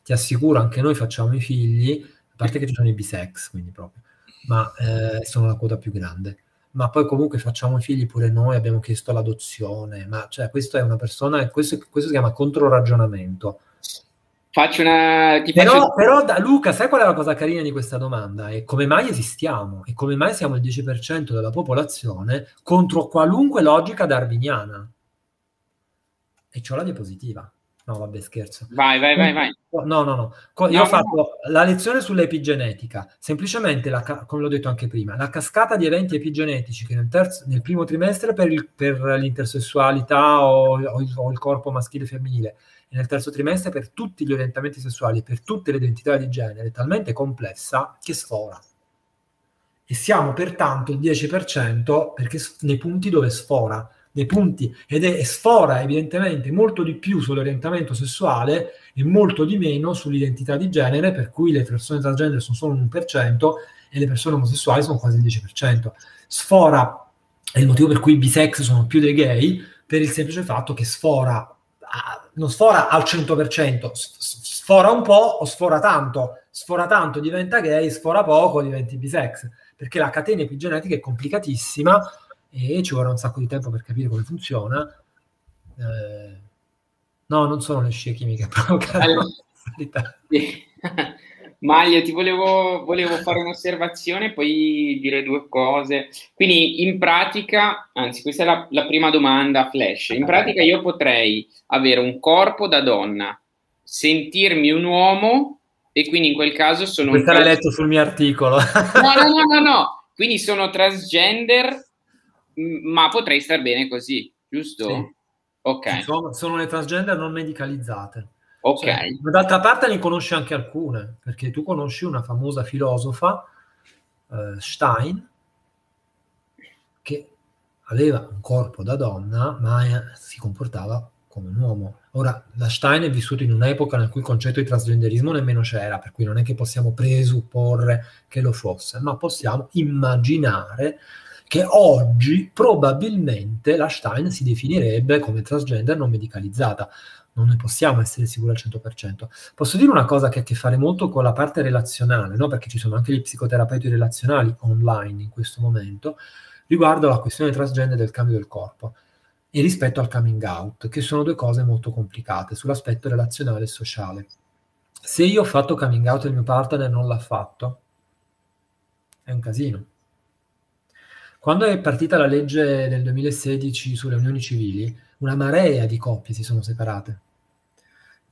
ti assicuro, anche noi facciamo i figli, a parte che ci sono i bisex, quindi proprio, ma eh, sono la quota più grande. Ma poi comunque facciamo i figli pure noi, abbiamo chiesto l'adozione, ma cioè questo è una persona, questo, questo si chiama controragionamento. Faccio una... Ti Però, faccio... però da- Luca, sai qual è la cosa carina di questa domanda? È come mai esistiamo e come mai siamo il 10% della popolazione contro qualunque logica darwiniana? E c'ho la diapositiva. No, vabbè, scherzo. Vai, vai, vai, vai. No, no, no. Io No, ho fatto la lezione sull'epigenetica, semplicemente, la come l'ho detto anche prima, la cascata di eventi epigenetici che nel, terzo- nel primo trimestre per, il- per l'intersessualità o, o il, o il corpo maschile e femminile e nel terzo trimestre per tutti gli orientamenti sessuali, per tutte le identità di genere, è talmente complessa che sfora. E siamo pertanto il 10% perché nei punti dove sfora, nei punti, ed è, sfora evidentemente molto di più sull'orientamento sessuale e molto di meno sull'identità di genere, per cui le persone transgender sono solo un l'1% e le persone omosessuali sono quasi il 10%. Sfora è il motivo per cui i bisex sono più dei gay, per il semplice fatto che sfora, ah, non sfora al 100%, s- s- sfora un po' o sfora tanto. Sfora tanto diventa gay, sfora poco diventi bisex, perché la catena epigenetica è complicatissima e ci vorrà un sacco di tempo per capire come funziona. Eh, no, non sono le scie chimiche a provocare Allora-. (laughs) Maglio, ti volevo, volevo fare un'osservazione e poi dire due cose. Quindi, in pratica, anzi, questa è la, la prima domanda flash. In pratica, io potrei avere un corpo da donna, sentirmi un uomo, e quindi in quel caso sono un Questo l'hai letto sul mio articolo. No, no, no, no, no. (laughs) Quindi sono transgender, ma potrei star bene così, giusto? Sì. Ok, Sono, sono le transgender non medicalizzate. ok. Cioè, ma d'altra parte ne conosci anche alcune, perché tu conosci una famosa filosofa, eh, Stein, che aveva un corpo da donna, ma eh, si comportava come un uomo. Ora, la Stein è vissuto in un'epoca in cui il concetto di trasgenderismo nemmeno c'era, per cui non è che possiamo presupporre che lo fosse, ma possiamo immaginare che oggi probabilmente la Stein si definirebbe come transgender non medicalizzata. Non ne possiamo essere sicuri al 100%. Posso dire una cosa che ha a che fare molto con la parte relazionale, no? perché ci sono anche gli psicoterapeuti relazionali online in questo momento, riguardo alla questione transgender del cambio del corpo e rispetto al coming out, che sono due cose molto complicate sull'aspetto relazionale e sociale. Se io ho fatto coming out e il mio partner non l'ha fatto, è un casino. Quando è partita la legge del 2016 sulle unioni civili, una marea di coppie si sono separate.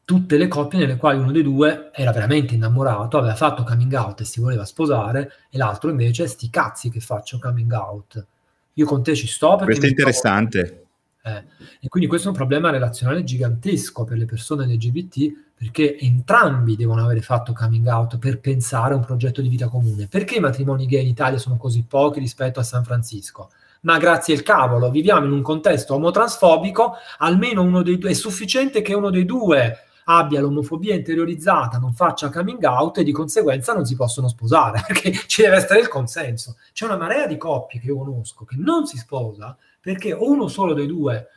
Tutte le coppie nelle quali uno dei due era veramente innamorato, aveva fatto coming out e si voleva sposare, e l'altro invece, sti cazzi che faccio coming out. Io con te ci sto perché Questo è interessante. Eh, e quindi questo è un problema relazionale gigantesco per le persone LGBT perché entrambi devono avere fatto coming out per pensare a un progetto di vita comune. Perché i matrimoni gay in Italia sono così pochi rispetto a San Francisco? Ma grazie al cavolo, viviamo in un contesto omotransfobico, almeno uno dei due è sufficiente che uno dei due abbia l'omofobia interiorizzata, non faccia coming out e di conseguenza non si possono sposare, (laughs) perché ci deve essere il consenso. C'è una marea di coppie che io conosco che non si sposa perché o uno solo dei due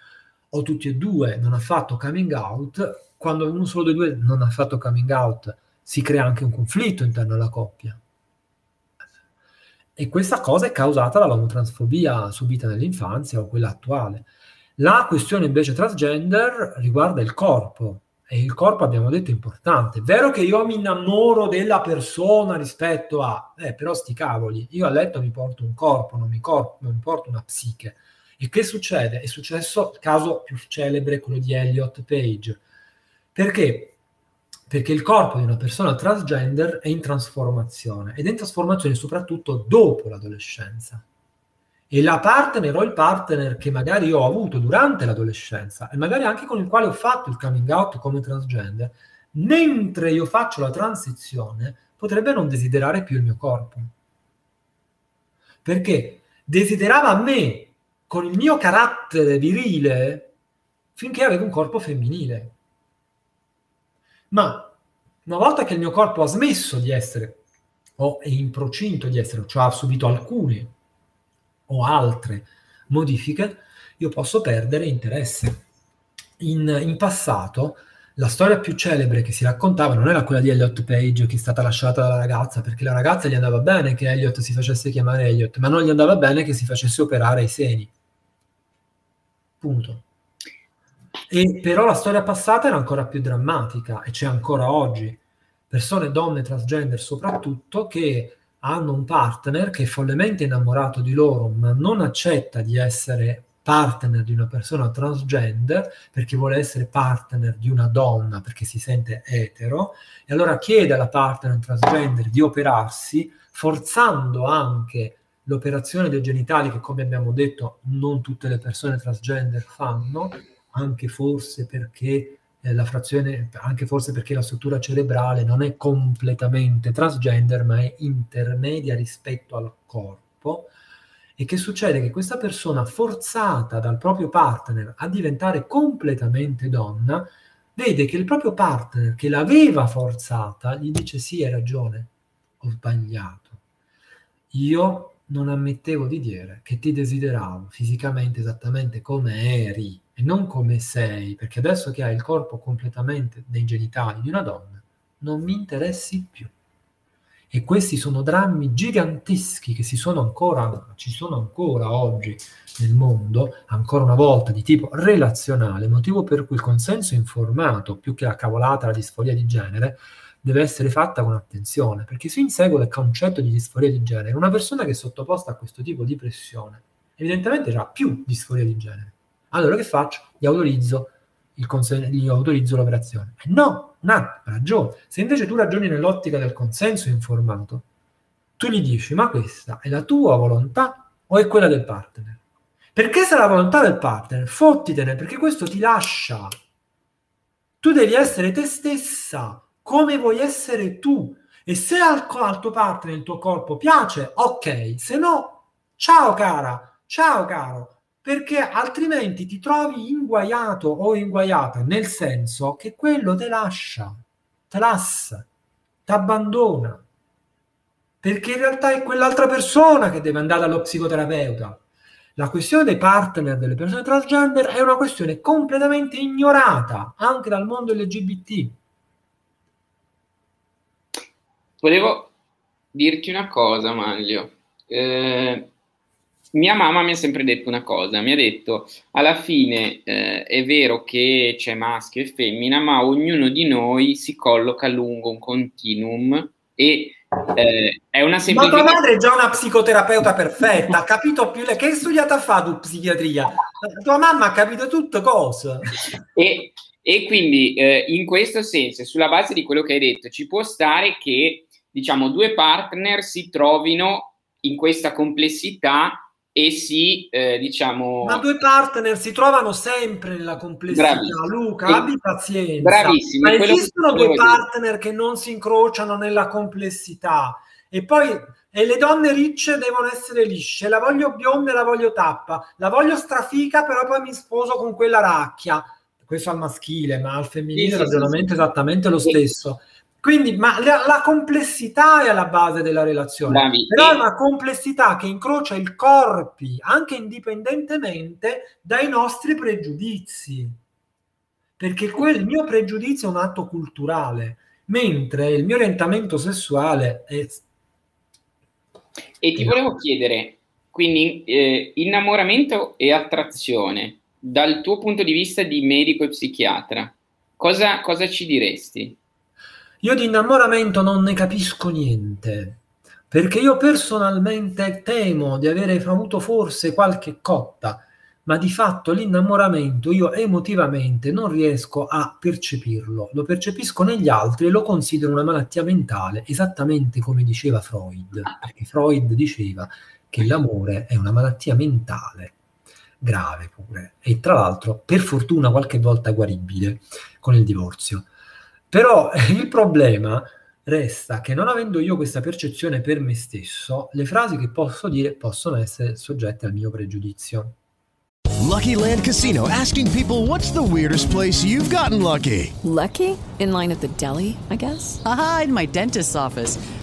o tutti e due non ha fatto coming out, quando uno solo dei due non ha fatto coming out si crea anche un conflitto interno alla coppia. E questa cosa è causata dall'omotransfobia subita nell'infanzia o quella attuale. La questione invece transgender riguarda il corpo e il corpo abbiamo detto è importante. È vero che io mi innamoro della persona rispetto a, eh, però sti cavoli, io a letto mi porto un corpo, non mi, cor- non mi porto una psiche. E che succede? È successo il caso più celebre, quello di Elliot Page. Perché? Perché il corpo di una persona transgender è in trasformazione ed è in trasformazione soprattutto dopo l'adolescenza. E la partner o il partner che magari ho avuto durante l'adolescenza e magari anche con il quale ho fatto il coming out come transgender, mentre io faccio la transizione, potrebbe non desiderare più il mio corpo. Perché desiderava me con il mio carattere virile finché avevo un corpo femminile. Ma una volta che il mio corpo ha smesso di essere o è in procinto di essere, cioè ha subito alcune o altre modifiche, io posso perdere interesse. In, in passato La storia più celebre che si raccontava non era quella di Elliot Page che è stata lasciata dalla ragazza, perché la ragazza gli andava bene che Elliot si facesse chiamare Elliot, ma non gli andava bene che si facesse operare i seni. Punto. E però la storia passata era ancora più drammatica e c'è ancora oggi. Persone, donne, transgender soprattutto, che hanno un partner che è follemente innamorato di loro, ma non accetta di essere partner di una persona transgender perché vuole essere partner di una donna perché si sente etero e allora chiede alla partner transgender di operarsi forzando anche l'operazione dei genitali che come abbiamo detto non tutte le persone transgender fanno anche forse perché eh, la frazione anche forse perché la struttura cerebrale non è completamente transgender ma è intermedia rispetto al corpo e che succede che questa persona forzata dal proprio partner a diventare completamente donna, vede che il proprio partner che l'aveva forzata gli dice sì, hai ragione, ho sbagliato. Io non ammettevo di dire che ti desideravo fisicamente esattamente come eri e non come sei, perché adesso che hai il corpo completamente dei genitali di una donna, non mi interessi più. E questi sono drammi giganteschi che sono ancora, ci sono ancora oggi nel mondo, ancora una volta di tipo relazionale, motivo per cui il consenso informato, più che la cavolata, la disforia di genere, deve essere fatta con attenzione, perché si insegue il concetto di disforia di genere. Una persona che è sottoposta a questo tipo di pressione, evidentemente ha più disforia di genere. Allora che faccio? Gli autorizzo consen- gli autorizzo l'operazione. Eh no, ha ragione. Se invece tu ragioni nell'ottica del consenso informato, tu gli dici, ma questa è la tua volontà o è quella del partner? Perché se è la volontà del partner, fottitene, perché questo ti lascia. Tu devi essere te stessa, come vuoi essere tu. E se al, al tuo partner il tuo corpo piace, ok, se no, ciao cara, ciao caro, perché altrimenti ti trovi inguaiato o inguaiata, nel senso che quello te lascia, te lassa, ti abbandona, perché in realtà è quell'altra persona che deve andare dallo psicoterapeuta. La questione dei partner delle persone transgender è una questione completamente ignorata anche dal mondo LGBT. Volevo dirti una cosa, Maglio. Eh, mia mamma mi ha sempre detto una cosa, mi ha detto alla fine eh, è vero che c'è maschio e femmina, ma ognuno di noi si colloca lungo un continuum e eh, è una semplice... Ma tua madre è già una psicoterapeuta perfetta, ha capito più lei che studiata fa tu psichiatria. Tua mamma ha capito tutto cosa. E, e quindi eh, in questo senso, sulla base di quello che hai detto, ci può stare che diciamo due partner si trovino in questa complessità e si, eh, diciamo... Ma due partner si trovano sempre nella complessità, bravissimo. Luca, abbi pazienza. Bravissimo. Ma esistono due partner che non si incrociano nella complessità e poi e le donne ricce devono essere lisce, la voglio bionda e la voglio tappa, la voglio strafica però poi mi sposo con quella racchia. Questo al maschile, ma al femminile sì, il ragionamento sì, è esattamente lo stesso. Quindi, ma la, la, complessità è alla base della relazione, Bravi. però è una complessità che incrocia i corpi anche indipendentemente dai nostri pregiudizi. Perché quel, il mio pregiudizio è un atto culturale, mentre il mio orientamento sessuale è... E ti volevo chiedere, quindi eh, innamoramento e attrazione, dal tuo punto di vista di medico e psichiatra, cosa, cosa ci diresti? Io di innamoramento non ne capisco niente, perché io personalmente temo di avere avuto forse qualche cotta, ma di fatto l'innamoramento io emotivamente non riesco a percepirlo, lo percepisco negli altri e lo considero una malattia mentale, esattamente come diceva Freud, perché Freud diceva che l'amore è una malattia mentale grave pure e tra l'altro per fortuna qualche volta guaribile con il divorzio. Però il problema resta che non avendo io questa percezione per me stesso, le frasi che posso dire possono essere soggette al mio pregiudizio. Lucky Land Casino asking people what's the weirdest place you've gotten lucky? Lucky? In line at the deli, I guess. Ah, in my dentist's office.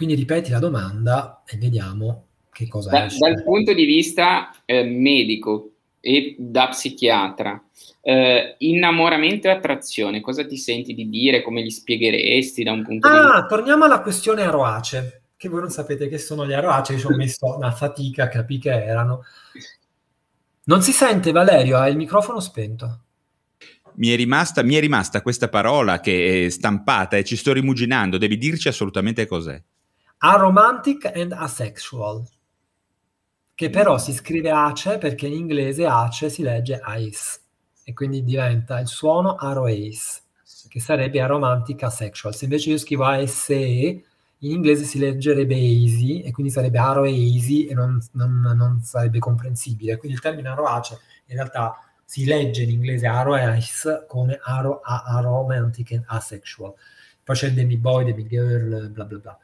Quindi ripeti la domanda e vediamo che cosa Da- esce. dal punto di vista eh, medico e da psichiatra, eh, innamoramento e attrazione, cosa ti senti di dire? Come li spiegheresti da un punto di vista? Ah, torniamo alla questione aroace, che voi non sapete che sono gli aroace, ci ho messo una fatica a capire che erano. Non si sente Valerio, ha il microfono spento. Mi è, rimasta, mi è rimasta questa parola che è stampata e ci sto rimuginando. Devi dirci assolutamente cos'è. Aromantic and asexual, che però si scrive ace perché in inglese ace si legge ice e quindi diventa il suono aroace, che sarebbe aromantic asexual. Se invece io scrivo ASE, in inglese si leggerebbe easy e quindi sarebbe aroeasy e non, non- non sarebbe comprensibile. Quindi il termine aroace in realtà si legge in inglese aroace come aro, aromantic and asexual. Poi c'è il demi-boy, demi-girl, bla bla bla.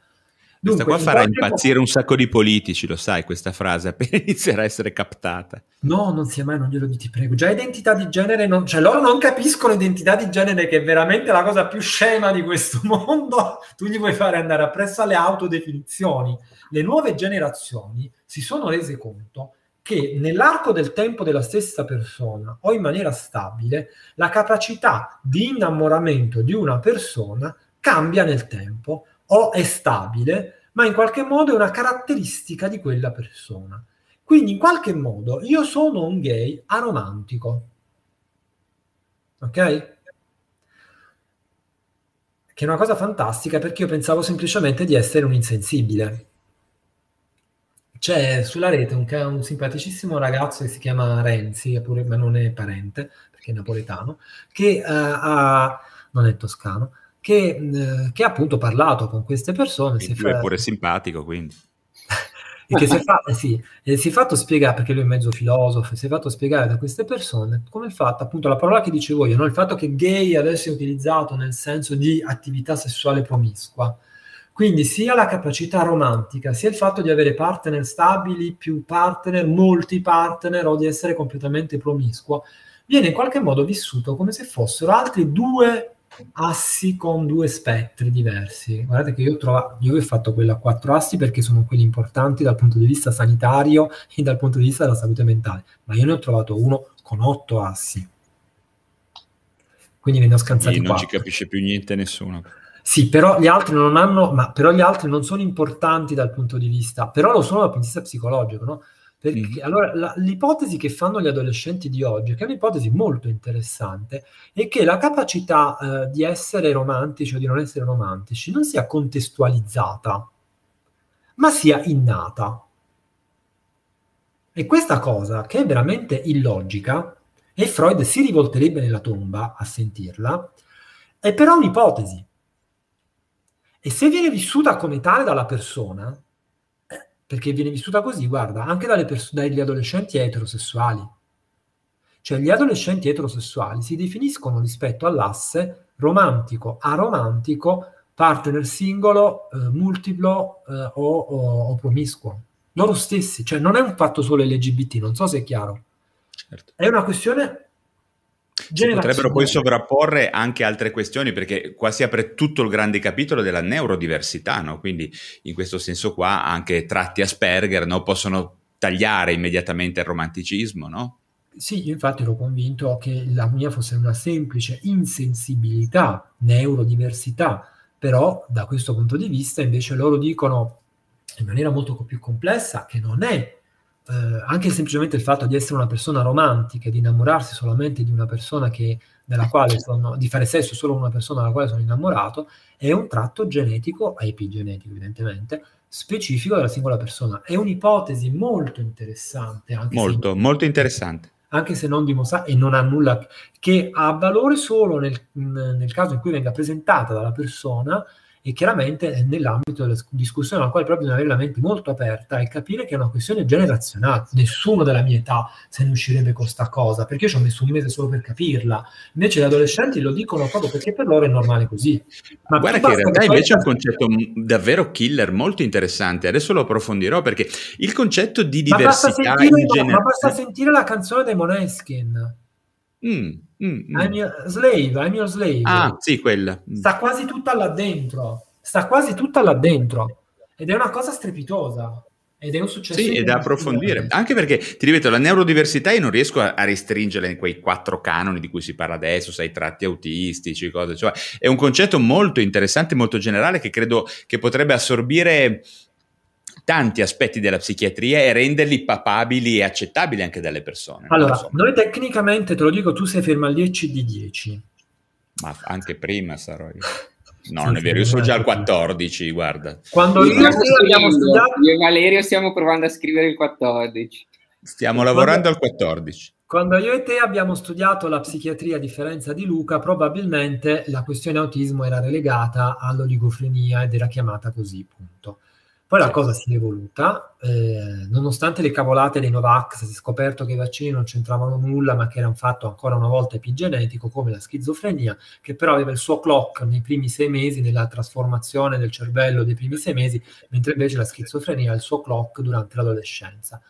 Questa Dunque, qua in farà impazzire un sacco di politici, lo sai, questa frase, (laughs) appena inizierà a essere captata. No, non sia mai, non glielo dico, ti prego. Già identità di genere, non, cioè loro non capiscono identità di genere, che è veramente la cosa più scema di questo (laughs) mondo. Tu gli vuoi fare andare appresso alle autodefinizioni. Le nuove generazioni si sono rese conto che nell'arco del tempo della stessa persona o in maniera stabile, la capacità di innamoramento di una persona cambia nel tempo o è stabile, ma in qualche modo è una caratteristica di quella persona. Quindi in qualche modo io sono un gay aromantico. Ok? Che è una cosa fantastica perché io pensavo semplicemente di essere un insensibile. C'è sulla rete un, un simpaticissimo ragazzo che si chiama Renzi, pure- ma non è parente perché è napoletano, che eh, ha, non è toscano, che, che ha appunto parlato con queste persone. si Lui è fa- pure simpatico, quindi. (laughs) e che si è, fa- eh sì, si è fatto spiegare, perché lui è mezzo filosofo, si è fatto spiegare da queste persone come il fatto, appunto, la parola che dicevo io, no? il fatto che gay adesso è utilizzato nel senso di attività sessuale promiscua. Quindi sia la capacità romantica, sia il fatto di avere partner stabili, più partner, molti partner o di essere completamente promiscuo, viene in qualche modo vissuto come se fossero altri due assi con due spettri diversi. Guardate che io ho, trovato, io ho fatto quello a quattro assi perché sono quelli importanti dal punto di vista sanitario e dal punto di vista della salute mentale, ma io ne ho trovato uno con otto assi. Quindi ne ho scansati Quindi non ci capisce più niente nessuno. Sì, però gli altri non hanno, ma però gli altri non sono importanti dal punto di vista, però lo sono dal punto di vista psicologico, no? Perché allora la- l'ipotesi che fanno gli adolescenti di oggi, che è un'ipotesi molto interessante, è che la capacità eh, di essere romantici o di non essere romantici non sia contestualizzata, ma sia innata. E questa cosa, che è veramente illogica, e Freud si rivolterebbe nella tomba a sentirla, è però un'ipotesi. E se viene vissuta come tale dalla persona, perché viene vissuta così, guarda, anche dalle pers- dagli adolescenti eterosessuali. Cioè gli adolescenti eterosessuali si definiscono rispetto all'asse romantico, aromantico, partner singolo, eh, multiplo eh, o, o- o promiscuo. Loro stessi, cioè non è un fatto solo LGBT, non so se è chiaro. È una questione Si potrebbero poi sovrapporre anche altre questioni, perché qua si apre tutto il grande capitolo della neurodiversità, no? Quindi in questo senso qua anche tratti Asperger no? possono tagliare immediatamente il romanticismo, no? Sì, io infatti ero convinto che la mia fosse una semplice insensibilità, neurodiversità, però da questo punto di vista invece loro dicono in maniera molto più complessa che non è eh, anche semplicemente il fatto di essere una persona romantica e di innamorarsi solamente di una persona che, della quale sono, di fare sesso solo con una persona della quale sono innamorato, è un tratto genetico, epigenetico evidentemente, specifico della singola persona. È un'ipotesi molto interessante. Anche molto, se, molto interessante. Anche se non dimostrata e non ha nulla che ha valore solo nel, nel caso in cui venga presentata dalla persona e chiaramente nell'ambito della discussione alla quale proprio bisogna avere la mente molto aperta e capire che è una questione generazionale. Nessuno della mia età se ne uscirebbe con sta cosa, perché io ci ho messo un mese solo per capirla. Invece gli adolescenti lo dicono proprio perché per loro è normale così. Ma Guarda che in realtà invece è un concetto davvero killer, molto interessante. Adesso lo approfondirò perché il concetto di diversità ma in generale... Ma basta sentire la canzone dei Moneskin. Mm, mm, mm. I'm your slave, I'm your slave. Ah, sì, quella. Mm. Sta quasi tutta là dentro. Sta quasi tutta là dentro. Ed è una cosa strepitosa. Ed è un successo. Sì, è da approfondire. Anche perché, ti ripeto, la neurodiversità io non riesco a, a restringerla in quei quattro canoni di cui si parla adesso, sai, tratti autistici, cose. Cioè, è un concetto molto interessante, molto generale che credo che potrebbe assorbire tanti aspetti della psichiatria e renderli papabili e accettabili anche dalle persone. Allora, so. noi tecnicamente, te lo dico, tu sei fermo al 10 di 10. Ma anche prima sarò io. (laughs) No, sì, non è vero, io sono già al 14, guarda. Quando io, io abbiamo studiato... Io e Valerio stiamo provando a scrivere il 14. Stiamo lavorando al 14. Quando io e te abbiamo studiato la psichiatria a differenza di Luca, probabilmente la questione autismo era relegata all'oligofrenia ed era chiamata così, punto. Poi la cosa si è evoluta, eh, nonostante le cavolate dei Novax, si è scoperto che i vaccini non c'entravano nulla, ma che era un fatto ancora una volta epigenetico, come la schizofrenia, che però aveva il suo clock nei primi sei mesi, nella trasformazione del cervello dei primi sei mesi, mentre invece la schizofrenia ha il suo clock durante l'adolescenza.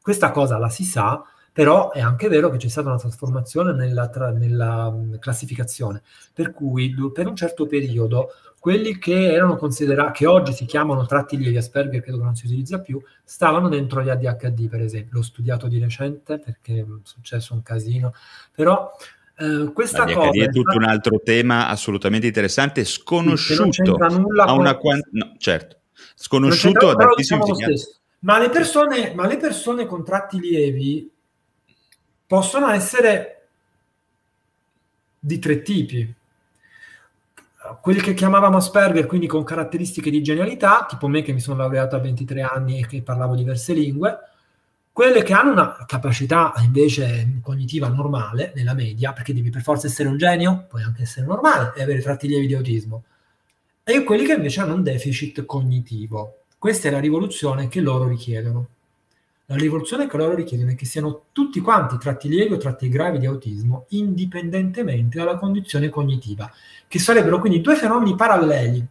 Questa cosa la si sa, però è anche vero che c'è stata una trasformazione nella, tra, nella classificazione, per cui per un certo periodo quelli che erano considerati, che oggi si chiamano tratti lievi, Asperger credo che non si utilizza più, stavano dentro gli ADHD per esempio, l'ho studiato di recente perché è successo un casino, però eh, questa L'ADHD cosa... è tutto un altro tema assolutamente interessante, sconosciuto sì, a una quant... no, certo, sconosciuto ad altissimi diciamo ma le, persone, ma le persone con tratti lievi possono essere di tre tipi quelli che chiamavamo Asperger, quindi con caratteristiche di genialità, tipo me che mi sono laureato a 23 anni e che parlavo diverse lingue, quelle che hanno una capacità invece cognitiva normale, nella media, perché devi per forza essere un genio, puoi anche essere normale e avere tratti lievi di autismo, e quelli che invece hanno un deficit cognitivo. Questa è la rivoluzione che loro richiedono. La rivoluzione che loro richiedono è che siano tutti quanti tratti lievi o tratti gravi di autismo, indipendentemente dalla condizione cognitiva, che sarebbero quindi due fenomeni paralleli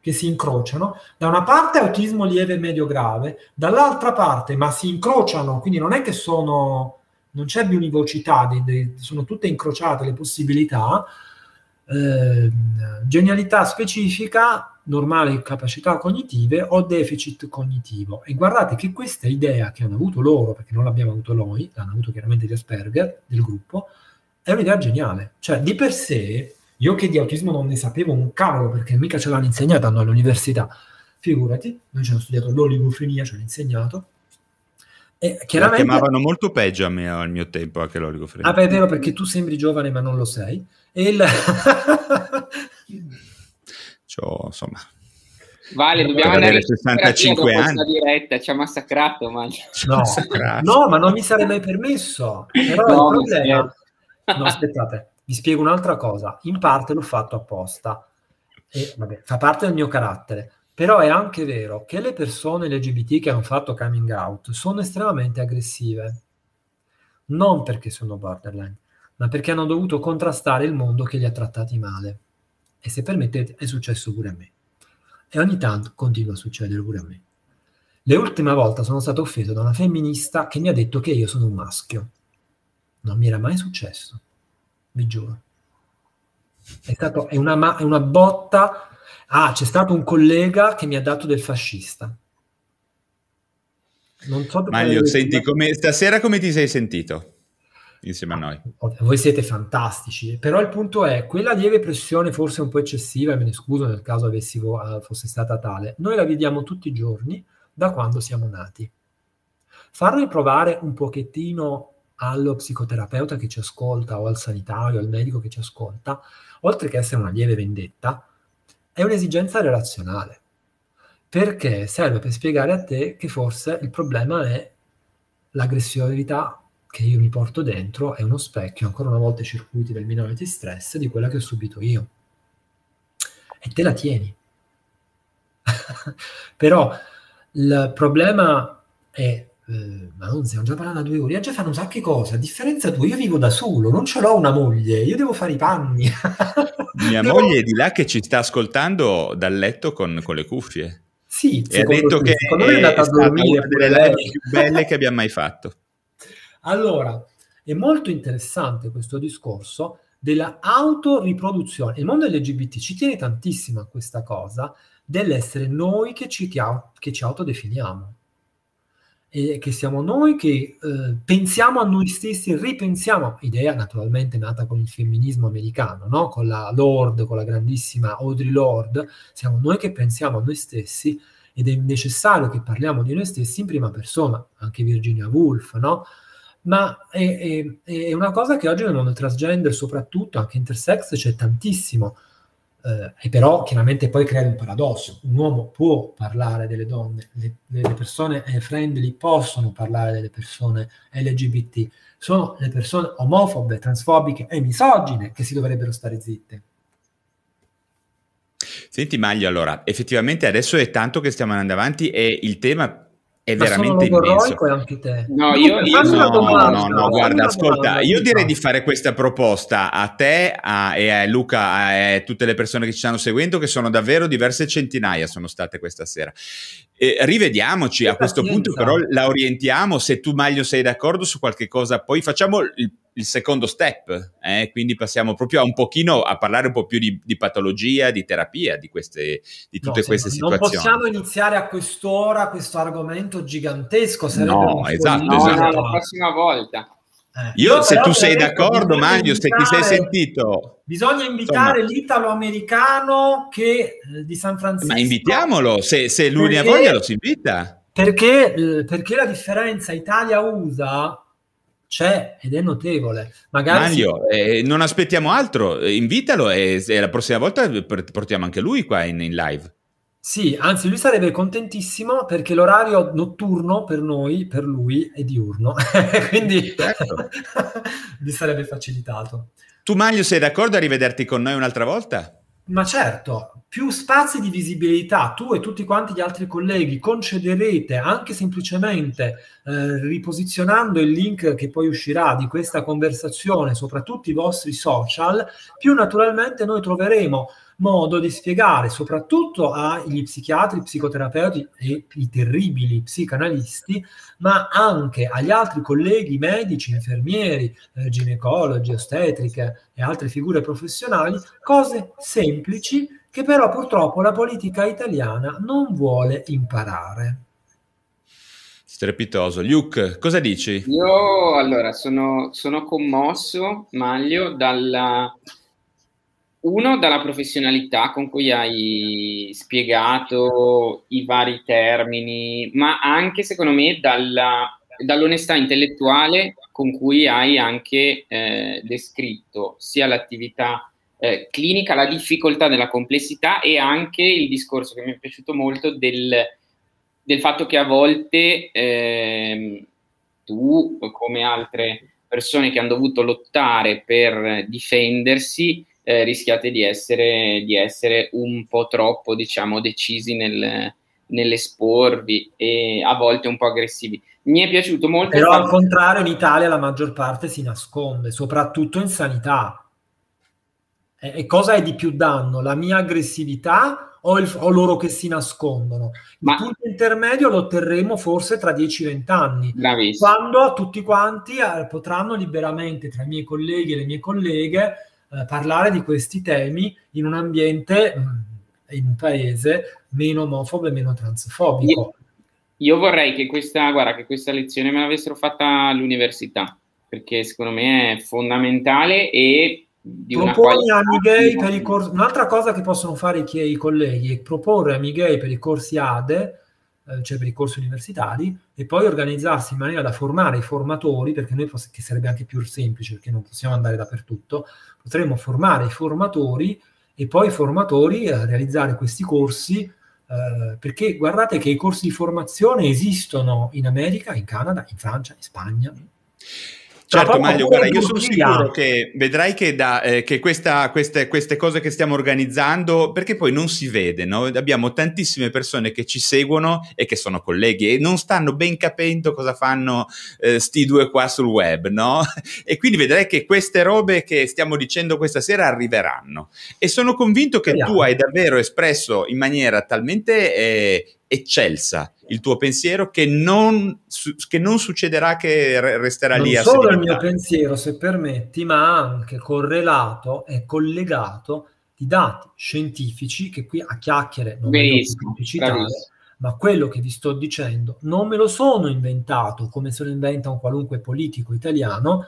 che si incrociano. Da una parte autismo lieve medio grave, dall'altra parte, ma si incrociano, quindi non è che sono, non c'è biunivocità, sono tutte incrociate le possibilità, eh, genialità specifica normali capacità cognitive o deficit cognitivo. E guardate che questa idea che hanno avuto loro, perché non l'abbiamo avuto noi, l'hanno avuto chiaramente gli Asperger del gruppo, è un'idea geniale. Cioè, di per sé, io che di autismo non ne sapevo un cavolo, perché mica ce l'hanno insegnato all'università. Figurati, noi ci hanno studiato l'oligofrenia, ci hanno insegnato. E chiaramente... La chiamavano molto peggio a me al mio tempo anche l'oligofrenia. Ah, beh, è vero, perché tu sembri giovane ma non lo sei. E il... (laughs) C'ho, insomma... Vale, dobbiamo andare 65 anni. diretta, ci ha massacrato, ma... No, no, ma non mi sarebbe mai permesso. Però no, il problema... No, aspettate, vi spiego un'altra cosa. In parte l'ho fatto apposta. E, vabbè, fa parte del mio carattere. Però è anche vero che le persone LGBT che hanno fatto coming out sono estremamente aggressive. Non perché sono borderline, ma perché hanno dovuto contrastare il mondo che li ha trattati male. E se permettete, è successo pure a me. E ogni tanto continua a succedere pure a me. L'ultima volta sono stato offeso da una femminista che mi ha detto che io sono un maschio. Non mi era mai successo, vi giuro. È, stato, è, una, è una botta. Ah, c'è stato un collega che mi ha dato del fascista. Non so Maglio, senti, come, stasera come ti sei sentito? Insieme a noi. Voi siete fantastici, però il punto è, quella lieve pressione forse un po' eccessiva, e me ne scuso nel caso avessi, fosse stata tale, noi la vediamo tutti i giorni da quando siamo nati. farli provare un pochettino allo psicoterapeuta che ci ascolta o al sanitario, al medico che ci ascolta, oltre che essere una lieve vendetta, è un'esigenza relazionale, perché serve per spiegare a te che forse il problema è l'aggressività che io mi porto dentro, è uno specchio, ancora una volta i circuiti del minority stress, di quella che ho subito io. E te la tieni. (laughs) Però il problema è eh, ma non stiamo già parlando da due ore, già fanno un sacco di cose, a differenza tua, io vivo da solo, non ce l'ho una moglie, io devo fare i panni. (laughs) Mia (laughs) Devo- moglie è di là che ci sta ascoltando dal letto con, con le cuffie. Sì, E ha detto te, che è è andata a stata dormire una delle live più belle che abbiamo mai fatto. Allora, è molto interessante questo discorso della autoriproduzione. Il mondo LGBT ci tiene tantissimo a questa cosa dell'essere noi che ci, che ci autodefiniamo. E che siamo noi che eh, pensiamo a noi stessi, ripensiamo, idea naturalmente nata con il femminismo americano, no? con la Lord, con la grandissima Audre Lorde, siamo noi che pensiamo a noi stessi ed è necessario che parliamo di noi stessi in prima persona, anche Virginia Woolf, no? Ma è, è- è una cosa che oggi nel mondo transgender, soprattutto anche intersex, c'è tantissimo. Eh, e però chiaramente poi crea un paradosso. Un uomo può parlare delle donne, le, le persone eh, friendly possono parlare delle persone LGBT, sono le persone omofobe, transfobiche e misogine che si dovrebbero stare zitte. Senti Maglio, allora, effettivamente adesso è tanto che stiamo andando avanti e il tema è Ma veramente e anche te. No, io- io No, domanda, no, no, guarda, ascolta, domanda, io direi di fare questa proposta a te a- e a Luca e a tutte le persone che ci stanno seguendo, che sono davvero diverse centinaia, sono state questa sera. E rivediamoci, a questo punto pazienza. però la orientiamo, se tu Maglio sei d'accordo su qualche cosa, poi facciamo il, il secondo step, eh? quindi passiamo proprio a un pochino a parlare un po' più di, di patologia, di terapia, di, queste, di tutte No, se queste non- situazioni. Non possiamo iniziare a quest'ora questo argomento gigantesco. sarebbe No, esatto. No, esatto. no, la prossima volta. Io, se tu sei d'accordo, Maglio, se ti sei sentito... Bisogna invitare Insomma. l'italo-americano che, eh, di San Francisco. Ma invitiamolo, se, se lui ne ha voglia lo si invita. Perché, eh, perché la differenza Italia-USA c'è ed è notevole. Magari Maglio, eh, non aspettiamo altro, eh, invitalo e, e la prossima volta portiamo anche lui qua in, in live. Sì, anzi lui sarebbe contentissimo perché l'orario notturno per noi, per lui, è diurno, (laughs) quindi Certo. (laughs) gli sarebbe facilitato. Tu Maglio sei d'accordo a rivederti con noi un'altra volta? Ma certo, più spazi di visibilità tu e tutti quanti gli altri colleghi concederete anche semplicemente eh, riposizionando il link che poi uscirà di questa conversazione sopra tutti i vostri social, più naturalmente noi troveremo modo di spiegare soprattutto agli psichiatri, psicoterapeuti e i terribili psicanalisti, ma anche agli altri colleghi medici, infermieri, eh, ginecologi, ostetriche e altre figure professionali, cose semplici che però purtroppo la politica italiana non vuole imparare. Strepitoso. Luke, cosa dici? Io allora sono, sono commosso, Maglio, dalla, uno, dalla professionalità con cui hai spiegato i vari termini, ma anche secondo me dalla, dall'onestà intellettuale con cui hai anche eh, descritto sia l'attività eh, clinica, la difficoltà della complessità e anche il discorso che mi è piaciuto molto del, del fatto che a volte ehm, tu, come altre persone che hanno dovuto lottare per difendersi, eh, rischiate di essere, di essere un po' troppo, diciamo, decisi nel, nell'esporvi e a volte un po' aggressivi. Mi è piaciuto molto. Però al contrario in Italia la maggior parte si nasconde, soprattutto in sanità. E, e cosa è di più danno? La mia aggressività o, il- o loro che si nascondono? Il punto intermedio lo otterremo forse tra 10-20 anni, Bravissimo. quando tutti quanti eh, potranno liberamente, tra i miei colleghi e le mie colleghe, eh, parlare di questi temi in un ambiente, mm, in un paese meno omofobo e meno transfobico. Io vorrei che questa, guarda, che questa lezione me l'avessero fatta all'università, perché secondo me è fondamentale e di Proponi qualità ami gay per i corsi. Un'altra cosa che possono fare i, i colleghi è proporre ami gay per i corsi ADE eh, cioè per i corsi universitari, e poi organizzarsi in maniera da formare i formatori, perché noi, poss- che sarebbe anche più semplice, perché non possiamo andare dappertutto, potremmo formare i formatori e poi i formatori eh, realizzare questi corsi, eh, perché guardate che i corsi di formazione esistono in America, in Canada, in Francia, in Spagna. Certo, Maglio, guarda, io sono sicuro che vedrai che, da, eh, che questa, queste, queste, cose che stiamo organizzando, perché poi non si vede, no? abbiamo tantissime persone che ci seguono e che sono colleghi e non stanno ben capendo cosa fanno eh, sti due qua sul web, no? (laughs) E quindi vedrai che queste robe che stiamo dicendo questa sera arriveranno. E sono convinto che Speriamo. tu hai davvero espresso in maniera talmente eh, eccelsa il tuo pensiero che non, che non succederà che resterà non lì a solo il mio pensiero, se permetti, ma anche correlato e collegato di dati scientifici che qui a chiacchiere non Benissimo, citare, ma quello che vi sto dicendo non me lo sono inventato come se lo inventa un qualunque politico italiano,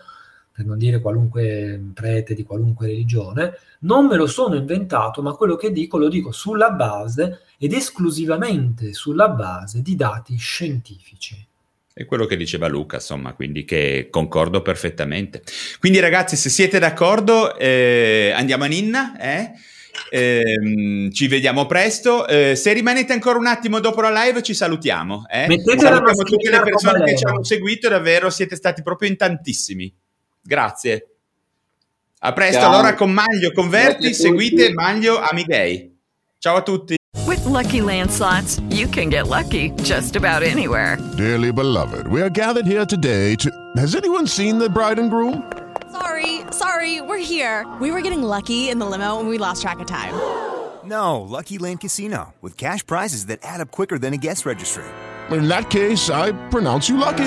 per non dire qualunque prete di qualunque religione, non me lo sono inventato, ma quello che dico lo dico sulla base ed esclusivamente sulla base di dati scientifici. È quello che diceva Luca, insomma, quindi che concordo perfettamente. Quindi ragazzi, se siete d'accordo, eh, andiamo a Ninna, eh? Eh, ci vediamo presto. Eh, se rimanete ancora un attimo dopo la live, ci salutiamo. Eh? Salutiamo tutte le persone che ci hanno seguito, davvero siete stati proprio in tantissimi. Grazie. A presto. Ciao. Allora con Maglio Converti seguite Maglio Amigay. Ciao a tutti. With lucky landslots, you can get lucky just about anywhere. Dearly beloved, we are gathered here today to. Has anyone seen the bride and groom? Sorry, sorry, we're here. We were getting lucky in the limo and we lost track of time. No, Lucky Land Casino with cash prizes that add up quicker than a guest registry. In that case, I pronounce you lucky.